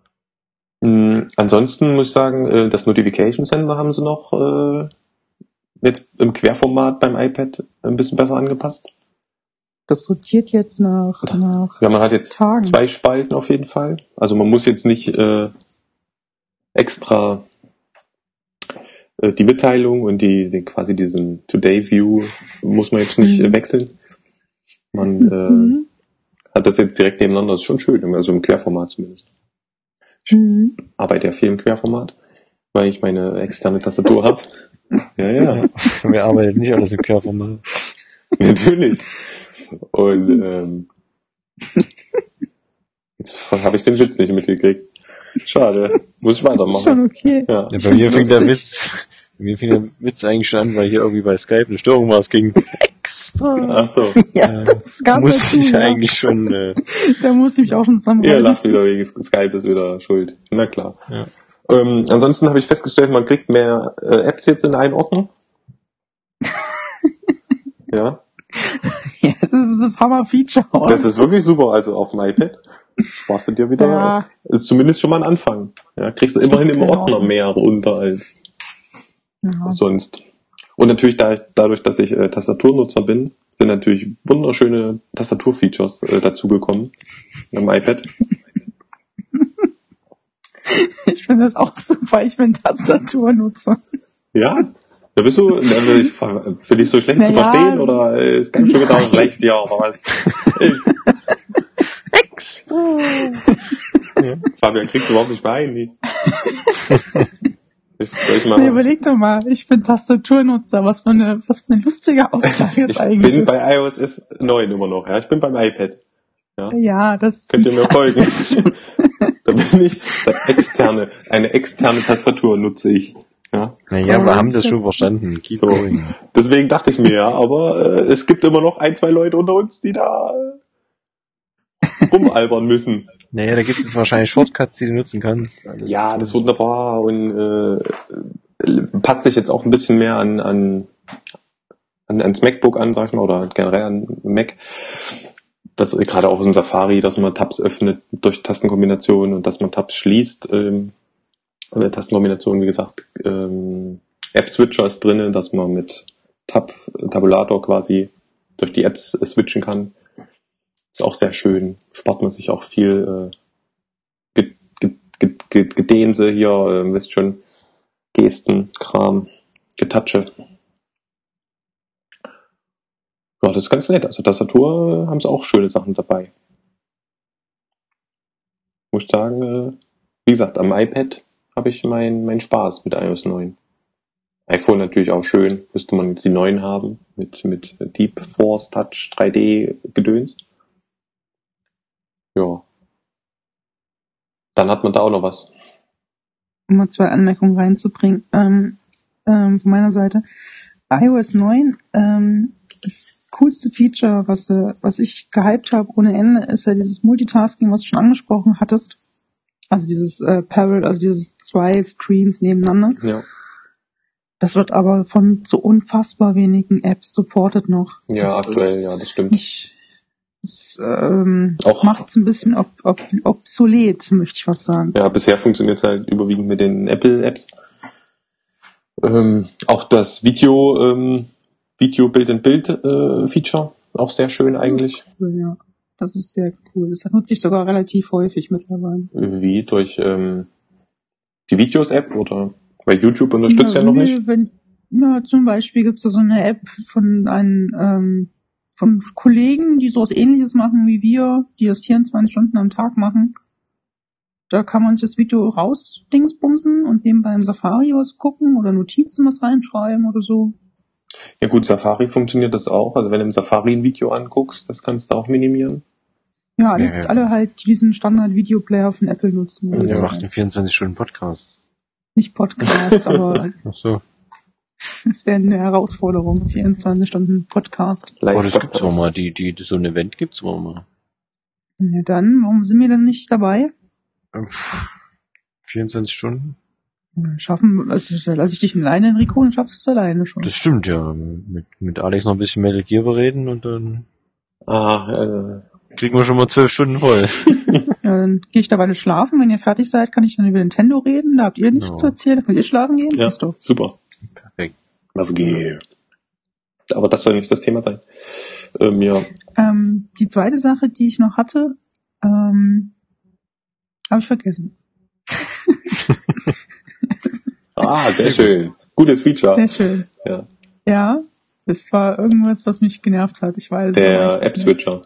Mhm, ansonsten muss ich sagen, äh, das Notification Center haben sie noch äh, jetzt im Querformat beim iPad ein bisschen besser angepasst. Das sortiert jetzt nach, nach Ja, man hat jetzt Tagen. zwei Spalten auf jeden Fall. Also man muss jetzt nicht äh, extra die Mitteilung und die, die quasi diesen Today View muss man jetzt nicht äh, mhm. wechseln. Man mhm. äh, hat das jetzt direkt nebeneinander. Das ist schon schön, also im Querformat zumindest. Ich mhm. arbeite ja viel im Querformat, weil ich meine externe Tastatur habe. Ja, ja. Wir arbeiten nicht alles im Querformat. Natürlich. Und ähm, jetzt habe ich den Witz nicht mitgekriegt. Schade. Muss ich weitermachen. Schon okay. Ja. ja bei mir fing der Witz, bei mir fing der Witz eigentlich schon an, weil hier irgendwie bei Skype eine Störung war. Es ging extra. Ach so. Ja, äh, das gab muss dazu, ich ja. eigentlich schon. Äh, da muss ich mich auch schon zusammenreißen. Ihr lacht wieder wegen Skype ist wieder schuld. Na klar. Ja. Ähm, ansonsten habe ich festgestellt, man kriegt mehr äh, Apps jetzt in einen Ordner. ja. Ja, das ist das Hammer-Feature. Das ist wirklich super, also auf dem iPad. Sparst du dir wieder, ja. ist zumindest schon mal ein Anfang. Ja, kriegst du immerhin im Ordner mehr runter als ja. sonst. Und natürlich da, dadurch, dass ich äh, Tastaturnutzer bin, sind natürlich wunderschöne Tastaturfeatures äh, dazugekommen am iPad. Ich finde das auch super. Ich bin Tastaturnutzer. Ja, da bist du, ich, für dich so schlecht naja, zu verstehen oder ist ganz schön wieder schlecht, ja, oder was? Extra! ja. Fabian, kriegst du überhaupt nicht bei Nee. Ich, ich mal, überleg doch mal, ich bin Tastaturnutzer, was für eine, was für eine lustige Aussage ist eigentlich. Ich bin bei iOS ist 9 immer noch, ja, ich bin beim iPad. Ja, ja das... Könnt ihr mir folgen? da bin ich, das externe, eine externe Tastatur nutze ich. Ja. Naja, so, wir haben das schon verstanden. Keep so. going. Deswegen dachte ich mir ja, aber äh, es gibt immer noch ein, zwei Leute unter uns, die da rumalbern müssen. Naja, da gibt es wahrscheinlich Shortcuts, die du nutzen kannst. Alles ja, das ist wunderbar und äh, passt sich jetzt auch ein bisschen mehr an, an an, ans MacBook an, sag ich mal, oder generell an Mac. Das gerade auch im Safari, dass man Tabs öffnet durch Tastenkombinationen und dass man Tabs schließt. Ähm, Tastenkombinationen, wie gesagt, ähm, App-Switcher ist drinnen, dass man mit Tab, Tabulator quasi durch die Apps äh, switchen kann. Ist auch sehr schön. Spart man sich auch viel äh, Gedehse hier, äh, wisst schon, Gesten, Kram, Getatsche. Ja, das ist ganz nett. Also Tastatur äh, haben sie auch schöne Sachen dabei. Muss sagen, äh, wie gesagt, am iPad habe ich meinen mein Spaß mit iOS 9 iPhone natürlich auch schön, müsste man jetzt die neuen haben, mit, mit Deep Force Touch 3D Gedöns. Ja. Dann hat man da auch noch was. Um mal zwei Anmerkungen reinzubringen, ähm, ähm, von meiner Seite. iOS 9, ähm, das coolste Feature, was, äh, was ich gehypt habe ohne Ende, ist ja dieses Multitasking, was du schon angesprochen hattest. Also dieses äh, Parallel, also dieses zwei Screens nebeneinander. Ja. Das wird aber von so unfassbar wenigen Apps supported noch. Ja, das aktuell, ja, das stimmt. Nicht, das ähm, macht es ein bisschen ob, ob, obsolet, möchte ich fast sagen. Ja, bisher funktioniert es halt überwiegend mit den Apple-Apps. Ähm, auch das Video, ähm, Video Bild in Bild äh, Feature, auch sehr schön eigentlich. Cool, ja. Das ist sehr cool. Das nutze ich sogar relativ häufig mittlerweile. Wie durch ähm, die Videos-App oder? Weil YouTube unterstützt ja, ja noch nicht. Wenn, na, zum Beispiel gibt's da so eine App von einem ähm, von Kollegen, die sowas ähnliches machen wie wir, die das 24 Stunden am Tag machen. Da kann man sich das Video rausdingsbumsen und nebenbei im Safari was gucken oder Notizen was reinschreiben oder so. Ja gut, Safari funktioniert das auch. Also wenn du im Safari ein Video anguckst, das kannst du auch minimieren. Ja, alles, ja, ja. alle halt diesen Standard-Videoplayer von Apple nutzen. Der macht einen 24-Stunden-Podcast. Nicht Podcast, aber Ach so. Es wäre eine Herausforderung, 24 Stunden Podcast. Oh, das gibt's auch mal, die, die, so ein Event gibt's auch mal. Ja, dann, warum sind wir denn nicht dabei? 24 Stunden? Schaffen, also lass ich dich alleine, Enrico, und schaffst du es alleine schon. Das stimmt, ja. Mit, mit Alex noch ein bisschen Metal Gear bereden und dann. Ah, äh, kriegen wir schon mal zwölf Stunden voll. ja, dann gehe ich dabei schlafen. Wenn ihr fertig seid, kann ich dann über Nintendo reden. Da habt ihr nichts no. zu erzählen. Dann könnt ihr schlafen gehen. Ja, super. Perfekt. Also gehe. Aber das soll nicht das Thema sein. Ähm, ja. Ähm, die zweite Sache, die ich noch hatte, ähm, habe ich vergessen. ah, sehr, sehr schön. Gut. Gutes Feature. Sehr schön. Ja. Ja, das war irgendwas, was mich genervt hat. Ich weiß. Der App-Switcher.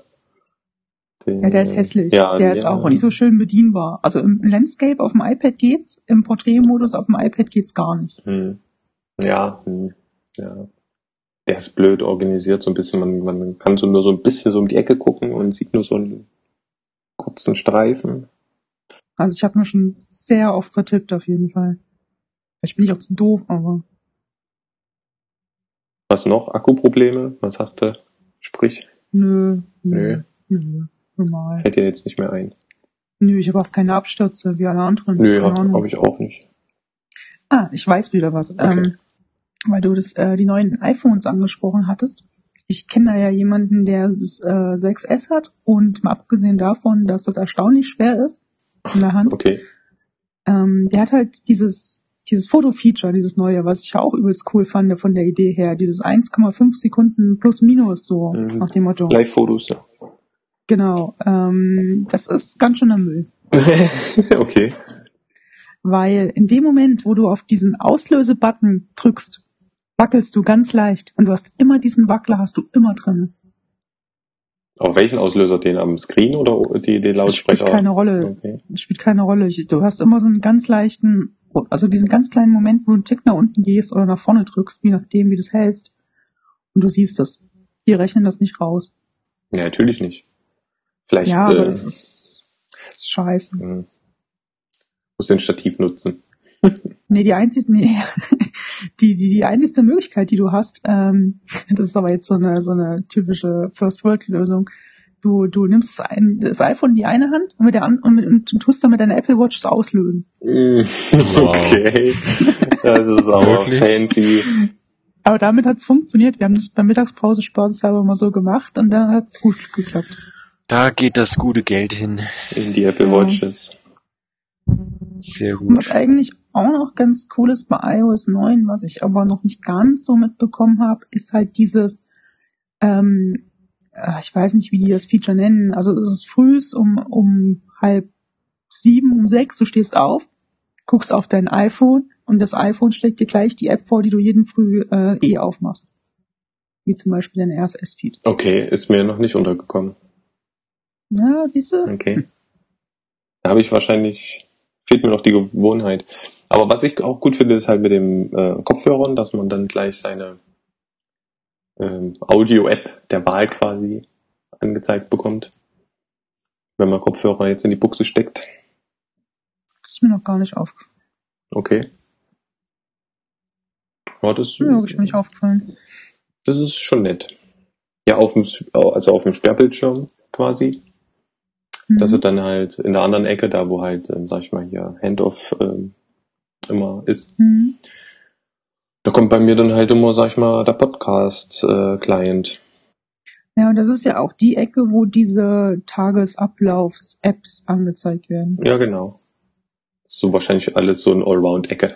Ja, der ist hässlich. Ja, der ist ja. auch nicht so schön bedienbar. Also im Landscape auf dem iPad geht's, im Porträtmodus auf dem iPad geht's gar nicht. Hm. Ja, hm. ja. Der ist blöd organisiert, so ein bisschen. Man, man kann so nur so ein bisschen so um die Ecke gucken und sieht nur so einen kurzen Streifen. Also ich habe mir schon sehr oft vertippt auf jeden Fall. Vielleicht bin ich auch zu doof, aber. Was noch? Akkuprobleme? Was hast du? Sprich. Nö. Nö. Nö. Normal. Fällt dir jetzt nicht mehr ein. Nö, ich habe auch keine Abstürze wie alle anderen. Nö, habe hab ich auch nicht. Ah, ich weiß wieder was. Okay. Ähm, weil du das, äh, die neuen iPhones angesprochen hattest. Ich kenne da ja jemanden, der das äh, 6S hat und mal abgesehen davon, dass das erstaunlich schwer ist in der Hand. Okay. Ähm, der hat halt dieses dieses Foto-Feature, dieses neue, was ich ja auch übelst cool fand von der Idee her, dieses 1,5 Sekunden plus minus so Mhm. nach dem Motto. Live-Fotos, ja. Genau. Ähm, das ist ganz schöner Müll. okay. Weil in dem Moment, wo du auf diesen Auslöse-Button drückst, wackelst du ganz leicht und du hast immer diesen Wackler, hast du immer drin. Auf welchen Auslöser? Den am Screen oder die, den Das Lautsprecher? spielt keine Rolle. Okay. Das spielt keine Rolle. Du hast immer so einen ganz leichten, also diesen ganz kleinen Moment, wo du einen Tick nach unten gehst oder nach vorne drückst, je nachdem, wie du es hältst. Und du siehst es. Die rechnen das nicht raus. Ja, natürlich nicht. Vielleicht ja, aber äh, das ist, das ist scheiße. hm. muss den Stativ nutzen. Nee, die einzige, nee, die, die, die einzigste Möglichkeit, die du hast, ähm, das ist aber jetzt so eine, so eine typische First-World-Lösung. Du, du nimmst ein, das iPhone in die eine Hand und mit der und, mit, und tust dann mit deiner Apple Watch das auslösen. Mm, Okay. Das ist aber fancy. Aber damit hat's funktioniert. Wir haben das bei Mittagspause spaßeshalber mal so gemacht und dann hat's gut geklappt. Da geht das gute Geld hin. In die Apple Ja. Watches. Sehr Und gut. was eigentlich auch noch ganz cool ist bei iOS 9, was ich aber noch nicht ganz so mitbekommen habe, ist halt dieses, ähm, äh, ich weiß nicht, wie die das Feature nennen. Also es ist frühs um, um halb sieben, um sechs, du stehst auf, guckst auf dein iPhone und das iPhone schlägt dir gleich die App vor, die du jeden Früh äh, eh aufmachst. Wie zum Beispiel dein RSS-Feed. Okay, ist mir noch nicht untergekommen. Ja, siehst du? Okay. Da habe ich wahrscheinlich, fehlt mir noch die Gewohnheit. Aber was ich auch gut finde, ist halt mit dem äh, Kopfhörern, dass man dann gleich seine ähm, Audio-App der Wahl quasi angezeigt bekommt. Wenn man Kopfhörer jetzt in die Buchse steckt. Das ist mir noch gar nicht aufgefallen. Okay. Ja, das, ist mir wirklich nicht aufgefallen. das ist schon nett. Ja, auf dem, also auf dem Sperrbildschirm quasi. Mhm. dass er dann halt in der anderen Ecke, da wo halt, ähm, sag ich mal hier, Handoff ähm, immer ist, Mhm. da kommt bei mir dann halt immer, sag ich mal, der Podcast-Client. Ja, und das ist ja auch die Ecke, wo diese Tagesablaufs-Apps angezeigt werden. ja, genau. So wahrscheinlich alles so ein Allround-Ecke.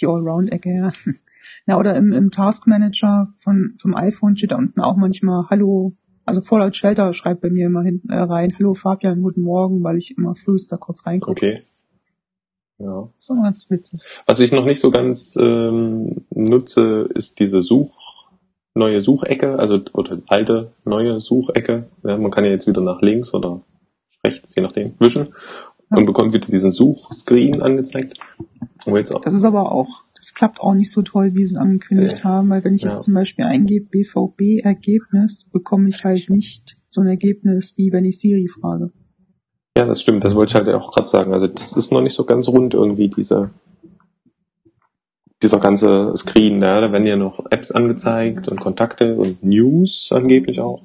Die Allround-Ecke, ja. Na, oder im, im Task Manager von, vom iPhone steht da unten auch manchmal Hallo, also Fallout Shelter schreibt bei mir immer hinten äh, rein, Hallo Fabian, guten Morgen, weil ich immer frühst da kurz reingucke. Okay. Ja. Das ist immer ganz witzig. Was ich noch nicht so ganz ähm, nutze, ist diese Such, neue Suchecke, also oder alte, neue Suchecke. Ja, man kann ja jetzt wieder nach links oder rechts, je nachdem, wischen Ja. und bekommt wieder diesen Suchscreen angezeigt. Und jetzt auch, Das ist aber auch, das klappt auch nicht so toll, wie sie es angekündigt Nee. haben, weil wenn ich Ja. jetzt zum Beispiel eingebe BVB-Ergebnis, bekomme ich halt nicht so ein Ergebnis, wie wenn ich Siri frage. Ja, das stimmt. Das wollte ich halt auch gerade sagen. Also das ist noch nicht so ganz rund irgendwie diese dieser ganze Screen. Ja, da werden ja noch Apps angezeigt und Kontakte und News angeblich auch,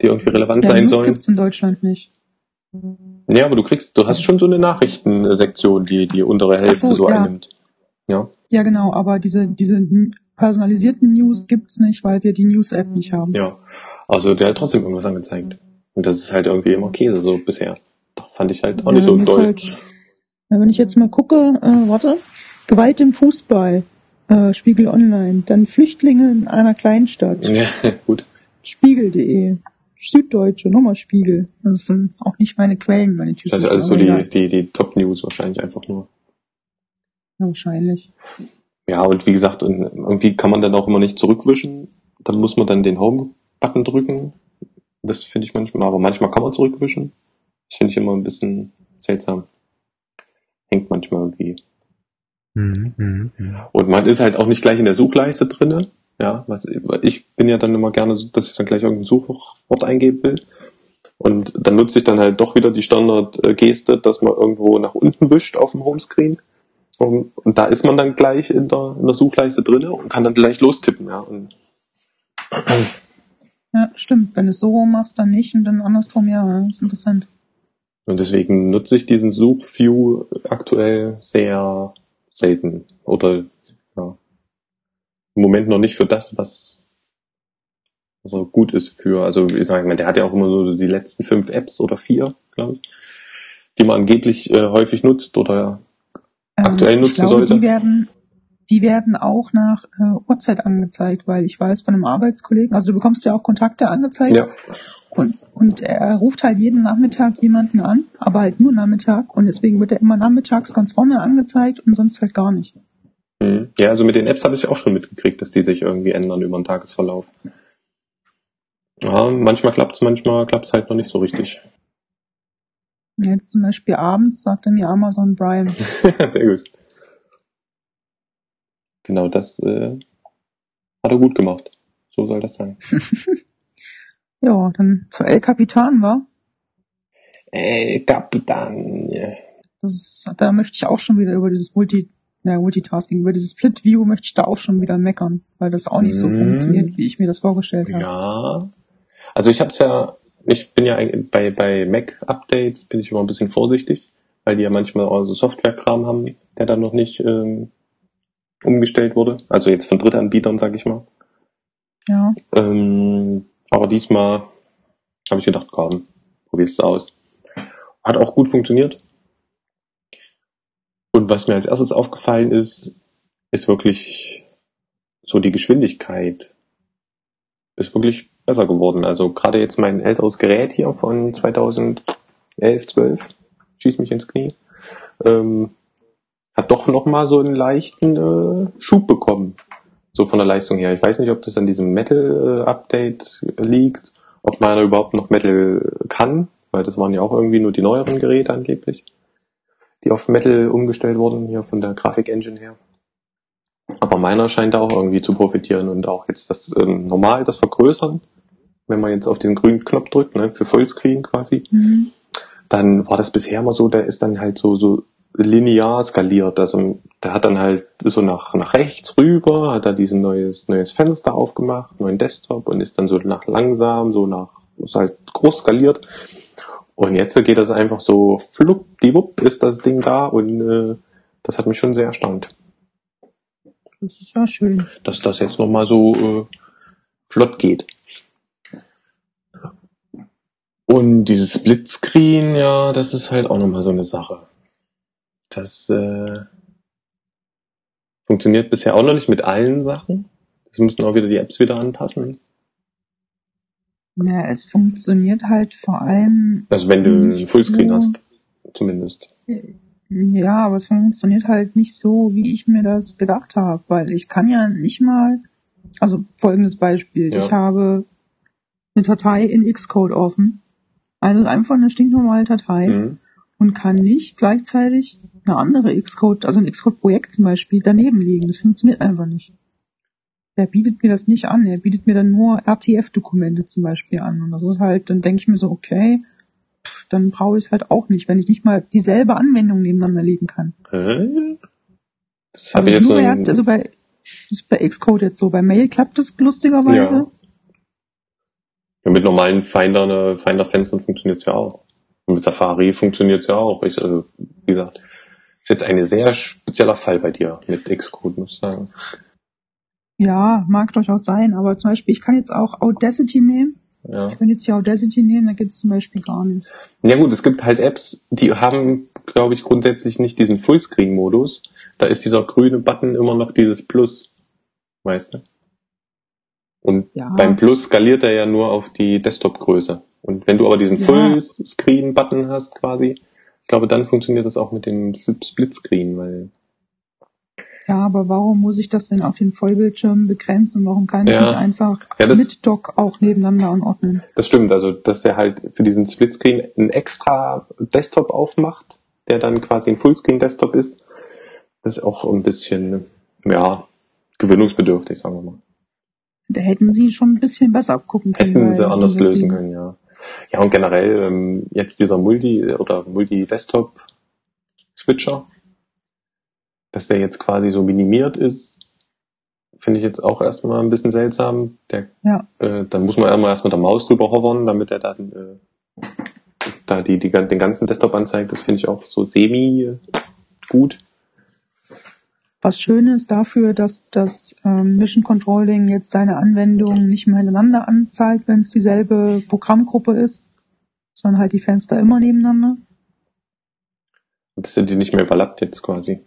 die irgendwie relevant Ja, sein News sollen. gibt's in Deutschland nicht. Ja, aber du kriegst, du hast schon so eine Nachrichtensektion, die die untere Hälfte so, so ja. einnimmt. Ja, Ja, genau, aber diese, diese personalisierten News gibt's nicht, weil wir die News-App nicht haben. ja. Also der hat trotzdem irgendwas angezeigt. Und das ist halt irgendwie immer Käse so bisher. Fand ich halt auch Ja, nicht so toll. Halt, wenn ich jetzt mal gucke, äh, warte, Gewalt im Fußball, äh, Spiegel Online, dann Flüchtlinge in einer Kleinstadt, Ja, gut. Spiegel.de, Süddeutsche, nochmal Spiegel. Das sind auch nicht meine Quellen, meine Das typischen. ist alles so die, die, die Top-News wahrscheinlich einfach nur. Ja, wahrscheinlich. Ja, und wie gesagt, irgendwie kann man dann auch immer nicht zurückwischen. Dann muss man dann den Home-Button drücken. Das finde ich manchmal, aber manchmal kann man zurückwischen. Das finde ich immer ein bisschen seltsam. Hängt manchmal irgendwie. Mhm, mhm, mhm. Und man ist halt auch nicht gleich in der Suchleiste drinne. Ja, was, ich bin ja dann immer gerne, so, dass ich dann gleich irgendein Suchwort eingeben will. Und dann nutze ich dann halt doch wieder die Standardgeste, dass man irgendwo nach unten wischt auf dem Homescreen. Und, und da ist man dann gleich in der, in der Suchleiste drinne und kann dann gleich lostippen, ja. Und Ja, stimmt. Wenn du es so machst, dann nicht und dann andersrum, ja, das ist interessant. Und deswegen nutze ich diesen Suchview aktuell sehr selten. Oder ja, im Moment noch nicht für das, was so gut ist für, also ich sage mal, der hat ja auch immer so die letzten fünf Apps oder vier, glaube ich, die man angeblich äh, häufig nutzt oder aktuell ich nutzen glaube, sollte. Die werden, die werden auch nach äh, Uhrzeit angezeigt, weil ich weiß von einem Arbeitskollegen, also du bekommst ja auch Kontakte angezeigt Ja, und, und er ruft halt jeden Nachmittag jemanden an, aber halt nur Nachmittag und deswegen wird er immer nachmittags ganz vorne angezeigt und sonst halt gar nicht. mhm. ja, also mit den Apps habe ich auch schon mitgekriegt, dass die sich irgendwie ändern über den Tagesverlauf. Ja, manchmal klappt's, manchmal klappt's halt noch nicht so richtig. Jetzt zum Beispiel abends sagte mir Amazon Prime. Sehr gut. Genau das äh, hat er gut gemacht. So soll das sein. Ja, dann zur El Capitan war. Ey, Kapitan. Das da möchte ich auch schon wieder über dieses Multi, naja, Multitasking, über dieses Split View möchte ich da auch schon wieder meckern, weil das auch nicht so Mhm. funktioniert, wie ich mir das vorgestellt habe. Ja. Also ich hab's ja, ich bin ja bei, bei Mac-Updates bin ich immer ein bisschen vorsichtig, weil die ja manchmal auch so Software-Kram haben, der dann noch nicht ähm, umgestellt wurde. Also jetzt von Drittanbietern, sag ich mal. Ja. Ähm, aber diesmal habe ich gedacht, komm, probier's aus. Hat auch gut funktioniert. Und was mir als erstes aufgefallen ist, ist wirklich so die Geschwindigkeit. Ist wirklich besser geworden. Also gerade jetzt mein älteres Gerät hier von 2011, 12, schieß mich ins Knie, ähm, hat doch nochmal so einen leichten äh, Schub bekommen. So von der Leistung her. Ich weiß nicht, ob das an diesem Metal-Update liegt, ob man überhaupt noch Metal kann, weil das waren ja auch irgendwie nur die neueren Geräte angeblich, die auf Metal umgestellt wurden, hier von der Grafik-Engine her. Aber meiner scheint da auch irgendwie zu profitieren und auch jetzt das ähm, normal, das Vergrößern, wenn man jetzt auf den grünen Knopf drückt, ne, für Fullscreen quasi, mhm. dann war das bisher immer so, der ist dann halt so, so linear skaliert. Also der hat dann halt so nach, nach rechts rüber, hat er diesen neues, neues Fenster aufgemacht, neuen Desktop und ist dann so nach langsam, so nach, ist halt groß skaliert. Und jetzt geht das einfach so fluppdiwupp ist das Ding da und äh, das hat mich schon sehr erstaunt. Das ist ja schön. Dass das jetzt nochmal so äh, flott geht. Und dieses Splitscreen, ja, das ist halt auch nochmal so eine Sache. Das äh, funktioniert bisher auch noch nicht mit allen Sachen. Das müssen auch wieder die Apps wieder anpassen. Na, es funktioniert halt vor allem. Also wenn du Fullscreen so, hast, zumindest. Ja, aber es funktioniert halt nicht so, wie ich mir das gedacht habe, weil ich kann ja nicht mal. Also folgendes Beispiel: ja. Ich habe eine Datei in Xcode offen, also einfach eine stinknormale Datei mhm. Und kann nicht gleichzeitig eine andere Xcode, also ein Xcode-Projekt zum Beispiel, daneben liegen. Das funktioniert einfach nicht. Der bietet mir das nicht an. Er bietet mir dann nur RTF-Dokumente zum Beispiel an. Und das ist halt, dann denke ich mir so, okay, pff, dann brauche ich es halt auch nicht, wenn ich nicht mal dieselbe Anwendung nebeneinander legen kann. Hä? Das also, ist nur so bei, also bei, ist bei Xcode jetzt so. Bei Mail klappt das lustigerweise. Ja. ja mit normalen Finder, Finder-Fenstern funktioniert es ja auch. Und mit Safari funktioniert es ja auch. Ich, also, wie gesagt, ist jetzt ein sehr spezieller Fall bei dir mit Xcode, muss ich sagen. Ja, mag durchaus sein, aber zum Beispiel, ich kann jetzt auch Audacity nehmen. Ja. Ich kann jetzt hier Audacity nehmen, da geht es zum Beispiel gar nicht. Ja gut, es gibt halt Apps, die haben, glaube ich, grundsätzlich nicht diesen Fullscreen-Modus. Da ist dieser grüne Button immer noch dieses Plus, weißt du? Und ja. beim Plus skaliert er ja nur auf die Desktop-Größe. Und wenn du aber diesen ja. Fullscreen-Button hast quasi, ich glaube, dann funktioniert das auch mit dem Splitscreen, weil. Ja, aber warum muss ich das denn auf den Vollbildschirm begrenzen? Warum kann ich ja. nicht einfach ja, das, mit Dock auch nebeneinander anordnen? Das stimmt, also dass der halt für diesen Splitscreen einen extra Desktop aufmacht, der dann quasi ein Fullscreen-Desktop ist, das ist auch ein bisschen, ja, gewöhnungsbedürftig, sagen wir mal. Da hätten sie schon ein bisschen besser gucken können. Hätten sie anders lösen können, ja. Ja, und generell ähm, jetzt dieser Multi- oder Multi-Desktop-Switcher, dass der jetzt quasi so minimiert ist, finde ich jetzt auch erstmal ein bisschen seltsam. Der, ja. äh, dann muss man erstmal erst mit der Maus drüber hovern, damit er dann äh, da die, die, den ganzen Desktop anzeigt. Das finde ich auch so semi gut. Was schön ist dafür, dass das ähm, Mission Controlling jetzt deine Anwendung nicht mehr hintereinander anzeigt, wenn es dieselbe Programmgruppe ist, sondern halt die Fenster immer nebeneinander. Und das sind die nicht mehr überlappt jetzt quasi.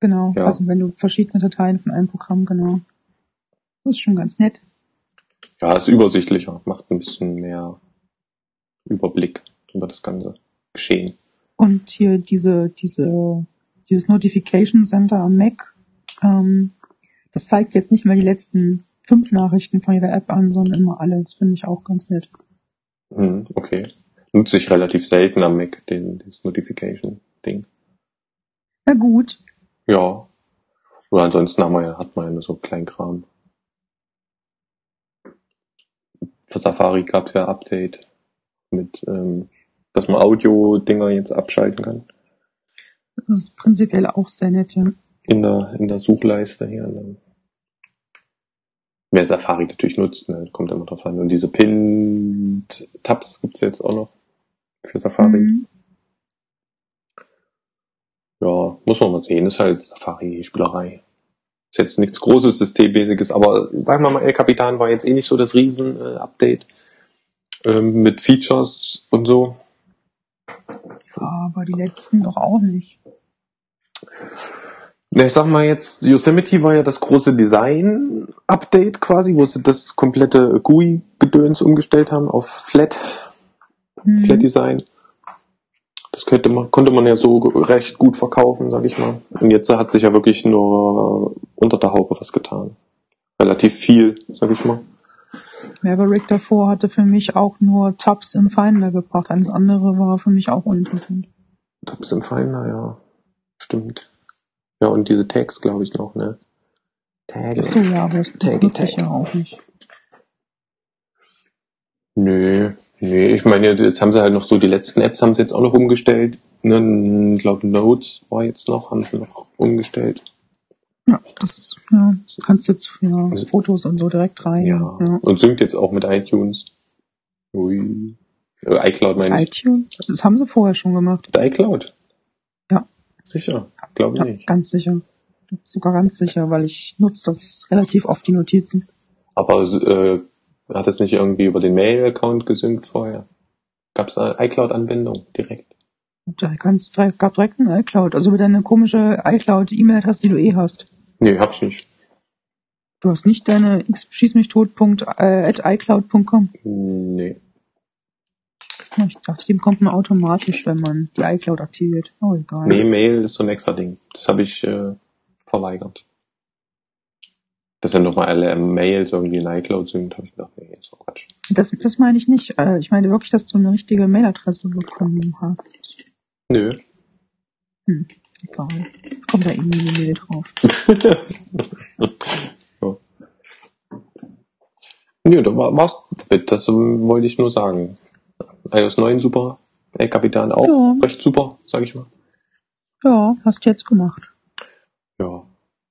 Genau, ja. also wenn du verschiedene Dateien von einem Programm, genau. Das ist schon ganz nett. Ja, ist übersichtlicher, macht ein bisschen mehr Überblick über das ganze Geschehen. Und hier diese, diese dieses Notification Center am Mac, ähm, das zeigt jetzt nicht mehr die letzten fünf Nachrichten von jeder App an, sondern immer alle. Das finde ich auch ganz nett. Hm, okay. Nutze ich relativ selten am Mac, den, dieses Notification-Ding. Na gut. Ja. Oder ansonsten haben wir ja, hat man ja nur so Kleinkram. Für Safari gab es ja Update mit, ähm, dass man Audio-Dinger jetzt abschalten kann. Das ist prinzipiell auch sehr nett, ja. In der, in der Suchleiste hier. Ne? Wer Safari natürlich nutzt, ne, kommt immer drauf an. Und diese Pinned-Tabs gibt's jetzt auch noch für Safari. Mhm. Ja, muss man mal sehen. Ist halt Safari-Spielerei. Ist jetzt nichts Großes, Systemmäßiges, aber sagen wir mal, El Capitan war jetzt eh nicht so das Riesen-Update ähm, mit Features und so. Ja, aber die letzten doch auch nicht. Ja, ich sag mal jetzt, Yosemite war ja das große Design-Update quasi, wo sie das komplette GUI-Gedöns umgestellt haben auf Flat, mhm. Flat Design. Das könnte man, konnte man ja so recht gut verkaufen, sag ich mal. Und jetzt hat sich ja wirklich nur unter der Haube was getan. Relativ viel, sag ich mal. Maverick davor hatte für mich auch nur Tabs im Finder gebracht. Alles andere war für mich auch uninteressant. Tabs im Finder, ja. Stimmt. Ja, und diese Tags, glaube ich, noch, ne? Tag. Ach so, ja, aber das nutze ich ja auch nicht. Nö, nee, ich meine, jetzt haben sie halt noch so die letzten Apps haben sie jetzt auch noch umgestellt. Ne, ich glaube Notes war jetzt noch, haben sie noch umgestellt. Ja, das ja, kannst jetzt ja, also, Fotos und so direkt rein. Ja. ja. Und synkt jetzt auch mit iTunes. Ui. ICloud meine ich. iTunes? Das haben sie vorher schon gemacht. Mit iCloud? Sicher? Glaube ich ja, nicht. Ganz sicher. Sogar ganz sicher, weil ich nutze das relativ oft, die Notizen. Aber äh, hat es nicht irgendwie über den Mail-Account gesynkt vorher? Gab es eine iCloud-Anbindung direkt? Da kannst, gab direkt ein iCloud, also über deine komische iCloud-E-Mail-Adresse, die du eh hast. Nee, hab ich nicht. Du hast nicht deine schießmichtot.icloud.com? Nee. Ich dachte, dem kommt man automatisch, wenn man die iCloud aktiviert. Oh, egal. Nee, Mail ist so ein extra Ding. Das habe ich äh, verweigert. Dass er nochmal alle Mails irgendwie in iCloud sind, habe ich gedacht, nee, ist doch Quatsch. Das, das meine ich nicht. Äh, ich meine wirklich, dass du eine richtige Mailadresse bekommen hast. Nö. Hm, egal. Kommt da irgendwie eine Mail drauf. ja. Nö, da war, war's damit. Das um, wollte ich nur sagen. iOS 9 super. El Capitan auch ja. recht super, sag ich mal. Ja, hast du jetzt gemacht. Ja,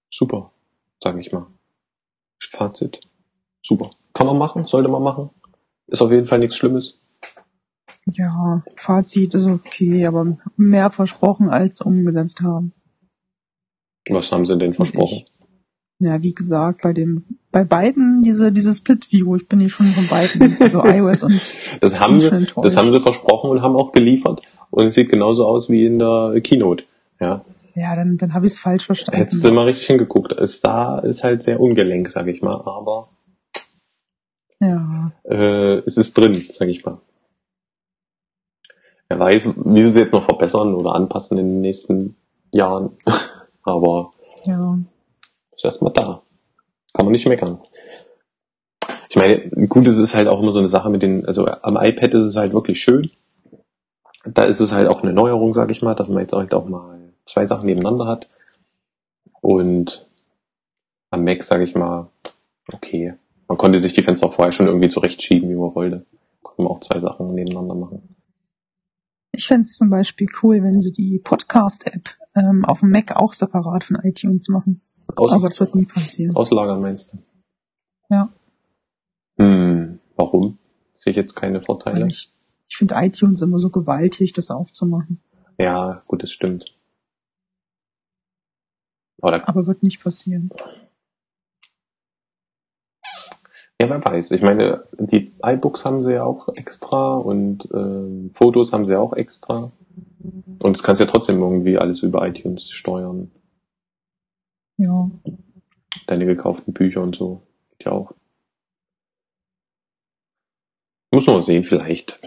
super, sag ich mal. Fazit. Super. Kann man machen, sollte man machen. Ist auf jeden Fall nichts Schlimmes. Ja, Fazit ist okay, aber mehr versprochen als umgesetzt haben. Was haben sie denn versprochen? Ich. Ja, wie gesagt, bei dem, bei beiden diese, diese Split-View, ich bin hier schon von beiden, also iOS und das haben sie, das haben sie versprochen und haben auch geliefert und es sieht genauso aus wie in der Keynote, ja. Ja, dann, dann habe ich es falsch verstanden. Hättest du mal richtig hingeguckt. Es da ist halt sehr ungelenk, sag ich mal, aber ja. äh, es ist drin, sag ich mal. Wer weiß, wie sie es jetzt noch verbessern oder anpassen in den nächsten Jahren. aber ja. Ist erstmal da. Kann man nicht meckern. Ich meine, gut, es ist halt auch immer so eine Sache mit den, also am iPad ist es halt wirklich schön. Da ist es halt auch eine Neuerung, sag ich mal, dass man jetzt halt auch mal zwei Sachen nebeneinander hat. Und am Mac, sage ich mal, okay, man konnte sich die Fenster auch vorher schon irgendwie zurechtschieben, wie man wollte. Konnte man auch zwei Sachen nebeneinander machen. Ich fände es zum Beispiel cool, wenn sie die Podcast-App ähm, auf dem Mac auch separat von iTunes machen. Aus, Aber das wird nie passieren. Auslagern meinst du? Ja. Hm, warum? Sehe ich jetzt keine Vorteile? Weil ich ich finde iTunes immer so gewaltig, das aufzumachen. Ja, gut, das stimmt. Oder Aber wird nicht passieren. Ja, wer weiß. Ich meine, die iBooks haben sie ja auch extra und äh, Fotos haben sie ja auch extra. Und es kannst ja trotzdem irgendwie alles über iTunes steuern. Ja. Deine gekauften Bücher und so. Geht ja auch. Muss man mal sehen, vielleicht.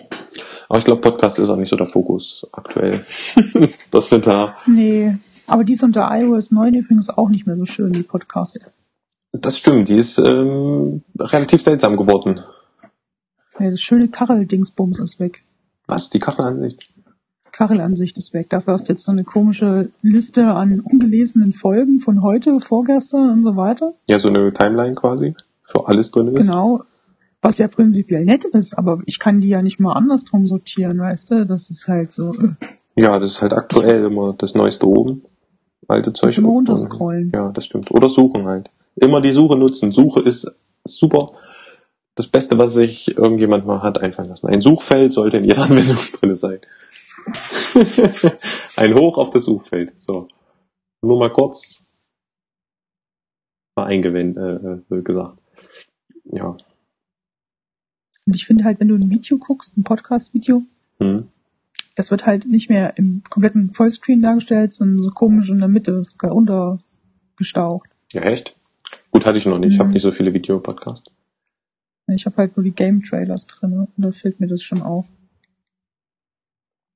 Aber ich glaube, Podcast ist auch nicht so der Fokus aktuell. das sind da. Nee. Aber die ist unter iOS 9 übrigens auch nicht mehr so schön, die Podcast-App. Das stimmt, die ist ähm, relativ seltsam geworden. Ja, das schöne Kachel-Dingsbums ist weg. Was? Die Kachelansicht? Kachelansicht ist weg. Dafür hast du jetzt so eine komische Liste an ungelesenen Folgen von heute, vorgestern und so weiter. Ja, so eine Timeline quasi, für alles drin ist. Genau. Was ja prinzipiell nett ist, aber ich kann die ja nicht mal andersrum sortieren, weißt du? Das ist halt so. Äh. Ja, das ist halt aktuell immer das Neueste oben alte Zeug. Immer runterscrollen. Ja, das stimmt. Oder suchen halt. Immer die Suche nutzen. Suche ist super. Das Beste, was sich irgendjemand mal hat einfallen lassen. Ein Suchfeld sollte in jeder Anwendung drin sein. Ein Hoch auf das Suchfeld. So. Nur mal kurz. mal eingewendet, äh, äh, gesagt. Ja. Und ich finde halt, wenn du ein Video guckst, ein Podcast-Video, Hm. das wird halt nicht mehr im kompletten Vollscreen dargestellt, sondern so komisch in der Mitte, ist gar untergestaucht. Ja, echt? Gut, hatte ich noch nicht. Ich habe Mhm. nicht so viele Videopodcasts. Ich habe halt nur die Game-Trailers drin und da fällt mir das schon auf.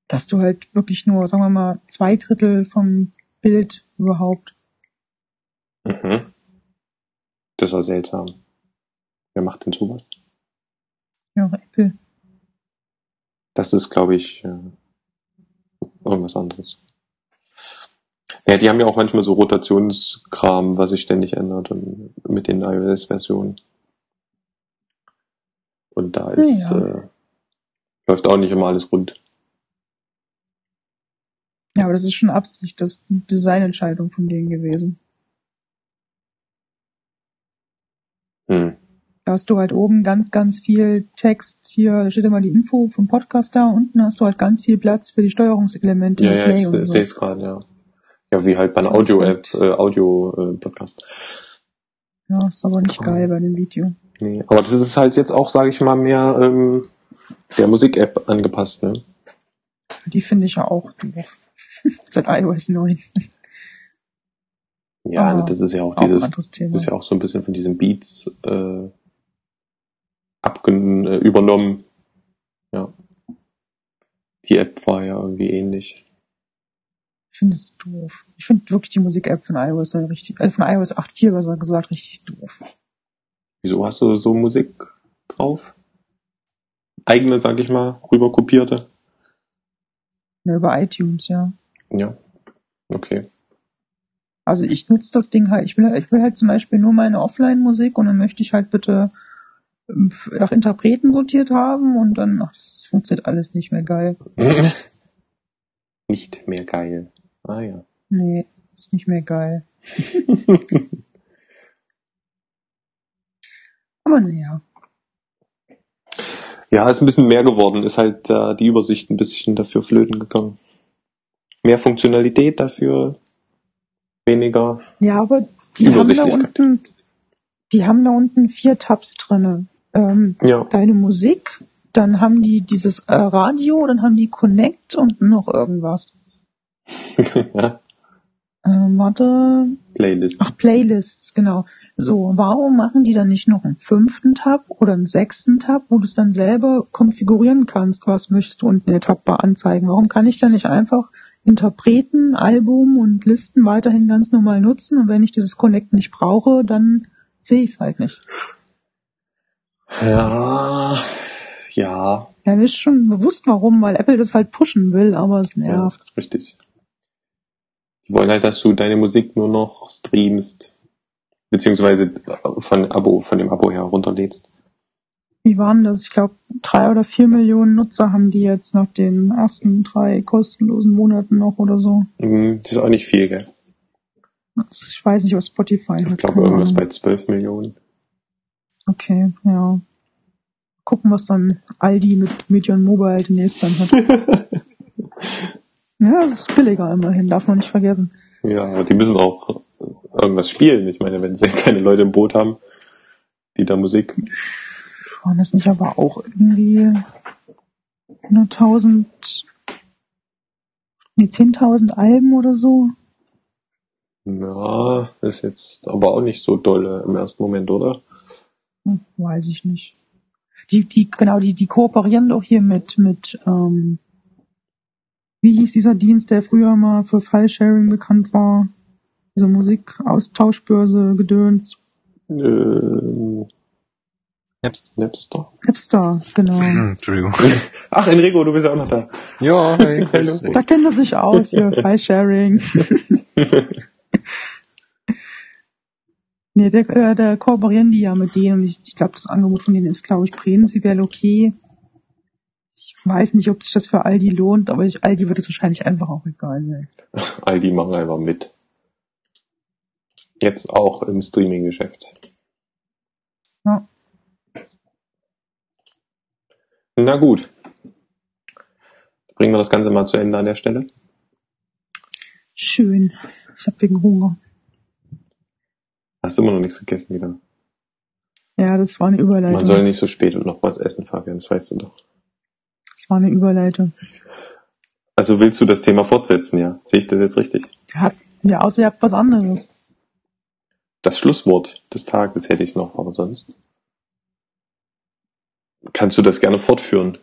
Dass du halt wirklich nur, sagen wir mal, zwei Drittel vom Bild überhaupt. Mhm. Das war seltsam. Wer macht denn sowas? Ja, Apple. Das ist, glaube ich, äh, irgendwas anderes. Ja, die haben ja auch manchmal so Rotationskram, was sich ständig ändert und mit den iOS-Versionen. Und da ist, Ja. äh, läuft auch nicht immer alles rund. Ja, aber das ist schon Absicht, das ist eine Designentscheidung von denen gewesen. Hm. Da hast du halt oben ganz, ganz viel Text. Hier da steht immer die Info vom Podcast da. Unten hast du halt ganz viel Platz für die Steuerungselemente Ja, mit ja, Play ich und so. sehe es gerade, ja. Ja, wie halt bei einer Audio-App, äh, Audio-Podcast. Ja, ist aber nicht geil bei dem Video. nee. Aber das ist halt jetzt auch, sage ich mal, mehr ähm, der Musik-App angepasst, ne? Die finde ich ja auch doof. Seit iOS 9. Ja, Aber das ist ja auch Auch dieses, das ist ja auch so ein bisschen von diesen Beats äh, abgen äh, übernommen. Ja. Die App war ja irgendwie ähnlich. Ich finde es doof. Ich finde wirklich die Musik-App von iOS richtig, äh, von iOS 8.4 besser gesagt, richtig doof. Wieso hast du so Musik drauf? Eigene, sag ich mal, rüber kopierte? Ja, über iTunes, ja. Ja. Okay. Also ich nutze das Ding halt, ich will, ich will halt zum Beispiel nur meine Offline-Musik und dann möchte ich halt bitte ähm, nach Interpreten sortiert haben und dann, ach, das, das funktioniert alles nicht mehr geil. Nicht mehr geil. Ah ja. Nee, ist nicht mehr geil. Aber naja. Ja, ist ein bisschen mehr geworden, ist halt äh, die Übersicht ein bisschen dafür flöten gegangen. Mehr Funktionalität dafür, weniger. Ja, aber die haben da unten, die haben da unten vier Tabs drinne. Ähm, Ja. deine Musik, dann haben die dieses äh, Radio, dann haben die Connect und noch irgendwas. ja. Ähm, warte, Playlist. ach Playlists, genau. So, warum machen die dann nicht noch einen fünften Tab oder einen sechsten Tab, wo du es dann selber konfigurieren kannst? Was möchtest du unten in der Tabbar anzeigen? Warum kann ich dann nicht einfach Interpreten, Album und Listen weiterhin ganz normal nutzen und wenn ich dieses Connect nicht brauche, dann sehe ich es halt nicht. Ja. Ja. Ja, mir ist schon bewusst warum, weil Apple das halt pushen will, aber es ja. nervt. Richtig. Die wollen halt, dass du deine Musik nur noch streamst. Beziehungsweise von Abo, von dem Abo her runterlädst. Wie waren das? Ich glaube, drei oder vier Millionen Nutzer haben die jetzt nach den ersten drei kostenlosen Monaten noch oder so. Mhm, Das ist auch nicht viel, gell? Ich weiß nicht, was Spotify Ich hat. glaube keine irgendwas Ahnung. bei 12 Millionen. Okay, ja. Gucken, was dann Aldi mit Medion Mobile demnächst dann hat. ja, es ist billiger immerhin, darf man nicht vergessen. Ja, aber die müssen auch irgendwas spielen. Ich meine, wenn sie keine Leute im Boot haben, die da Musik. Waren das nicht aber auch irgendwie 100.000, nee, 10.000 Alben oder so? Ja, ist jetzt aber auch nicht so dolle im ersten Moment, oder? Hm, weiß ich nicht. Die, die, genau, die, die kooperieren doch hier mit, mit, ähm, wie hieß dieser Dienst, der früher mal für File-Sharing bekannt war? Diese Musikaustauschbörse, Gedöns, Ähm, Napster. Napster. Genau. Hm, Entschuldigung. Ach, Enrico, du bist ja auch noch da. Ja, hey, Hallo. Da kennt er sich aus, hier, File-Sharing. nee, der, äh, da kooperieren die ja mit denen und ich, ich glaube, das Angebot von denen ist, glaube ich, prinzipiell okay. Ich weiß nicht, ob sich das für Aldi lohnt, aber ich, Aldi wird es wahrscheinlich einfach auch egal sein. All die machen einfach mit. Jetzt auch im Streaming-Geschäft. Ja. Na gut. Bringen wir das Ganze mal zu Ende an der Stelle. Schön. Ich habe wegen Hunger. Hast du immer noch nichts gegessen wieder? Ja, das war eine Überleitung. Man soll nicht so spät und noch was essen, Fabian, das weißt du doch. Das war eine Überleitung. Also willst du das Thema fortsetzen, ja? Sehe ich das jetzt richtig? Ja, ja, außer ihr habt was anderes. Das Schlusswort des Tages hätte ich noch, aber sonst. Kannst du das gerne fortführen?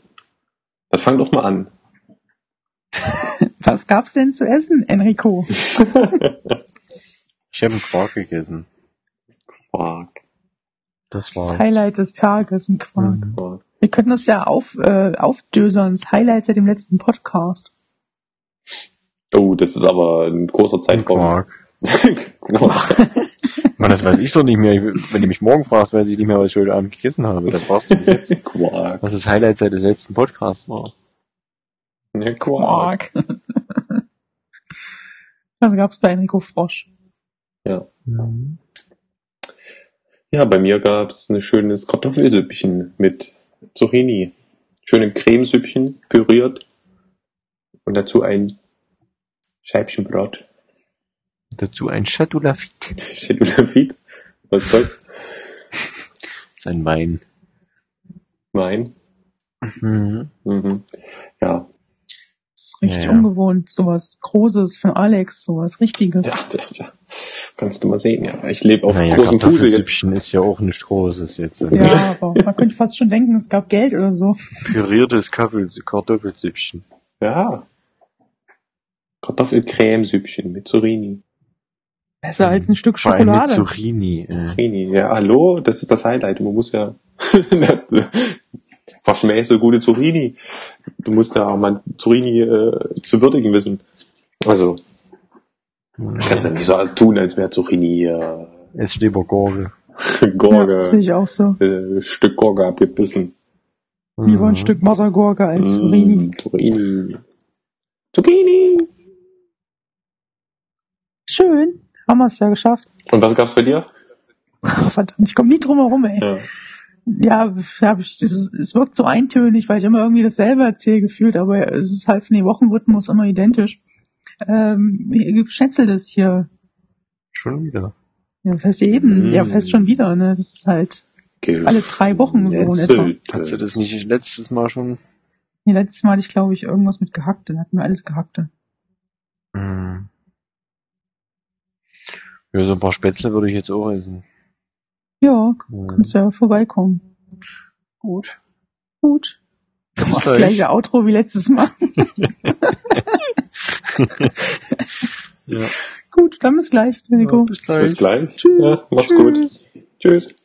Dann fang doch mal an. Was gab's denn zu essen, Enrico? Ich habe einen Quark gegessen. Quark. Das Das war's. Highlight des Tages, ein Quark. Mhm. Quark. Wir könnten das ja auf, äh, aufdösern, das Highlight seit dem letzten Podcast. Oh, das ist aber ein großer Ein Zeitraum. Quark. Quark. Mann, das weiß ich doch nicht mehr. Wenn du mich morgen fragst, weiß ich nicht mehr, was ich heute Abend gegessen habe. Dann fragst du mich jetzt, Quark. was das Highlight seit des letzten Podcasts war. Ja, Quark. Quark. Was gab's bei Enrico Frosch? Ja. ja, bei mir gab's ein schönes Kartoffelsüppchen mit Zucchini. Schöne Cremesüppchen, püriert. Und dazu ein Scheibchen Brot. Dazu ein Chateau Lafitte. Steht unter Feed. Was ist das? Das ist ein Wein. Nein. Mhm. Mhm. Ja. Das ist richtig Ja, ja. ungewohnt, sowas Großes von Alex, sowas Richtiges. Ja, ja, ja. Kannst du mal sehen, ja. Ich lebe auf Naja, großem Fuße jetzt. Kartoffelsüppchen ist ja auch nichts Großes jetzt. Ja, aber man könnte fast schon denken, es gab Geld oder so. Püriertes Kartoffelsüppchen. Ja. Kartoffelcremesüppchen mit Zucchini. Besser als ein Stück Vor allem mit Schokolade. Zucchini. Äh. Zucchini. Ja, hallo, das ist das Highlight. Man muss ja verschmähst so gute Zucchini. Du musst ja auch mal Zucchini äh, zu würdigen wissen. Also, kannst ja nicht so tun, als wäre Zucchini äh, Es lieber Gurke. Ja, Gurke, sehe ich auch so. äh, Stück Gurke abgebissen. Lieber ein Mhm. Stück Wassergurke als Zucchini. Mm, Zucchini. Zucchini. Schön. Haben wir es ja geschafft. Und was gab's bei dir? Verdammt, ich komme nie drum herum, ey. Ja. Ja, hab ich, es, es wirkt so eintönig, weil ich immer irgendwie dasselbe erzähle gefühlt, aber es ist halt von den Wochenrhythmus immer identisch. Ähm, Schätzel das hier. Schon wieder. Ja, was heißt eben? Mm. Ja, was heißt schon wieder, ne? Das ist halt alle drei Wochen so in etwa. Hast du das nicht letztes Mal schon? Nee, letztes Mal hatte ich, glaube ich, irgendwas mit Gehackte. Da hatten wir alles Gehackte. Mhm. Ja, so ein paar Spätzle würde ich jetzt auch essen. Ja, Mhm. kannst du ja vorbeikommen. Gut. Gut. Du machst gleich. gleiche Outro wie letztes Mal. Ja. Gut, dann bis gleich, Nico. bis gleich. Bis gleich. Tschüss. Ja, macht's Tschüss. gut. Tschüss.